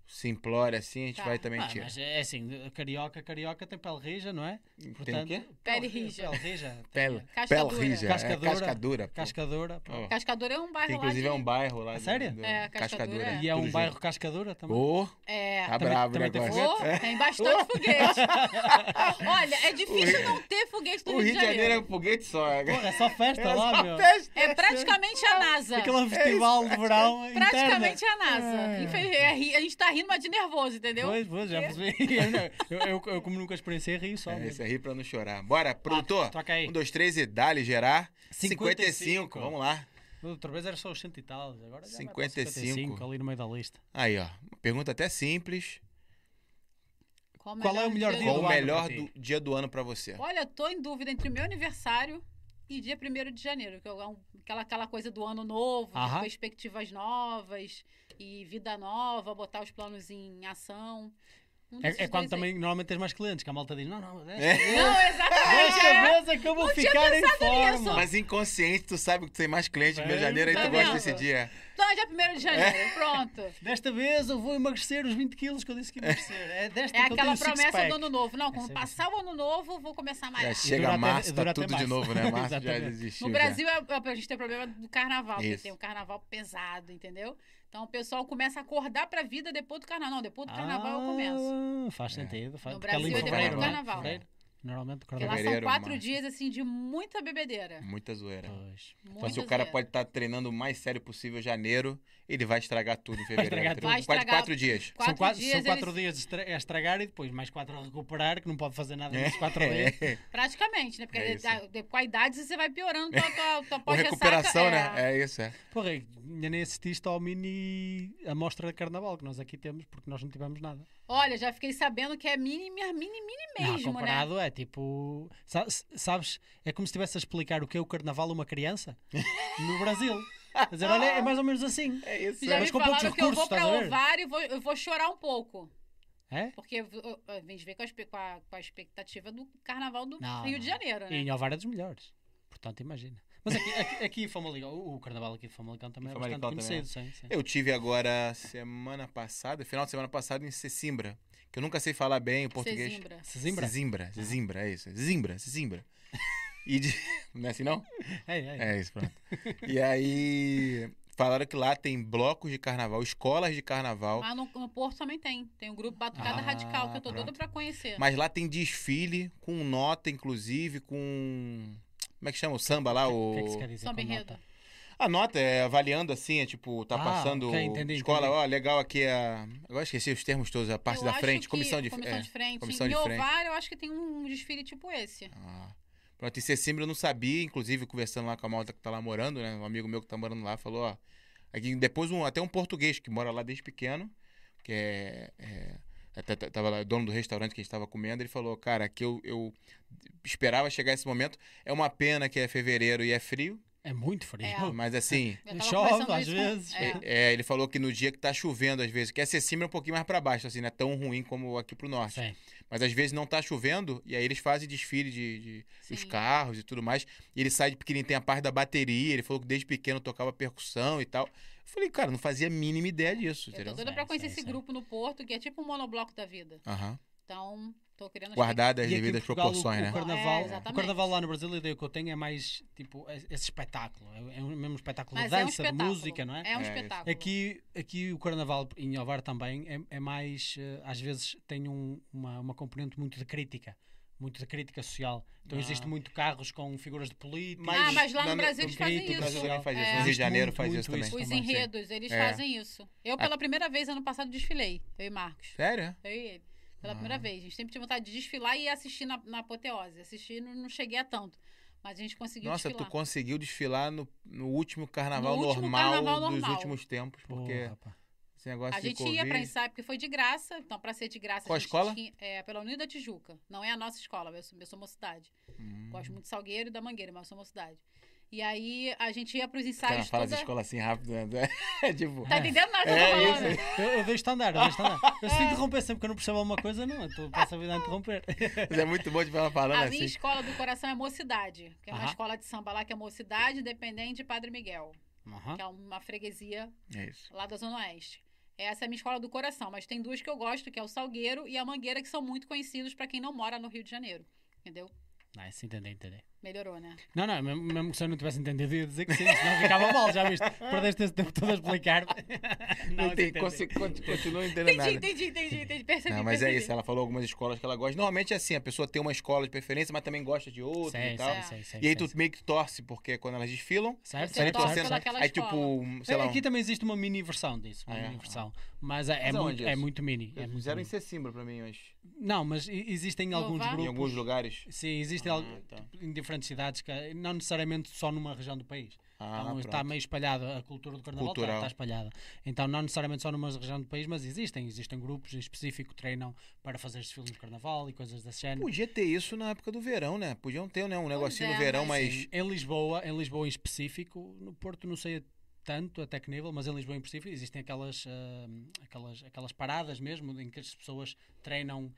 simplória assim, a gente Tá. vai também Ah, tirar. mas é assim, carioca, carioca tem pele rija, não é? Tem o Portanto, quê? Pele rija. Pele rija. Pele, pele rija. É, dura. casca dura. pô. Cascadura. pô. Ó, Cascadura é um bairro que inclusive lá é de... um bairro lá. A do- sério? É, Cascadura, é. E é um tudo bairro junto. cascadura também. Ô, É. tá Também- bravo o também tem negócio. Ô, tem bastante foguete. Olha, é difícil não ter foguete no O Rio de Janeiro. é um foguete só. é. Porra, é só festa É lá, só meu. festa. É praticamente a NASA. Aquele é festival de verão. Praticamente a NASA. É. É A gente tá rindo, mas de nervoso, entendeu? Pois, pois, já percebi. Eu, eu, eu, como nunca experienciei, rio só. É, mesmo. esse é rir pra não chorar. Bora, produtor. Troca aí. Um, dois, três e dá-lhe gerar. 55. 55. Vamos lá. Outra vez era só os cento e tal. Agora já vai para 55. 55 ali no meio da lista. Aí, ó. Uma pergunta até simples. Qual é o melhor dia Qual do o ano melhor do- dia do ano pra você? Olha, tô em dúvida entre o meu aniversário e dia 1 de janeiro, que é um- aquela, aquela coisa do ano novo, perspectivas novas e vida nova, botar os planos em ação. Um É, é quando dois aí. também normalmente tens mais clientes, que a malta diz: não, não, desta, É. vez, Não, exatamente. desta é. vez é que eu vou ficar em forma. Mas inconsciente, tu sabe que tu tem mais clientes no de É, janeiro, aí tá tu gosta desse dia. Então é dia 1 de janeiro, pronto. Desta vez eu vou emagrecer os 20 quilos que eu disse que ia emagrecer. É desta É que eu aquela promessa do ano novo. Não, É quando sempre passar o ano novo, vou começar a Já chega até- março, tá tudo de novo, né? Março já desistiu. No já. Brasil, é, é- a gente tem problema do carnaval, que Isso. tem um carnaval pesado, entendeu? Então o pessoal começa a acordar pra vida depois do carnaval. Não, depois do carnaval eu começo. Ah, faz sentido. Faz, No em Brasil é depois do não é? carnaval. Fevereiro, Normalmente o Porque lá carnaval. são quatro março. dias, assim, de muita bebedeira. Muita zoeira. Pois. Então, Muita se o cara zoeira. pode estar treinando o mais sério possível em janeiro, ele vai estragar tudo em fevereiro. estragar entendeu? tudo. Vai Quase estragar- quatro dias. Quatro são quatro, dias, são quatro eles- dias a a estragar e depois mais quatro a recuperar, que não pode fazer nada nesses quatro dias. É. Praticamente, né? Porque É de- com a idade você vai piorando tua, tua, tua pós-ressaca. recuperação, é. né? É isso, é. Porra, ainda nem assististe ao mini amostra de carnaval que nós aqui temos, porque nós não tivemos nada. Olha, já fiquei sabendo que é mini, mini, mini não, mesmo, né? comparado é tipo. sa- Sabes, é como se estivesse a explicar o que é o carnaval a uma criança no Brasil. Quer dizer, olha, é mais ou menos assim. É isso. Já Mas me falaram que eu vou recursos, pra estás a ver? ovário e vou, eu vou chorar um pouco. É? Porque vem de ver com a, espe- com, a, com a expectativa do carnaval do Não, Rio não. de Janeiro, E né? em Ovar é dos melhores. Portanto, imagina. Mas aqui, aqui, aqui em Famalicão, o carnaval aqui de Famalicão também Em é bastante também conhecido. Sim, sim. Eu tive agora semana passada, final de semana passada, em Sesimbra. Que eu nunca sei falar bem o português. Sesimbra. Sesimbra? Sesimbra, Sesimbra, é isso. Zimbra, Sesimbra. E de... Não é assim, não? É, é. É isso, pronto. E aí, falaram que lá tem blocos de carnaval, escolas de carnaval. Lá no, no Porto também tem. Tem o grupo Batucada Ah, Radical, que eu tô pronto. doida pra conhecer. Mas lá tem desfile com nota, inclusive, com. Como é que chama? O samba lá? O que é que se quer dizer Samba com enredo. A nota é avaliando assim, é tipo, tá Ah, passando ok, entendi, escola, entendi. ó, legal aqui a. Agora esqueci os termos todos, a parte Eu da frente, que- comissão de, comissão é. de frente. comissão em de frente. Ovar, eu acho que tem um desfile tipo esse. Ah. Pronto, em Sesimbra eu não sabia, inclusive conversando lá com a malta que tá lá morando, né? Um amigo meu que tá morando lá falou, ó. Aqui, depois um, até um português que mora lá desde pequeno, que é. é até tava lá, dono do restaurante que a gente tava comendo, ele falou, cara, aqui eu, eu esperava chegar esse momento. É uma pena que é fevereiro e é frio, É muito frio. É. mas assim. Chove, às vezes. é. É, ele falou que no dia que tá chovendo, às vezes, que é é um pouquinho mais pra baixo, assim, não é tão ruim como aqui pro norte. Sim. Mas às vezes não tá chovendo, e aí eles fazem desfile de, de- dos Sim. carros e tudo mais. E ele sai de pequenininho, tem a parte da bateria. Ele falou que desde pequeno tocava percussão e tal. Eu falei, cara, não fazia a mínima ideia disso, Eu entendeu? tô doida pra conhecer sim, esse sim. grupo no Porto, que é tipo um monobloco da vida. Aham. Então, tô querendo... Guardado as devidas proporções, o, né? O carnaval, É, o carnaval lá no Brasil, a ideia que eu tenho é mais tipo esse espetáculo. É, é um mesmo espetáculo Mas de é um dança, de espetáculo. música, não é? É um É espetáculo. Aqui, aqui o carnaval em Ovar também é, é mais, eh, às vezes tem um- uma, uma componente muito de crítica, muito de crítica social. Então Ah. existe muito carros com figuras de políticos. Ah, mas lá no Brasil eles fazem Brasil isso. também faz isso. É. No Rio de Janeiro faz muito isso também. isso. Os também, sim. enredos, eles É. fazem isso. Eu, pela primeira vez, ano passado, desfilei. Eu e Marcos. Sério? Eu e ele. Pela Ah. primeira vez. A gente sempre tinha vontade de desfilar e assistir na, na apoteose. Assistir, não, não cheguei a tanto. Mas a gente conseguiu Nossa, desfilar. tu conseguiu desfilar no, no último carnaval No último normal carnaval dos normal. últimos tempos. Porque Porra, esse negócio A de gente Covid... ia pra ensaio porque foi de graça. Então, pra ser de graça, Qual a gente escola? tinha- é, pela Unida Tijuca. Não é a nossa escola, eu sou, eu sou mocidade. Hum. Gosto muito de Salgueiro e da Mangueira, mas eu sou mocidade. E aí, a gente ia pros Cara, ensaios fala toda... de escola assim rápido, né? É tipo... Tá entendendo nada que eu É, tô falando? isso. Eu, eu deixo andar, eu deixo andar. Eu se interromper sempre que eu não percebo alguma coisa, não. Eu tô- passo a vida a interromper. Mas é muito bom de ela falando A assim. minha escola do coração é Mocidade, que é uma Aham. escola de samba lá que é Mocidade, independente de Padre Miguel, Aham. que é uma freguesia É isso. lá da Zona Oeste. Essa é a minha escola do coração, mas tem duas que eu gosto, que é o Salgueiro e a Mangueira, que são muito conhecidos pra quem não mora no Rio de Janeiro. Entendeu? Nice, entendi, entendi. Melhorou, né? Não, não, mesmo, mesmo que se eu não tivesse entendido, ia dizer que sim, senão ficava mal, já viste? Perdeste esse tempo todo a explicar. Não, tem, entendi. consi- con- continua entendendo Entendi, nada. entendi, entendi, entendi. Percebi, Não, mas é isso, ela falou algumas escolas que ela gosta. Normalmente é assim, a pessoa tem uma escola de preferência, mas também gosta de outra Sei, e tal. sei, sei, sei, E aí sei, tu meio que torce, porque quando elas desfilam, Certo, torce pela certo. aí tipo, sei lá, um- Aqui também existe uma mini versão disso, uma Ah, é? mini versão. Mas é, é Mas aonde muito, é muito mini. É muito fizeram em mini. Sessimbra pra mim, mas Não, mas existem alguns grupos. em alguns lugares. Sim, existem Ah, tá. em diferentes cidades, que, não necessariamente só numa região do país. Ah, então, está pronto. meio espalhado, a cultura do carnaval está, está espalhada. Então, não necessariamente só numa região do país, mas existem. Existem grupos em específico que treinam para fazer desfiles de carnaval e coisas desse género. Podia ter isso na época do verão, né? Podiam ter, né? Um negocinho é, no verão, mas- mas. Sim, em Lisboa, em Lisboa em específico, no Porto não sei tanto até que nível, mas em Lisboa em específico existem aquelas, ah, aquelas, aquelas paradas mesmo em que as pessoas treinam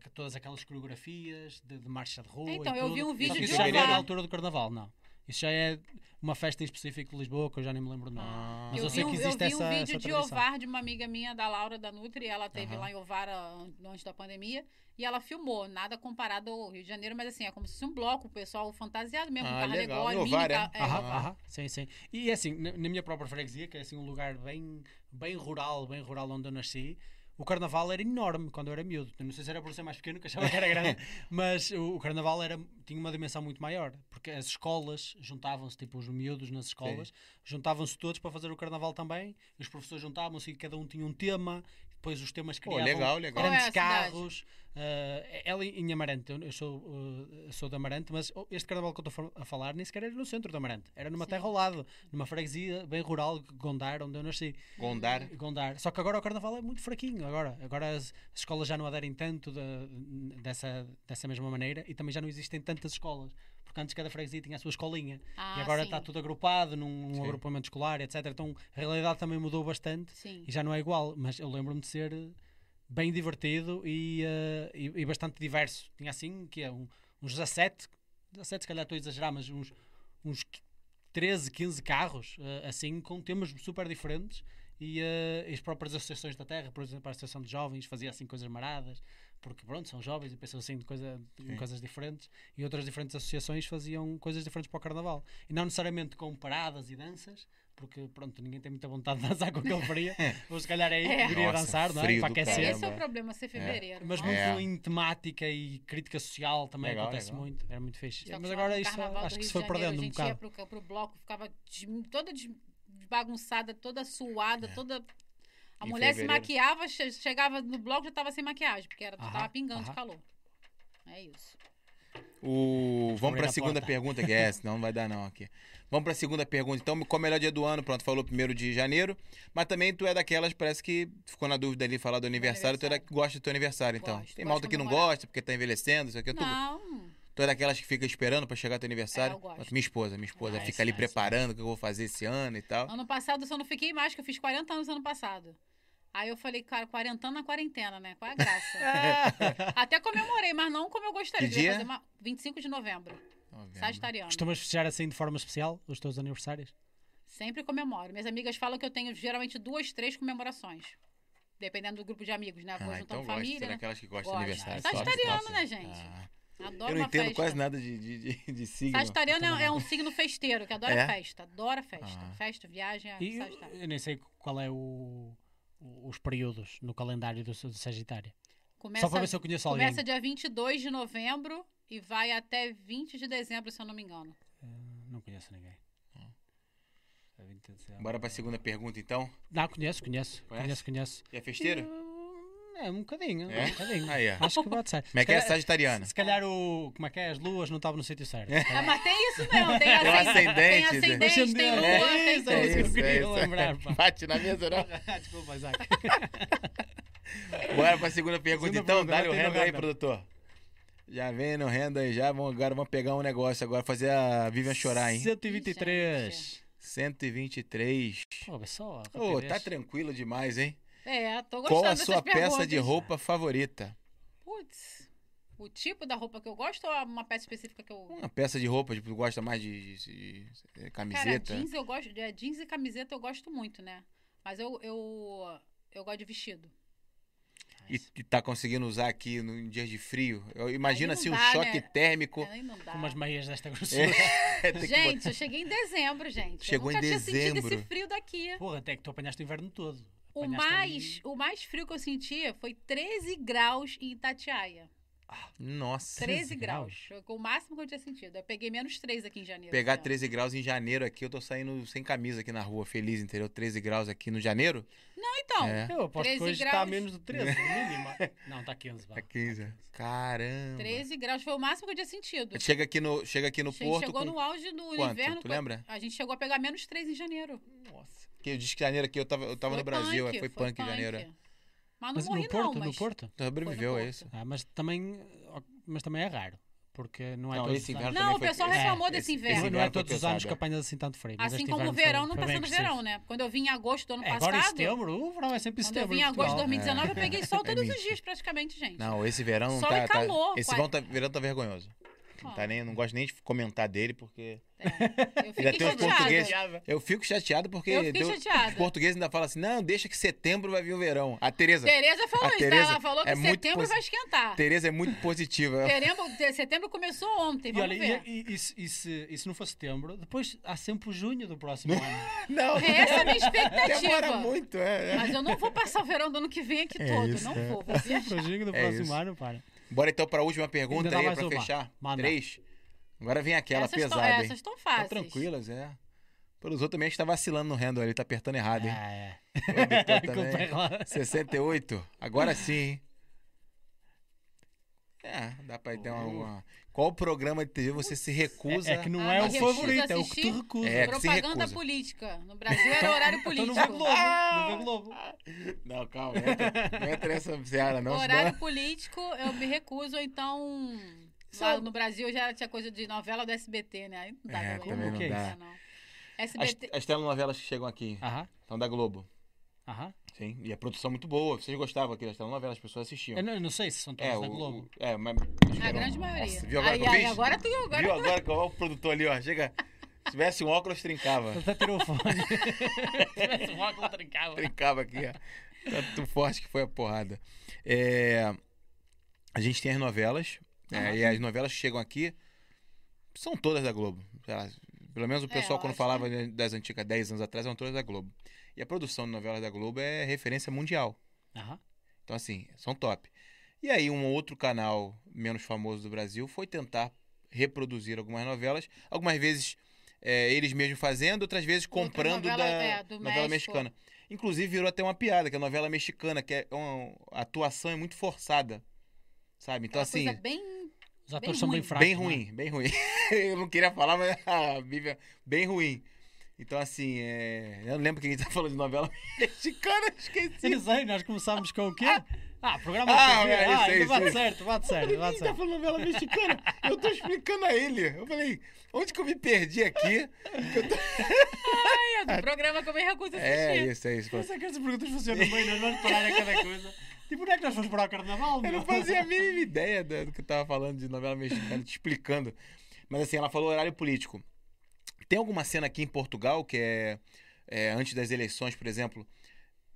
que todas aquelas coreografias de, de marcha de rua. Então, eu vi um vídeo de isso já não é altura do carnaval, não. Isso já é uma festa em específico de Lisboa que eu já nem me lembro o nome. Ah, Mas eu, eu vi sei um, que eu existe vi essa, um vídeo essa de. Ovar de uma amiga minha da Laura da Nutri, ela teve Aham. lá em Ovar ah, antes da pandemia, e ela filmou, nada comparado ao Rio de Janeiro, mas assim, é como se fosse um bloco, o pessoal fantasiado mesmo, Ah, um carro legal. alegórico, mini é? é, Aham, Ah. aham, sim, sim. E assim, na, na minha própria freguesia, que é assim um lugar bem, bem rural, bem rural onde eu nasci, o carnaval era enorme quando eu era miúdo. Não sei se era por ser mais pequeno, que achava que era grande, mas o, carnaval era, tinha uma dimensão muito maior, porque as escolas juntavam-se, tipo os miúdos nas escolas, juntavam-se todos para fazer o carnaval também, e os professores juntavam-se e cada um tinha um tema, depois os temas criavam legal, legal. Qual é grandes cidade? carros. eh, ela em Amarante, eu- sou, uh, sou de Amarante, mas oh, este carnaval que eu estou a falar nem sequer era no centro de Amarante, era numa Sim. terra ao lado, numa freguesia bem rural, Gondar, onde eu nasci. Gondar. Gondar. Só que agora o carnaval é muito fraquinho. Agora, agora as, as escolas já não aderem tanto da- dessa, dessa mesma maneira e também já não existem tantas escolas. Porque antes cada freguesia tinha a sua escolinha Ah, e agora sim. está tudo agrupado num, Sim. agrupamento escolar, etc. Então a realidade também mudou bastante Sim. e já não é igual, mas eu lembro-me de ser eh, bem divertido e, eh, e, e bastante diverso. Tinha assim, que é um, uns 17, 17 se calhar estou a exagerar, mas uns, uns 13, 15 carros, eh, assim, com temas super diferentes e, e as próprias associações da terra, por exemplo, a Associação de Jovens fazia assim coisas maradas, porque pronto, são jovens e pensam assim de coisa, em coisas diferentes, e outras diferentes associações faziam coisas diferentes para o carnaval. E não necessariamente com paradas e danças, porque pronto, ninguém tem muita vontade de dançar com aquele frio, ou se calhar é aí que É. deveria Nossa, dançar, não é? Para aquecer. É, esse é o problema, ser fevereiro. Mas Ó, muito É. em temática e crítica social também Legal, acontece legal. muito. Era muito fixe. Só Mas agora isso acho que se foi perdendo um A gente ia bocado. pro, pro bloco, ficava des- toda des- bagunçada, toda suada, toda. A Em mulher se fevereiro. maquiava, che- chegava no bloco já tava sem maquiagem, porque era, Aham, tava pingando de aham. calor. É isso. O... Vamos para a segunda porta. pergunta, que é, senão não vai dar não aqui. Vamos para a segunda pergunta. Então, qual o melhor dia do ano? Pronto, falou primeiro de janeiro, mas também tu é daquelas, parece que ficou na dúvida ali falar do aniversário, tu é da que gosta do teu aniversário, então. Gosto, Tem malta de que não gosta, porque tá envelhecendo, isso aqui. Tu, Não, tu é daquelas que fica esperando para chegar teu aniversário? É, eu gosto. Minha esposa, minha esposa Nice, fica ali preparando o que eu vou fazer esse ano e tal. ano passado eu só não fiquei mais, que eu fiz 40 anos ano passado. Aí eu falei, cara, 40 anos na quarentena, né? Qual é a graça? Até comemorei, mas não como eu gostaria. Que dia? fazer uma... 25 de novembro, Novembro. sagitariano. Costumas festejar assim de forma especial os teus aniversários? Sempre comemoro. Minhas amigas falam que eu tenho geralmente duas, três comemorações. Dependendo do grupo de amigos, né? Vou Ah, juntando então família, você é né? daquelas que gostam Gosto. do aniversário. Sagitariano, né, gente? Ah, Adoro eu não entendo festa. quase nada de, de, de, de signo. Sagitariano é, é um signo festeiro, que adora É? festa. Adora festa. Ah. Festa, viagem, é E eu, Sagitário. eu nem sei qual é o- os períodos no calendário do, do Sagitário. Começa, Só para ver se eu conheço alguém. começa dia 22 de novembro e vai até 20 de dezembro, se eu não me engano. Eh, não conheço ninguém. É 20 de dezembro. Bora pra segunda pergunta, então. Não, conheço, conheço. Conhece? Conheço, conheço. E é festeiro? É, um bocadinho. É? Um bocadinho. Aí, ó. Acho que pode ser. Como é que é sagitariana? Se calhar o. Como é que é? As luas não estavam no sítio certo. É, calhar- mas tem isso mesmo, tem, Tem um ascendente, tem ascendente, tem né? lua, É tem isso, é isso. eu queria lembrar, pá. Bate na mesa, não? Desculpa, Isaac. Bora pra segunda pergunta, Segunda então. Dá-lhe o renda aí, renda. produtor. Já vem no renda aí, já. Vamos, agora vamos pegar um negócio agora, fazer a Vivian chorar, hein? 123. 123. Pô, só. Ô, tá tranquilo demais, hein? É, tô gostando Qual a sua peça de perguntas. roupa favorita? Putz, o tipo da roupa que eu gosto ou uma peça específica que eu... Uma peça de roupa, tipo, tu gosta mais de, de- de- de Cara, camiseta? jeans eu gosto, é, jeans e camiseta eu gosto muito, né? Mas eu, eu eu gosto de vestido. E, e tá conseguindo usar aqui no, em dias de frio. Eu imagino assim, um dá, choque né? térmico. Aí não dá. Com umas meias desta grossura. Que Gente, eu cheguei em dezembro, gente. Chegou eu nunca em tinha sentido dezembro. esse frio daqui. Porra, até que tu apanhaste o inverno todo. O mais, o mais frio que eu sentia foi 13 graus em Itatiaia. Nossa. 13 13 graus. Foi o máximo que eu tinha sentido. Eu peguei menos 3 aqui em janeiro. Pegar ano. 13 graus em janeiro aqui, eu tô saindo sem camisa aqui na rua, feliz, entendeu? 13 graus aqui no janeiro. Então, É. Eu que 13 hoje a graus. menos de 13, no mínimo. Não, está 15. vá. Tá 15. Caramba. 13 graus foi o máximo que eu tinha sentido. Chega aqui no, chega aqui no a gente Porto. chegou com- no auge do quanto? inverno. Tu lembra? A gente chegou a pegar menos 3 em janeiro. Nossa. Que eu disse que janeiro aqui eu tava, eu tava Foi no Brasil, punk, é, foi punk em janeiro. é. Mas não Mas morri no Porto, não, mas... no Porto? Sobreviveu, Foi é no isso. Ah, mas também, mas também é raro. Porque não é Não, todos esse os inverno anos. Não, o foi- pessoal esse- reclamou esse- desse esse inverno. Não é inverno todos foi os anos que apanhas assim tanto frio. Assim como o inverno foi- verão não foi tá sendo verão, né? Quando eu vim em agosto do ano É, passado... agora em setembro, o verão é sempre em Quando eu setembro. vim em agosto de Portugal. 2019, eu peguei sol É todos os dias, praticamente, gente. Não, esse verão não Sol tá. e tá- calor, esse quase. verão tá, verão tá vergonhoso. Não, tá nem, não gosto nem de comentar dele, porque. Eu fiquei tem os chateada. portugueses. Eu fico chateado porque Eu deu- chateada. os portugueses ainda falam assim: não, deixa que setembro vai vir o verão. A Tereza. Tereza falou A isso, Tereza ela falou que é muito setembro posi- vai esquentar. Tereza é muito positiva. Setembro, começou ontem, E vamos olha, ver. e, e- e se- e se, e se não for setembro, depois há sempre o junho do próximo ano. Não, Essa é a minha demora expectativa. muito, é. é. Mas eu não vou passar o verão do ano que vem aqui É todo. isso, não é. vou, vou sempre viajar. o junho do É próximo isso. ano, para. Bora então pra última pergunta aí, uma. fechar. Manda. Três. Agora vem aquela essas pesada, tão, hein? essas estão Tá fáceis. tranquilas, é. Pelos outros também a gente tá vacilando no handle ali, tá apertando errado, hein? Ah, é. Também. é lá. 68. Agora sim, hein? É, dá pra ter uma, uma- Qual programa de TV você se recusa? É, é que não Ah, é o favorito, é o que tu recusa. É, que Propaganda recusa. política. No Brasil era horário Então político. não vê Globo. Não vê Globo. Não, calma, não entra, não entra nessa seara, não. horário senão- político, eu me recuso, ou então. Lá no Brasil já tinha coisa de novela do SBT, né? Aí não dá É, também. não não dá. não. As, SBT. as telenovelas que chegam aqui Aham, são da Globo. Aham. Sim, e a produção muito boa. Vocês gostavam aqui das telenovelas, as pessoas assistiam. Eu não, eu não sei se são todas É, da o, Globo. o- é, mas. A grande maioria. Nossa, viu agora Aí, que agora tu, agora Viu tu agora que o produtor ali, ó. Chega. Se tivesse um óculos, trincava. Até tirou o fone. Se tivesse um óculos, trincava. Trincava aqui, ó. Tanto forte que foi a porrada. É, a gente tem as novelas, né, Aham. e as novelas que chegam aqui são todas da Globo. Pelo menos o É, pessoal, eu quando acho falava das antigas 10 anos atrás, eram todas da Globo. E a produção de novelas da Globo é referência mundial. Aham. Então, assim, são top. E aí, um outro canal menos famoso do Brasil foi tentar reproduzir algumas novelas, algumas vezes é, eles mesmos fazendo, outras vezes Outra comprando novela, da é, do novela México. mexicana. Inclusive, virou até uma piada, que a novela mexicana, que é uma, a atuação é muito forçada. Sabe? Então, Aquela assim, coisa bem. Os atores Bem são bem ruim. fracos. bem não é? ruim, bem ruim. Eu não queria falar, mas a Bíblia, bem ruim. Então, assim, é... eu não lembro que a gente tá falando de novela mexicana, Eu esqueci. não sei, nós começámos com o quê? Ah, programa Ah, de TV. é, ah, isso ainda isso bate certo, bate certo, bate Ninguém tá falando novela mexicana. Eu tô explicando a ele. Eu falei, onde que eu me perdi aqui? Eu tô- É, do programa que eu me recuso a assistir. É isso, é isso. Eu sei que essas perguntas funcionam bem, nós vamos parar a cada coisa. Tipo, onde é que nós fomos para o carnaval? Eu meu? não fazia a mínima ideia do do que eu tava falando de novela mexicana, te explicando. Mas assim, ela falou horário político. Tem alguma cena aqui em Portugal que é, é, antes das eleições, por exemplo,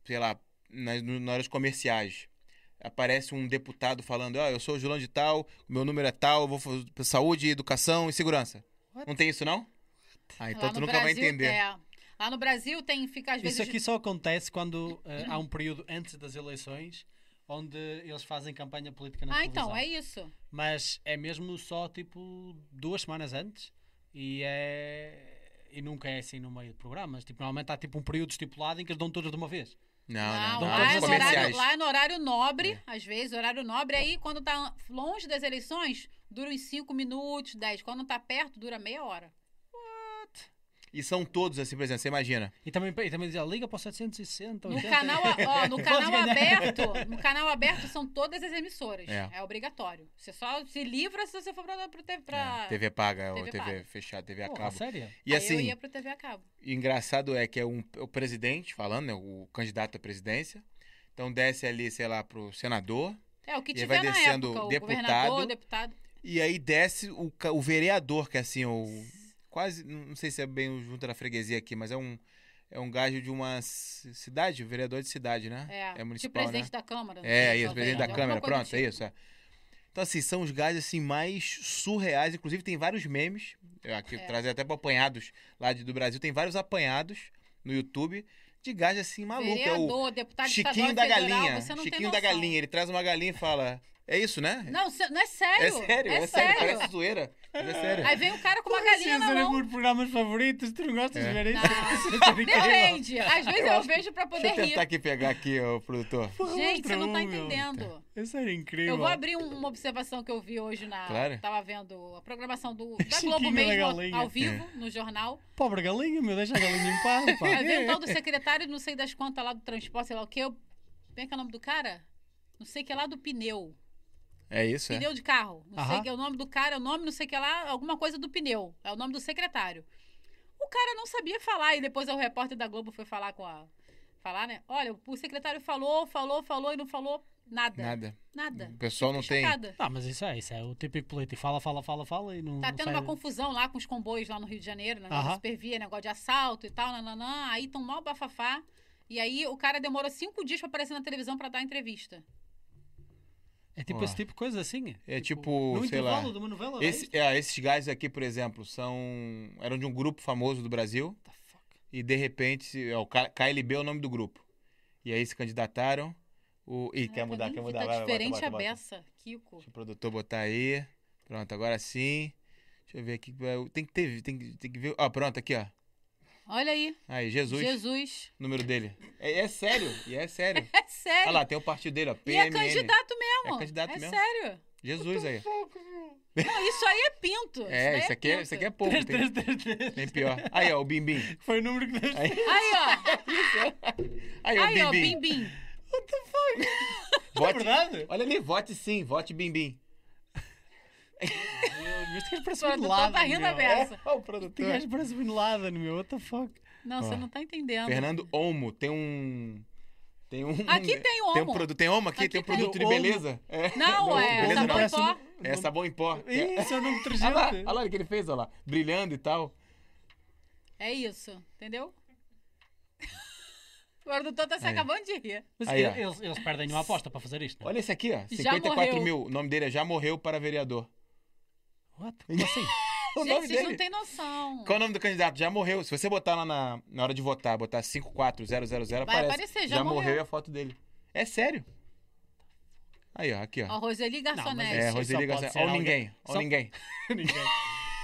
sei lá, nas, horas comerciais. Aparece um deputado falando, ó, eu sou o Julão de tal, meu número é tal, eu vou fazer saúde, educação e segurança. What? Não tem isso, não? Ah, então Lá tu nunca vai Brasil, entender. é. Lá no Brasil tem, fica às vezes. Isso aqui só acontece quando eh, há um período antes das eleições onde eles fazem campanha política na Ah, televisão. então, é isso. Mas é mesmo só tipo duas semanas antes e é. E nunca é assim no meio de programas. Tipo, normalmente há tipo um período estipulado em que eles dão todas de uma vez. Não, Não, não, não. lá, é no comerciais. horário, lá é no horário nobre, às vezes, horário nobre. Aí, quando tá longe das eleições, dura uns 5 minutos, 10. Quando tá perto, dura meia hora. E são todos assim, por exemplo, você imagina. E também, e também dizia, liga para o 760. No 80. canal, ó, no canal aberto, no canal aberto são todas as emissoras. É. É, obrigatório. Você só se livra se você for pra, pra, pra. É, TV paga, ou TV TV paga. fechada, TV a Porra, cabo. sério? E Aí assim, eu ia pro TV a cabo. o engraçado é que é um, o presidente falando, né, o candidato à presidência. Então desce ali, sei lá, pro senador. É, o que E tiver vai na descendo época. O deputado. governador, deputado. E aí desce o, o vereador, que é assim, o. Quase. Não sei se é bem o junta da freguesia aqui, mas é um. é um gajo de uma ci- cidade, vereador de cidade, né? É, tipo municipal, presidente né? da Câmara. É, sei, isso, talvez, presidente da Câmara, pronto, é tipo. isso. é. Então, assim, são os gajos assim, mais surreais. Inclusive, tem vários memes. Eu aqui É. trazer até para apanhados lá de- do Brasil. Tem vários apanhados no YouTube de gajos assim maluco. É o Vereador, deputado Chiquinho da federal, Galinha. Chiquinho da. Galinha. Ele traz uma galinha e fala. É isso, né? Não, não é É sério. sério, é, sério. Parece zoeira. Mas é sério. Aí vem o cara com uma galinha na é mão. por programas favoritos, tu não gostas É. de ver isso? Não. É. Depende. Às vezes Eu eu, acho vejo pra poder Deixa eu rir. tentar aqui pegar aqui, ô produtor. Porra, Gente, você não tá um, entendendo. Isso era incrível. Eu vou abrir um- uma observação que eu vi hoje na. Claro. Tava vendo a programação do, da Globo mesmo, ao vivo, no jornal. Pobre galinha, meu, deixa a galinha em paz, pá. Aí o tal do secretário, não sei das quantas lá do transporte, sei lá o quê. Eu... Como é que é o nome do cara? Não sei o que lá do pneu. É isso, é? Pneu de carro. Não sei Aham. que é o nome do cara, é o nome não sei o que lá, alguma coisa do pneu. É o nome do secretário. O cara não sabia falar e depois o repórter da Globo foi falar com a falar, né? Olha, o secretário falou, falou, falou e não falou nada. Nada. Nada. O pessoal não tem. Ah, mas isso é, isso é o típico político. Fala, fala, fala, fala e não. Tá não tendo sai uma confusão lá com os comboios lá no Rio de Janeiro, Aham. de supervia, negócio de assalto e tal, nananã. Aí tão mal bafafá. E aí o cara demorou cinco dias pra aparecer na televisão pra dar entrevista. É tipo Ó. esse tipo de coisa assim. É tipo, no sei lá, intervalo de uma novela. é Esse, é, esses gajos aqui, por exemplo, são. eram de um grupo famoso do Brasil. What the fuck? E de repente, é, o K- KLB é o nome do grupo. E aí se candidataram. O... Ih, quer Caraca, mudar, quer mudar. Tá vai, diferente bota, a bota, bota. beça, Kiko. Deixa o produtor botar aí. Pronto, agora sim. Deixa eu ver aqui. Tem que ter, tem, que- tem que ver. Ó, pronto, aqui, ó. Olha aí, Aí, Jesus, Jesus. número dele. É, é sério, e é sério. É sério. Olha lá, tem o partido dele, ó. e é PMN. candidato mesmo. É candidato é mesmo. sério. Jesus aí. Não, isso aí é pinto. É, daí isso aqui é, pinto. isso aqui é pouco. Tem, tem pior. Aí, ó, o Bimbim. Foi o número que deste. Aí, Aí, ó. aí, ó, Aí, ó, Bimbim. bim, bim. É Vote, verdade? olha ali, vote sim, vote Bimbim. Este gajo parece O o Bin produtor Laden, tá rindo a meu. beça. Ó, o Este produtor. gajo parece o Bin Laden, meu. What the fuck? Não, você não tá entendendo. Fernando Olmo, tem um. Tem um. Aqui tem Tem um homo. produto. Tem Olmo aqui? Aqui tem um tem. produto de Olmo. beleza? É. Não, é beleza sabão não. em pó. É sabão em pó. É. Isso é o nome de Olha lá, olha lá o que ele fez, olha lá. Brilhando e tal. É isso, entendeu? O produtor tá se Aí. acabando de rir. Mas Aí, eles, eles perdem uma aposta para fazer isto. não é? Olha esse aqui, ó. Já 54 morreu. mil. O nome dele é Já Morreu para Vereador. What? Como assim? O Gente, nome vocês dele. não têm noção. Qual é o nome do candidato? Já morreu. Se você botar lá na, na hora de votar, botar 54000, aparece. aparecer, já morreu. e a foto dele. É sério. Aí, ó, aqui, ó. Ó, Roseli Garçonete. é, isso Roseli ser Ou alguém- ninguém. Ou só- ninguém. Ninguém.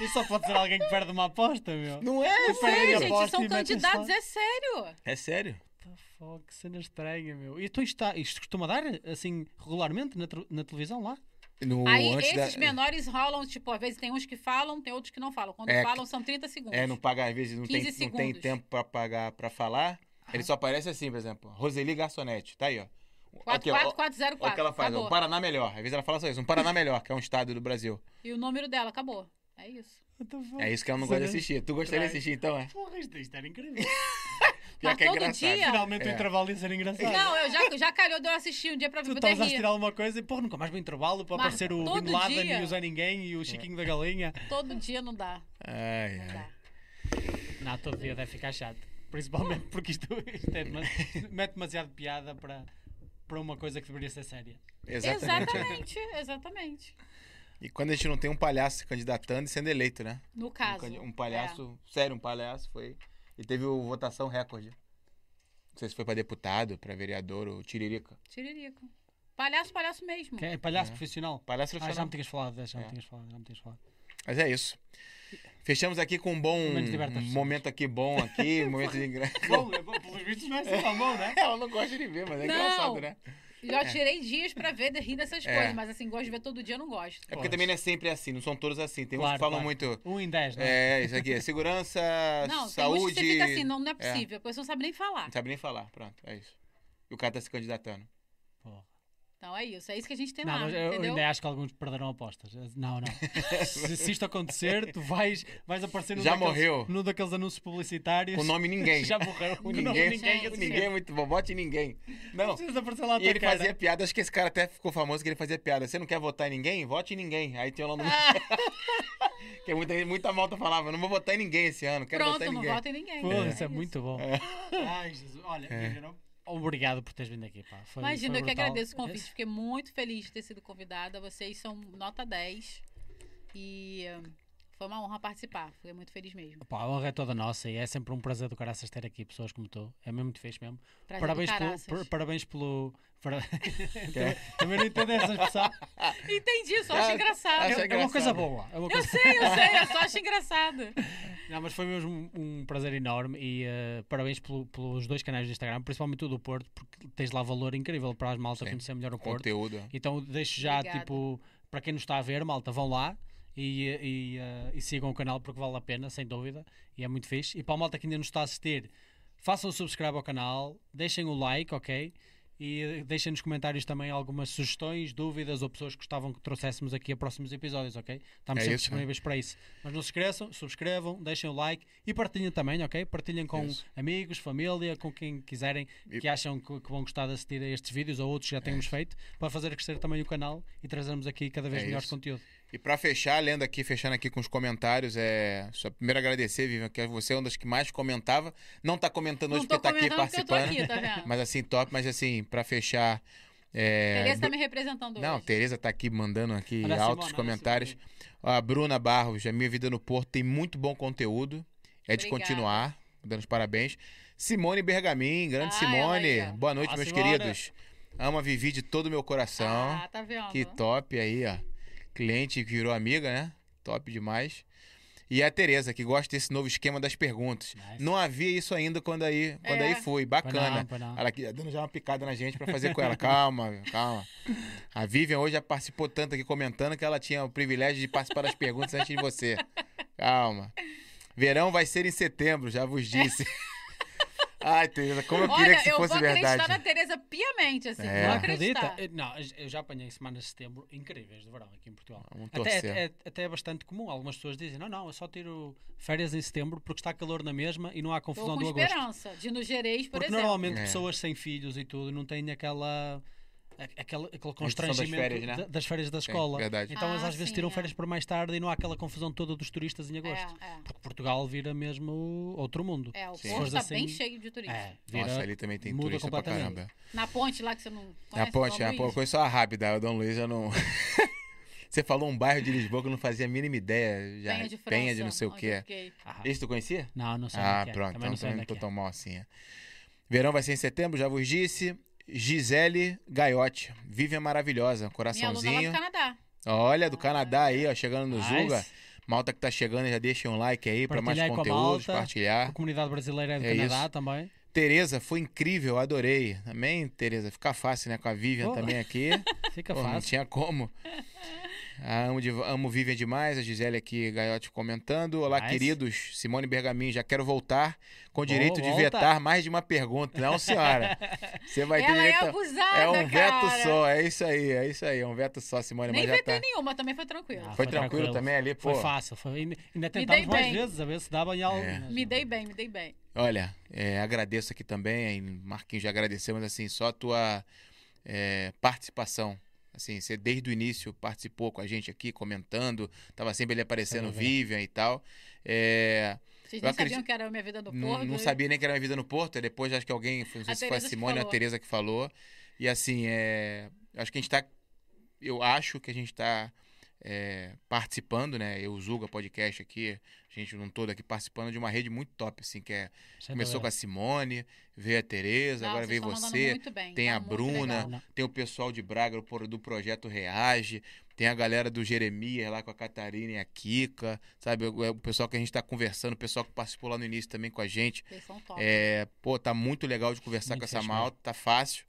Isso só pode ser alguém que perde uma aposta, meu. Não é, Não sério. é, Gente, aposta são candidatos, é sério. É sério. What the fuck, que cena estranha, meu. E tu está, isto costuma dar, assim, regularmente na, na televisão lá? No, Aí antes esses da- menores rolam, tipo, às vezes tem uns que falam, tem outros que não falam. Quando É, falam, são 30 segundos. É, não paga, às vezes não tem, 15 não tem tempo pra pagar pra falar. Ele só aparece assim, por exemplo. Roseli Garçonete. Tá aí, ó. Aqui, ó, ó, ó o 44404. que ela faz, acabou. um Paraná Melhor. Às vezes ela fala só isso, um Paraná Melhor, que é um estado do Brasil. E o número dela, acabou. É isso. É isso que ela não gosta de assistir. Tu gostaria de assistir, então, é? Porra, isto era incrível. Pior Mas que é todo engraçado. dia- Finalmente o É. intervalo ia ser engraçado. Não, eu já, já calhou de eu assistir um dia pra Tu poder estavas a rir. assistir alguma coisa e, porra, nunca mais vem intervalo para Mas aparecer o todo Bin Laden dia- e o Zé Ninguém e o Chiquinho da Galinha. Todo dia não dá. Ai, Não ai. dá. Não, todo dia deve ficar chato. Principalmente porque isto, isto é dema- mete demasiado piada para, para uma coisa que deveria ser séria. Exatamente. Exatamente, exatamente. E quando a gente não tem um palhaço se candidatando e sendo eleito, né? No Um, caso. um palhaço, sério, um palhaço foi. E teve o votação recorde. Não sei se foi pra deputado, pra vereador ou tiririca. Tiririca. Palhaço, palhaço mesmo. Que é palhaço É. profissional. Palhaço Ah, já profissional. me tinhas falado, já me É. tinhas falado, já me tinhas falado. Mas é isso. Fechamos aqui com um bom um momento aqui bom aqui, um momento de engra... Bom, é bom, pelos vistos não é assim tão bom, né? Ela não gosta de ver, mas é Não. engraçado, né? Já tirei dias pra ver, de rir dessas É. coisas, mas assim, gosto de ver todo dia, eu não gosto. É porque também não é sempre assim, não são todos assim. Tem uns que falam claro. muito. Um em dez, não é? É, isso aqui é segurança, Não, saúde. tem uns que você fica assim, não, não é possível, a pessoa não sabe nem falar. Não sabe nem falar, pronto, é isso. E o cara tá se candidatando. Então é isso, é isso que a gente tem Não, lá, mas eu entendeu? ainda acho que alguns perderão apostas. Não, não. se, se isto acontecer, tu vais, vais aparecer num Já daqueles, morreu. num daqueles anúncios publicitários. Com o nome ninguém. Já morreu. O nome ninguém. ninguém. Gente, Com ninguém é muito bom. Vote em ninguém. Não. Precisa aparecer lá E ele cara. fazia piada, acho que esse cara até ficou famoso que ele fazia piada. Você não quer votar em ninguém? Vote em ninguém. Aí tinha lá no. que muita, muita malta falava, não vou votar em ninguém esse ano, quero votar Pronto, em não ninguém. vota em ninguém. Pô, É isso é muito bom. Ai, Jesus. Olha, É. Vivian, obrigado por teres vindo aqui. Pá. Foi, Imagina, foi eu que agradeço o convite. Fiquei muito feliz de ter sido convidada. Vocês são nota 10. E foi uma honra participar. Fiquei muito feliz mesmo. Pá, a honra é toda nossa e é sempre um prazer do caraças ter aqui pessoas como tu. É mesmo muito fixe mesmo. Prazer parabéns, pelo, parabéns pelo. para- também, não entendo essa expressão. Entendi, só acho Ah, engraçado. acho É, é uma. Eu coisa boa. É uma coisa... sei, eu sei, eu só acho engraçado. Não, mas foi mesmo um, um prazer enorme e eh, parabéns pelo- pelos dois canais do Instagram, principalmente o do Porto, porque tens lá valor incrível para as malta Sim. conhecer melhor o Porto. Conteúdo. Então deixo já, Obrigada. tipo, para quem nos está a ver, malta, vão lá e, e, eh, e sigam o canal porque vale a pena, sem dúvida, e é muito fixe. E para a malta que ainda nos está a assistir, façam o subscribe ao canal, deixem o like, ok? E deixem nos comentários também algumas sugestões, dúvidas ou pessoas que gostavam que trouxéssemos aqui a próximos episódios, ok? Estamos É sempre isso, disponíveis para isso. Mas não se esqueçam, subscrevam, deixem o like e partilhem também, ok? Partilhem com Isso. amigos, família, com quem quiserem que acham que, que vão gostar de assistir a estes vídeos ou outros que já temos feito para fazer crescer também o canal e trazermos aqui cada vez É melhor isso. conteúdo. E pra fechar, lendo aqui, fechando aqui com os comentários, é. Só primeiro agradecer, Vivian, que você é uma das que mais comentava. Não tá comentando Não hoje tô porque tá aqui participando. aqui, tá vendo? Mas assim, top, mas assim, pra fechar. É... Tereza tá me representando Não, hoje. Tereza tá aqui mandando aqui Olha a altos a comentários. A Bruna Barros, a minha vida no Porto tem muito bom conteúdo. É de Obrigada. continuar. Dando os parabéns. Simone Bergamin, grande Ah, Simone. Boa noite, Ó, meus Simone. queridos. Ama Vivi de todo o meu coração. Ah, tá vendo? Que top aí, ó. Cliente que virou amiga, né? Top demais. E a Tereza, que gosta desse novo esquema das perguntas. Nice. Não havia isso ainda quando aí, quando É. aí foi. Foi Bacana. não, foi não. Ela aqui dando já uma picada na gente pra fazer com ela. Calma, calma. A Vivian hoje já participou tanto aqui comentando que ela tinha o privilégio de participar das perguntas antes de você. Calma. Verão vai ser em setembro, já vos disse. Ai, Tereza, como eu queria Olha, que isso eu fosse vou acreditar verdade. na Tereza piamente, assim. É. Não acredita? Eu- Não, eu já apanhei semanas de setembro incríveis de verão aqui em Portugal. Até, torcer. é, até é bastante comum. Algumas pessoas dizem: não, não, eu só tiro férias em setembro porque está calor na mesma e não há confusão com do agosto. esperança de no Gerês, por Porque exemplo. normalmente É. pessoas sem filhos e tudo não têm aquela. A- Aquele, aquele das constrangimento férias, né? da- das férias da escola. verdade. Então eles Ah, às vezes sim, tiram é. férias para mais tarde e não há aquela confusão toda dos turistas em agosto. É, é. Porque Portugal vira mesmo outro mundo. É, o. Porto Se tá fores bem assim, cheio de turistas. É, vira, Nossa, ali também tem turista pra caramba. Na ponte lá que você não Na conhece. ponte, Dom a Luiz? ponte, conheço só a rápida, o Dom Luiz eu não. Você falou um bairro de Lisboa que eu não fazia a mínima ideia. Já, Penha de França. Penha de não sei o eu é. fiquei. Ah, Esse tu conhecia? Não, não sei Ah, é é. pronto, Também então não sei também não é tô que é. tão mal assim. é. Verão vai ser em setembro, já vos disse. Gisele Gaiotti, Vivian maravilhosa, Minha aluna lá coraçãozinho. do Canadá. Olha, do Canadá aí, ó, chegando no Nice. Zuga. Malta que tá chegando, já deixa um like aí pra mais Partilhar com a partilhar. A comunidade brasileira é do É Canadá isso. também. Tereza, foi incrível, adorei. Também, Tereza, fica fácil, né? Com a Vivian Pô. também aqui. Fica Pô, não fácil. tinha como. Amo, amo Vivian demais, a Gisele aqui, Gaiotti comentando. Olá, Nice. queridos. Simone Bergamin, já quero voltar com direito de volta. vetar mais de uma pergunta. Não, senhora. Você vai ter Ela é direito. a- abusada, É um veto cara. só, é isso aí, é isso aí, é um veto só, Simone, Nem mas já vetei tá. nenhuma, também foi tranquilo. Ah, Foi tranquilo também ali, pô. Foi fácil. Foi... Ainda tentámos mais bem. vezes a ver se dava em algo. É. mas Me dei bem, me dei bem. Olha, é, agradeço aqui também, Marquinhos já agradeceu, mas assim, só a tua é, participação. Assim, você desde o início participou com a gente aqui, comentando, tava sempre ele aparecendo, dúvida. Vivian e tal. É, Vocês nem acredito- sabiam que era a minha vida no não, Porto. não né? sabia nem que era minha vida no Porto, aí depois acho que alguém, não sei A se foi a Simone ou a. Tereza que falou. E assim, é, acho que a gente tá. Eu acho que a gente tá é, participando, né? Eu, o Zuga Podcast aqui, a gente não todo aqui participando de uma rede muito top, assim, que é Sem Começou com a Simone, veio a Tereza, agora veio você, bem, tem tá a Bruna, legal. Tem o pessoal de Braga do pro- do Projeto Reage, tem a galera do Jeremias lá com a Catarina e a Kika, sabe? O, o pessoal que a gente tá conversando, o pessoal que participou lá no início também com a gente. Vocês são top. É, pô, tá muito legal de conversar Muito com essa fixe malta, tá fácil.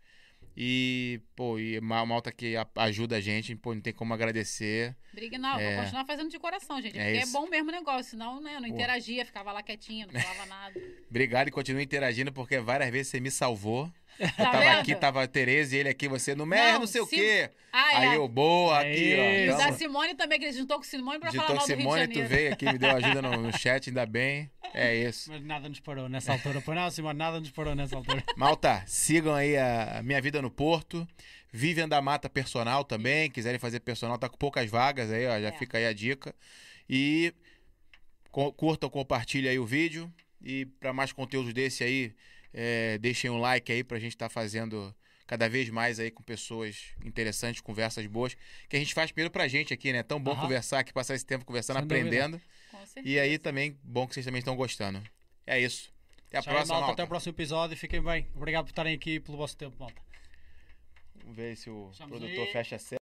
E, pô, e malta que ajuda a gente, pô, não tem como agradecer. Briga, não, É. vou continuar fazendo de coração, gente. É porque é isso. bom mesmo o negócio, senão, né, não Pô. interagia, ficava lá quietinha, não falava nada. Obrigado e continue interagindo, porque várias vezes você me salvou. Tá tava vendo? aqui, tava a Tereza e ele aqui, você no mer, não, Não, sei o se- quê. Ah, Aí é. eu, boa, aqui, Aí, E ó. o da tamo- Simone também, que ele juntou com o Simone pra falar Digitou mal do Rio de Simone, tu Janeiro. veio aqui, me deu ajuda no, no chat, ainda bem. É isso. Mas nada nos parou nessa altura. Pois não, Simone, nada nos parou nessa altura. Malta, sigam aí a Minha Vida no Porto. Vivian da Mata Personal também. Quiserem fazer personal, tá com poucas vagas aí, ó. Já É. fica aí a dica. E co- curtam, compartilhem aí o vídeo. E para mais conteúdos desse aí, é, deixem um like aí pra gente estar fazendo cada vez mais aí com pessoas interessantes, conversas boas. Que a gente faz primeiro pra gente aqui, né? Tão bom Aham. conversar aqui, passar esse tempo conversando, Sem aprendendo. Com certeza. E aí também, bom que vocês também estão gostando. É isso. Até a Tchau, próxima, malta, malta. Até o próximo episódio e fiquem bem. Obrigado por estarem aqui e pelo vosso tempo, malta. Vamos ver se o Estamos produtor aí. fecha a